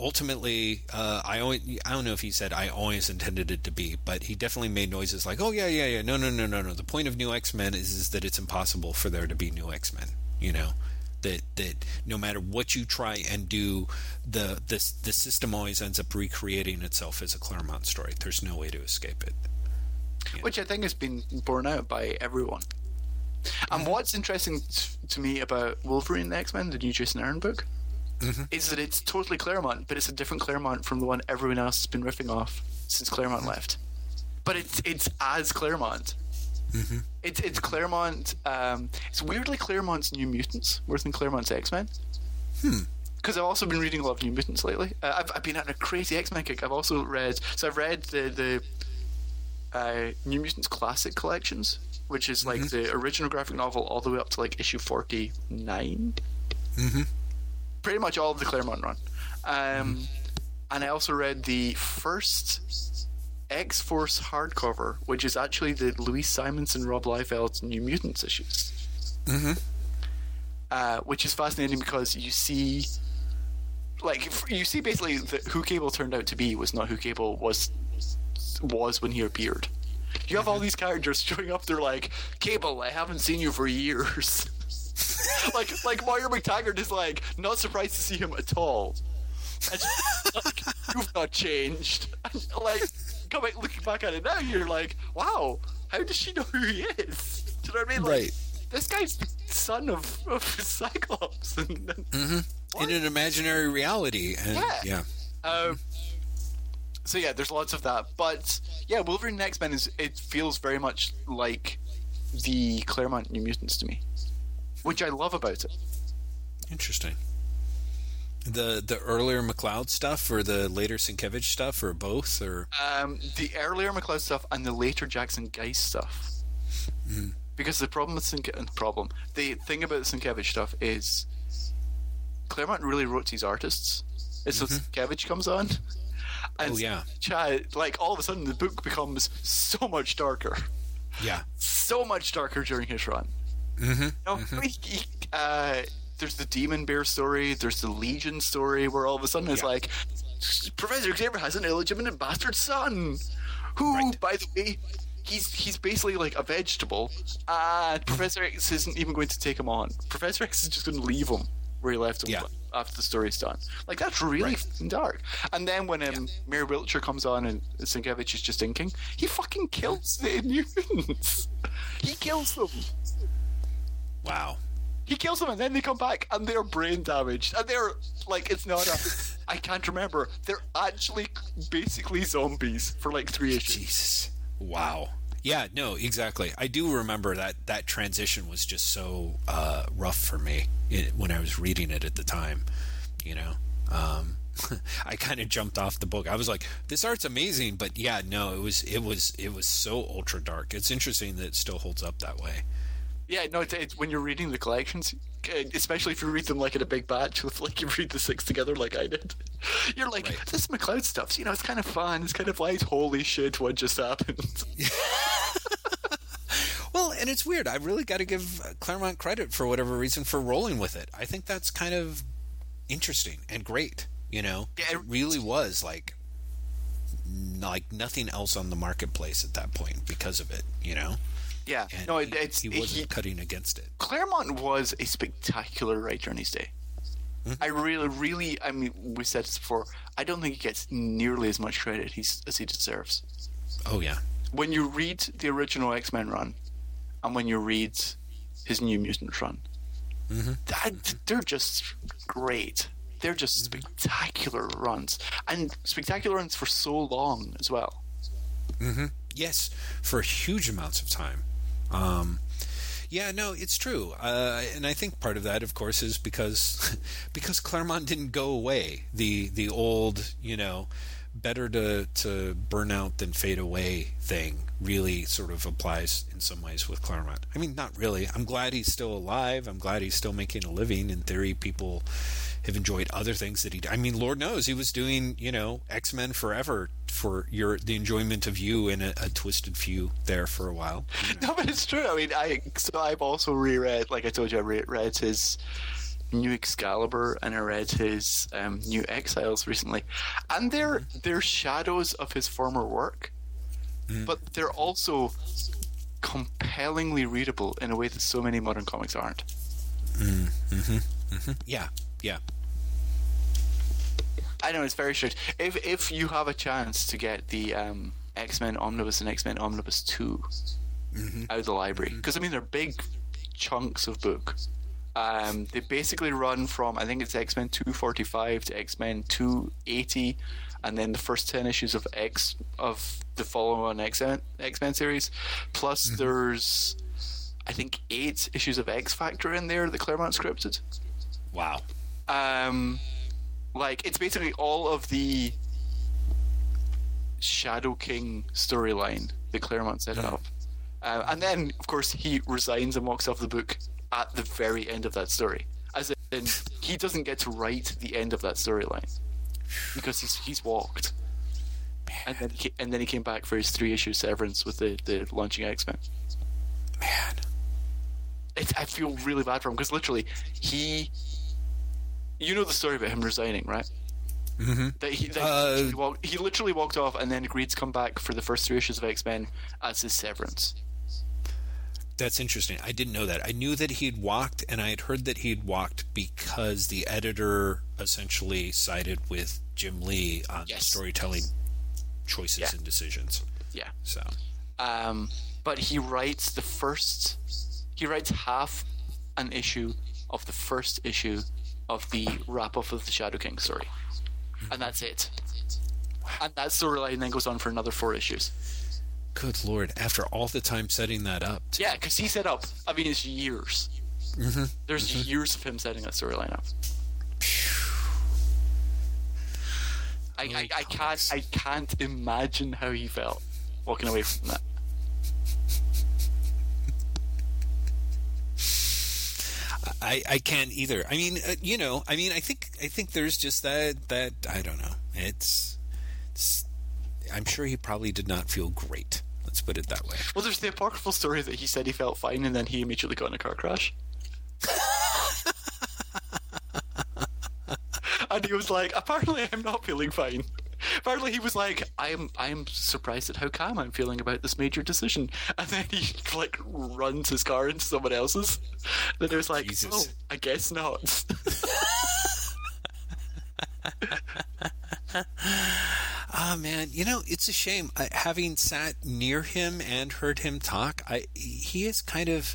Ultimately, uh, I always, I don't know if he said I always intended it to be, but he definitely made noises like, "Oh yeah, yeah, yeah, no, no, no, no, no." The point of New X Men is, is that it's impossible for there to be New X Men. You know, that that no matter what you try and do, the this the system always ends up recreating itself as a Claremont story. There's no way to escape it. Which I think has been borne out by everyone. And what's interesting to me about Wolverine and the X Men, the new Jason Aaron book, mm-hmm. is that it's totally Claremont, but it's a different Claremont from the one everyone else has been riffing off since Claremont mm-hmm. left. But it's it's as Claremont. It's it's Claremont. Um, it's weirdly Claremont's New Mutants more than Claremont's X Men. Because I've also been reading a lot of New Mutants lately. Uh, I've, I've been on a crazy X Men kick. I've also read. So I've read the the uh, New Mutants classic collections, which is like the original graphic novel all the way up to like issue forty Mm-hmm. Pretty much all of the Claremont run. Um, And I also read the first X Force hardcover, which is actually the Louise Simonson Rob Liefeld's New Mutants issues. Mm-hmm. Uh, which is fascinating because you see, like, you see basically that who Cable turned out to be was not who Cable was was when he appeared. You have all these characters showing up. They're like, Cable, I haven't seen you for years. like, like Moira McTaggart is like not surprised to see him at all. She's like, you've not changed. And, coming looking back at it now, you're like, wow, how does she know who he is? Do you know what I mean? Like, Right. This guy's son of, of Cyclops. And, and- In an imaginary reality, and Yeah. yeah. um, so yeah, there's lots of that. But yeah, Wolverine and X Men is it feels very much like the Claremont New Mutants to me, which I love about it. Interesting. The the earlier McLeod stuff or the later Sienkiewicz stuff or both or Um, the earlier McLeod stuff and the later Jackson Guice stuff. Because the problem with Sienkiewicz, the problem, the thing about the Sienkiewicz stuff is Claremont really wrote to his artists. And so Sienkiewicz comes on. And Oh, yeah. Chad, like all of a sudden, the book becomes so much darker. yeah. so much darker during his run. Mm-hmm. You know, he- he- uh, there's the Demon Bear story. There's the Legion story, where all of a sudden it's Yeah. like Professor Xavier has an illegitimate bastard son, who, Right. by the way, he's he's basically like a vegetable, and Professor X isn't even going to take him on. Professor X is just going to leave him where he left him Yeah. after the story's done. Like that's really Right. fucking dark. And then when um, Mary Wilshire comes on and Sienkiewicz is just inking, he fucking kills the Inhumans. he kills them. Wow. He kills them and then they come back and they're brain damaged. And they're like, it's not a. I can't remember. They're actually basically zombies for like three issues. Jesus. Wow. Yeah, no, exactly. I do remember that that transition was just so uh, rough for me it, when I was reading it at the time. You know, um, I kind of jumped off the book. I was like, "This art's amazing," but yeah, no, it was it was it was so ultra dark. It's interesting that it still holds up that way. Yeah, no, it's, it's when you're reading the collections, uh, especially if you read them like in a big batch with like you read the six together like I did. You're like, Right. this McLeod stuff's, you know, it's kind of fun. It's kind of like, holy shit, what just happened? Well, and it's weird. I really got to give Claremont credit for whatever reason for rolling with it. I think that's kind of interesting and great. You know, Yeah, it really was like like nothing else on the marketplace at that point because of it. You know, yeah, and no, he, it's he he- wasn't cutting against it. Claremont was a spectacular writer in his day. Mm-hmm. I really, really, I mean, we said this before. I don't think he gets nearly as much credit he's, as he deserves. Oh yeah, When you read the original X Men run, and when you read his New Mutant run, mm-hmm. that, they're just great. They're just mm-hmm. spectacular runs, and spectacular runs for so long as well. yes, for huge amounts of time. Um, yeah, no, it's true, uh, and I think part of that, of course, is because because Claremont didn't go away. The the old, you know, better to to burn out than fade away thing really sort of applies in some ways with Claremont. I mean, not really. I'm glad he's still alive. I'm glad he's still making a living. In theory, people have enjoyed other things that he. I mean, Lord knows he was doing, you know, X Men Forever for your the enjoyment of you and a, a twisted few there for a while. No, but it's true. I mean, I so I've also reread, like I told you, I re- read his New Excalibur and I read his um, New Exiles recently, and they're they're shadows of his former work, mm-hmm. but they're also compellingly readable in a way that so many modern comics aren't. Mm-hmm. Mm-hmm. Yeah, yeah. I know it's very strange. If if you have a chance to get the um, X Men Omnibus and X Men Omnibus 2 out of the library, because I mean they're big chunks of book. Um, they basically run from I think it's X Men 245 to X Men 280, and then the first ten issues of X of the follow-on X Men X Men series. Plus, there's I think eight issues of X Factor in there that Claremont scripted Wow. um like it's basically all of the shadow king storyline that claremont set up. Uh, and then of course he resigns and walks off the book at the very end of that story. As in he doesn't get to write the end of that storyline because he's he's walked. And then he, and then he came back for his three issue severance with the the launching x-men. Man. it's, I feel really bad for him because literally he, you know the story about him resigning, right? Mm-hmm. That he, that Uh, he, walked, he literally walked off and then agreed to come back for the first three issues of X Men as his severance. That's interesting. I didn't know that. I knew that he'd walked, and I had heard that he'd walked because the editor essentially sided with Jim Lee on Yes. storytelling choices Yeah. and decisions. Yeah. So, Um, but he writes the first, he writes half an issue of the first issue of the wrap up of the Shadow King story, and that's it. And that storyline then goes on for another four issues. good lord! After all the time setting that up, too. Yeah, because he set up. I mean, it's years. Mm-hmm. There's mm-hmm. years of him setting that storyline up. I, I, I can't I can't imagine how he felt walking away from that. I, I can't either. I mean, uh, you know, I mean, I think I think there's just that that I don't know. It's, it's I'm sure he probably did not feel great. Let's Let's put it that way. Well, there's the apocryphal story that he said he felt fine and then he immediately got in a car crash. and he was like, apparently I'm not feeling fine. Apparently he was like, I'm I'm surprised at how calm I'm feeling about this major decision. And then he like runs his car into someone else's. Then it was like, Jesus. oh, I guess not. Ah, man, you know it's a shame. I, having sat near him and heard him talk, I he is kind of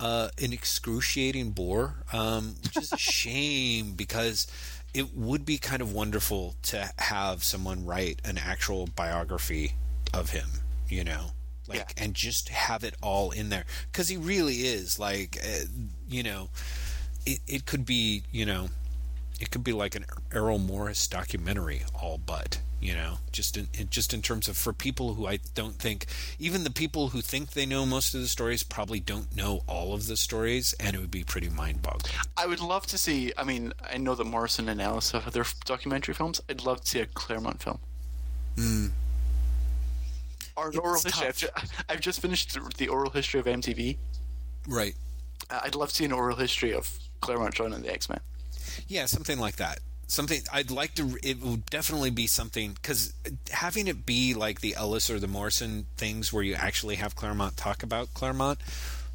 uh, an excruciating bore, um, which is a shame because it would be kind of wonderful to have someone write an actual biography of him. You know, like Yeah. and just have it all in there because he really is like, uh, you know, it it could be you know it could be like an Errol Morris documentary, all but you know, just in, in just in terms of for people who I don't think even the people who think they know most of the stories probably don't know all of the stories, and it would be pretty mind-boggling. I would love to see. I mean, I know that Morrison and Ellis have other documentary films. I'd love to see a Claremont film. Or an It's oral history. I've just, I've just finished the- oral history of MTV. Right. Uh, I'd love to see an oral history of Claremont joining the X Men. Yeah, something like that. Something I'd like to. It would definitely be something because having it be like the Ellis or the Morrison things where you actually have Claremont talk about Claremont,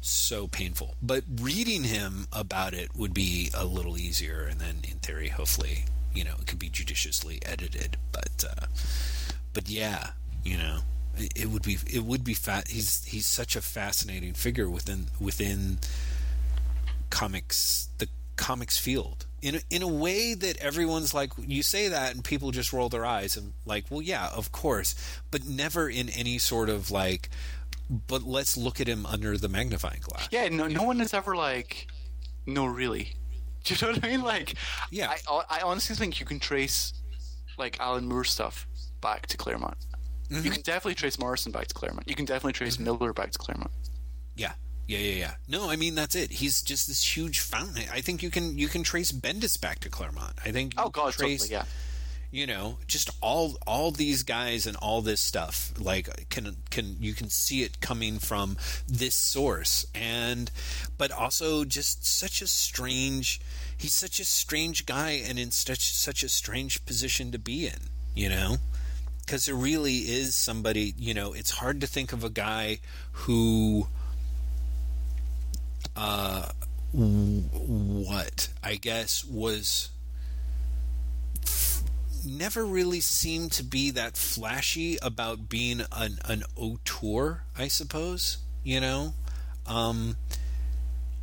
so painful. But reading him about it would be a little easier, and then in theory, hopefully, you know, it could be judiciously edited. But, uh, but yeah, you know, it, it would be it would be fat. He's he's such a fascinating figure within within comics the comics field in a, in a way that everyone's like you say that and people just roll their eyes and like well yeah of course but never in any sort of like but let's look at him under the magnifying glass Yeah, no, no one is ever like, no, really. Do you know what I mean? Like, Yeah. I, I honestly think you can trace like Alan Moore stuff back to Claremont. Mm-hmm. You can definitely trace Morrison back to Claremont. You can definitely trace Miller back to Claremont. yeah yeah yeah yeah. No i mean that's it. He's just this huge fountain. I think you can you can trace bendis back to claremont. I think you Oh God, trace totally, yeah. you know just all all these guys and all this stuff like can can you can see it coming from this source. And but also just such a strange he's such a strange guy and in such such a strange position to be in you know? Because there really is somebody you know it's hard to think of a guy who w- what i guess was never really seemed to be that flashy about being an an auteur, I suppose. You know, um,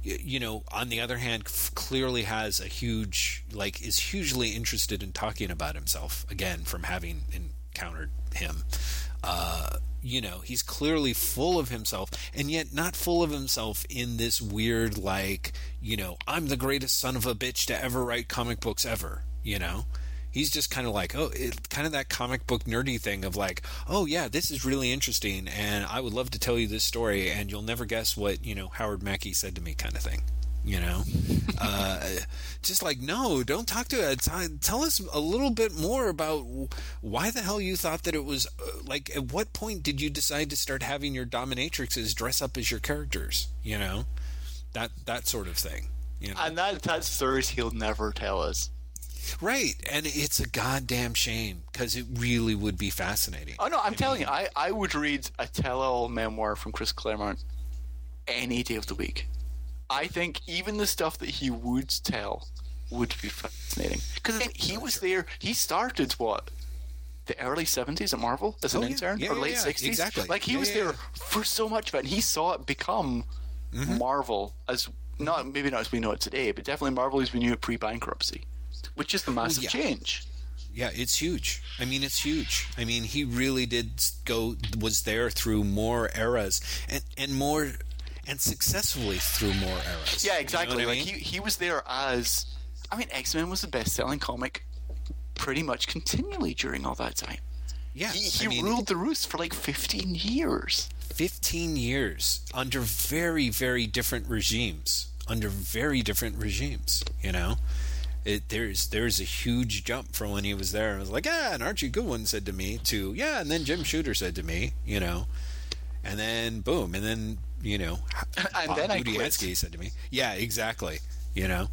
you know. On the other hand, clearly has a huge like is hugely interested in talking about himself again from having encountered him. Uh, you know, he's clearly full of himself, and yet not full of himself in this weird, like, you know, I'm the greatest son of a bitch to ever write comic books ever. You know, he's just kind of like, oh, it, kind of that comic book nerdy thing of like, oh yeah, this is really interesting, and I would love to tell you this story, and you'll never guess what you know Howard Mackie said to me, kind of thing. You know, uh, just like no, don't talk to it. Tell us a little bit more about why the hell you thought that it was uh, like. At what point did you decide to start having your dominatrixes dress up as your characters? You know, that that sort of thing. You know? And that that's stories he'll never tell us. Right, and it's a goddamn shame because it really would be fascinating. Oh no, I'm telling you, I, I would read a tell-all memoir from Chris Claremont any day of the week. I think even the stuff that he would tell would be fascinating because he was there. He started what the early '70s at Marvel as an Oh, yeah. intern, Yeah, or yeah, late yeah. '60s. Exactly. Like he was there for so much of it, and he saw it become Mm-hmm. Marvel as not maybe not as we know it today, but definitely Marvel as we knew it pre-bankruptcy, which is the massive yeah. change. Yeah, it's huge. I mean, it's huge. I mean, he really did go was there through more eras and and more and successfully through more eras. Yeah, You know exactly. I like mean? he he was there as I mean X Men was the best selling comic pretty much continually during all that time. yeah, He, he I mean, ruled the roost for like fifteen years. 15 years under very very different regimes under very different regimes you know it, there's there's a huge jump from when he was there I was like yeah and archie goodwin said to me to yeah and then jim shooter said to me you know and then boom, and then you know, And Bob then I quit. Said to me, "Yeah, exactly," you know,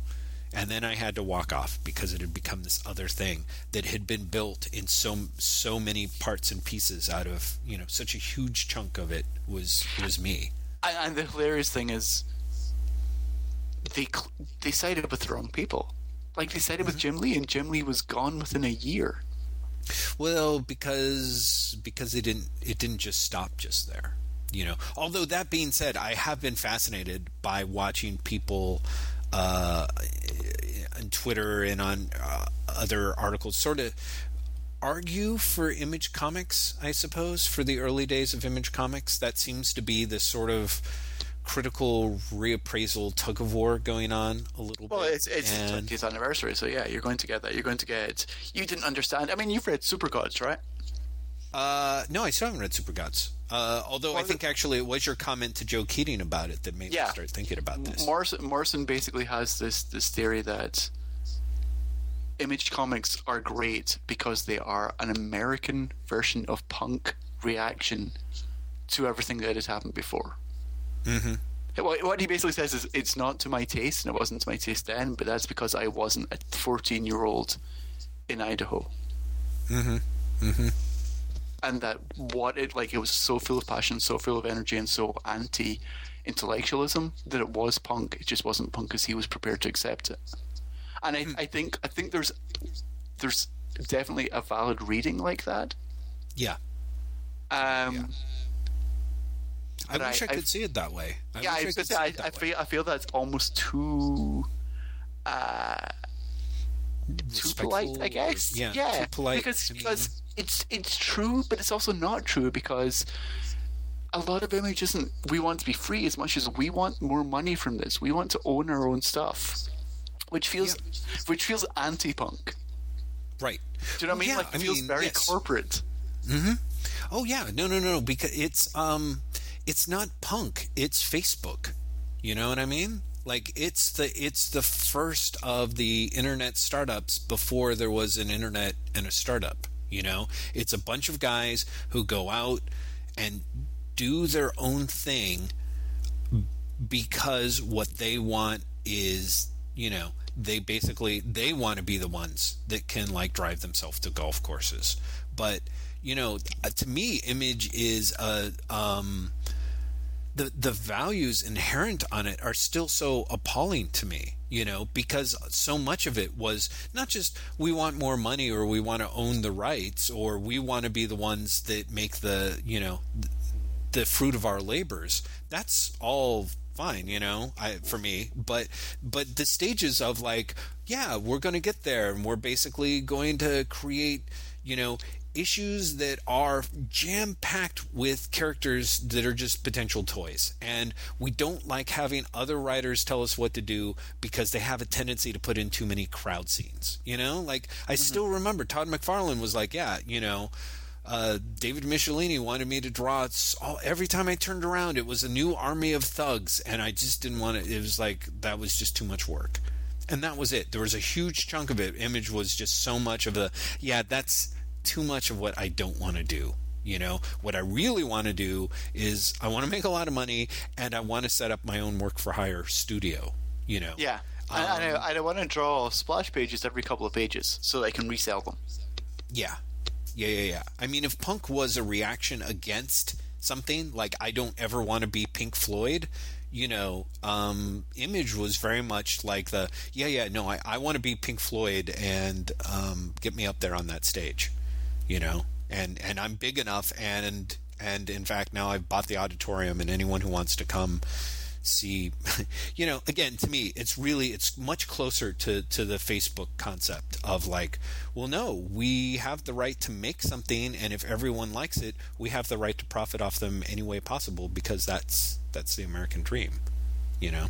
and then I had to walk off because it had become this other thing that had been built in so so many parts and pieces out of you know such a huge chunk of it was was me. And, and the hilarious thing is, they they sided with the wrong people. Like they sided with mm-hmm. Jim Lee, and Jim Lee was gone within a year. Well, because because it didn't it didn't just stop just there. You know. Although that being said, I have been fascinated by watching people uh, on Twitter and on uh, other articles sort of argue for Image Comics. I suppose for the early days of Image Comics, that seems to be the sort of critical reappraisal tug of war going on a little Well, bit. Well, it's it's the And- 20th anniversary, so yeah, you're going to get that. You're going to get. You didn't understand. I mean, you've read Super Gods, right? Uh, no, I still haven't read Super Gods. Uh, although I think actually it was your comment to Joe Keating about it that made Yeah. me start thinking about this. Morrison, Morrison basically has this this theory that Image Comics are great because they are an American version of punk reaction to everything that has happened before. hmm What, what he basically says is, it's not to my taste, and it wasn't to my taste then, but that's because I wasn't a 14 year old in Idaho. hmm hmm And that what it, like, it was so full of passion, so full of energy, and so anti intellectualism that it was punk. It just wasn't punk because he was prepared to accept it. And I, I think, I think there's, there's definitely a valid reading like that. Yeah. Um, I But wish I, I- could see it that way. I yeah, I, wish was could gonna see say, it I, I that feel I feel that's almost too uh, too polite, I Respectful or- guess. yeah, too polite because because it's it's true, but it's also not true because a lot of image isn't. We want to be free as much as we want more money from this. We want to own our own stuff, which feels which feels anti-punk. Right. Do you know what I mean? Yeah, like it I feels mean, very yes. corporate. Oh yeah, no, no, no, because it's um, it's not punk. It's Facebook. You know what I mean? Like it's the it's the first of the internet startups before there was an internet and a startup. You know, it's a bunch of guys who go out and do their own thing because what they want is you know they basically they want to be the ones that can like drive themselves to golf courses but you know to me image is a um the the values inherent on it are still so appalling to me you know because so much of it was not just we want more money or we want to own the rights or we want to be the ones that make the you know the fruit of our labors. That's all fine you know I, for me. But but the stages of like yeah we're going to get there and we're basically going to create you know issues that are jam packed with characters that are just potential toys and we don't like having other writers tell us what to do because they have a tendency to put in too many crowd scenes you know like i still remember todd mcfarlane was like yeah you know uh, David Michelinie wanted me to draw all, every time I turned around. It was a new army of thugs, and I just didn't want it It was like that was just too much work, and that was it. There was a huge chunk of it. Image was just so much of a yeah. That's too much of what I don't want to do. You know what I really want to do is I want to make a lot of money, and I want to set up my own work for hire studio. You know, Yeah. and, and I, I want to draw splash pages every couple of pages so that I can resell them. Yeah. Yeah, yeah, yeah. I mean, if punk was a reaction against something, like I don't ever want to be Pink Floyd, you know, um, Image was very much like the, yeah, yeah, no, I, I want to be Pink Floyd and um, get me up there on that stage, you know, and, and I'm big enough and, and in fact, now I've bought the auditorium and anyone who wants to come see you know again to me it's really it's much closer to to the facebook concept of like well no we have the right to make something and if everyone likes it we have the right to profit off them any way possible because that's that's the american dream you know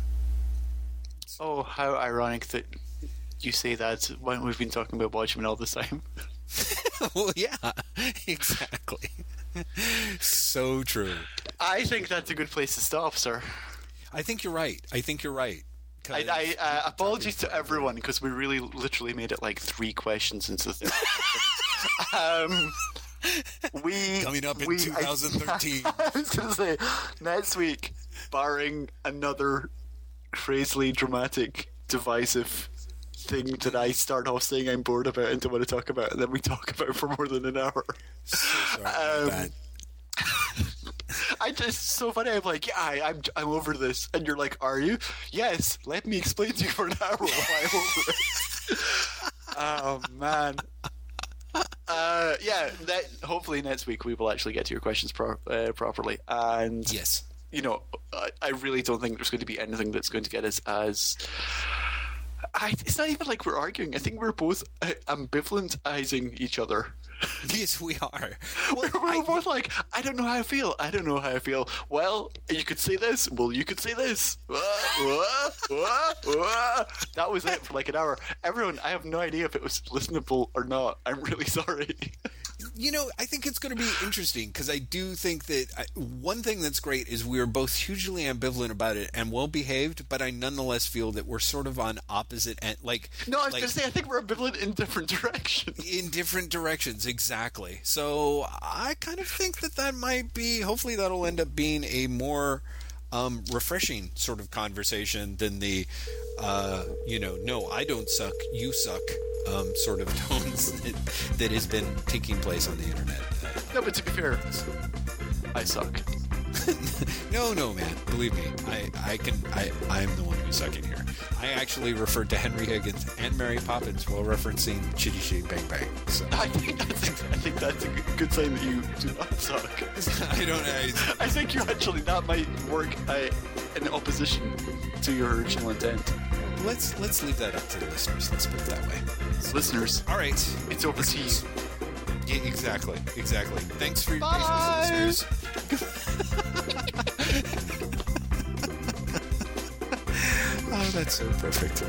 Oh, how ironic that you say that when we've been talking about Watchmen all this time. well yeah exactly so true I think that's a good place to stop, sir. i think you're right i think you're right. I, I uh, apologies to everyone because we really literally made it like three questions into the thing. um, we Coming up in we, 2013. I, was gonna say next week, barring another crazily dramatic, divisive thing that I start off saying I'm bored about and don't want to talk about, and then we talk about for more than an hour. So sorry Um. I just so funny. I'm like, yeah, I, I'm I'm over this, and you're like, are you? Yes. Let me explain to you for an hour why I'm over it. oh man. Uh, yeah. That hopefully next week we will actually get to your questions pro- uh, properly, and Yes. you know, I, I really don't think there's going to be anything that's going to get us as. I, it's not even like we're arguing. I think we're both uh, ambivalentizing each other. Yes, we are. Well, We're I- both like, I don't know how I feel. I don't know how I feel. Well, you could say this. Well, you could say this. That was it for like an hour. Everyone, I have no idea if it was listenable or not. I'm really sorry. You know, I think it's going to be interesting because I do think that I, one thing that's great is we're both hugely ambivalent about it and well behaved, but I nonetheless feel that we're sort of on opposite end, like No, I was like, going to say, I think we're ambivalent in different directions. in different directions exactly. So I kind of think that that might be. Hopefully, that'll end up being a more um, refreshing sort of conversation than the, uh, you know, no, I don't suck, you suck. Um, sort of tones that, that has been taking place on the internet. No, but to be fair, I suck. No, no, man. Believe me, I, I can. I, I'm the one who's sucking here. I actually referred to Henry Higgins and Mary Poppins while referencing Chitty Chitty Bang Bang. So I think that's, I think that's a good- sign that you do not suck. I don't. I, I think you actually that might work uh, in opposition to your original intent. let's let's leave that up to the listeners. Let's put it that way. Listeners, All right. it's over to you. Yeah, exactly. Exactly. Thanks for your Bye. patience, listeners. oh, that's so perfect.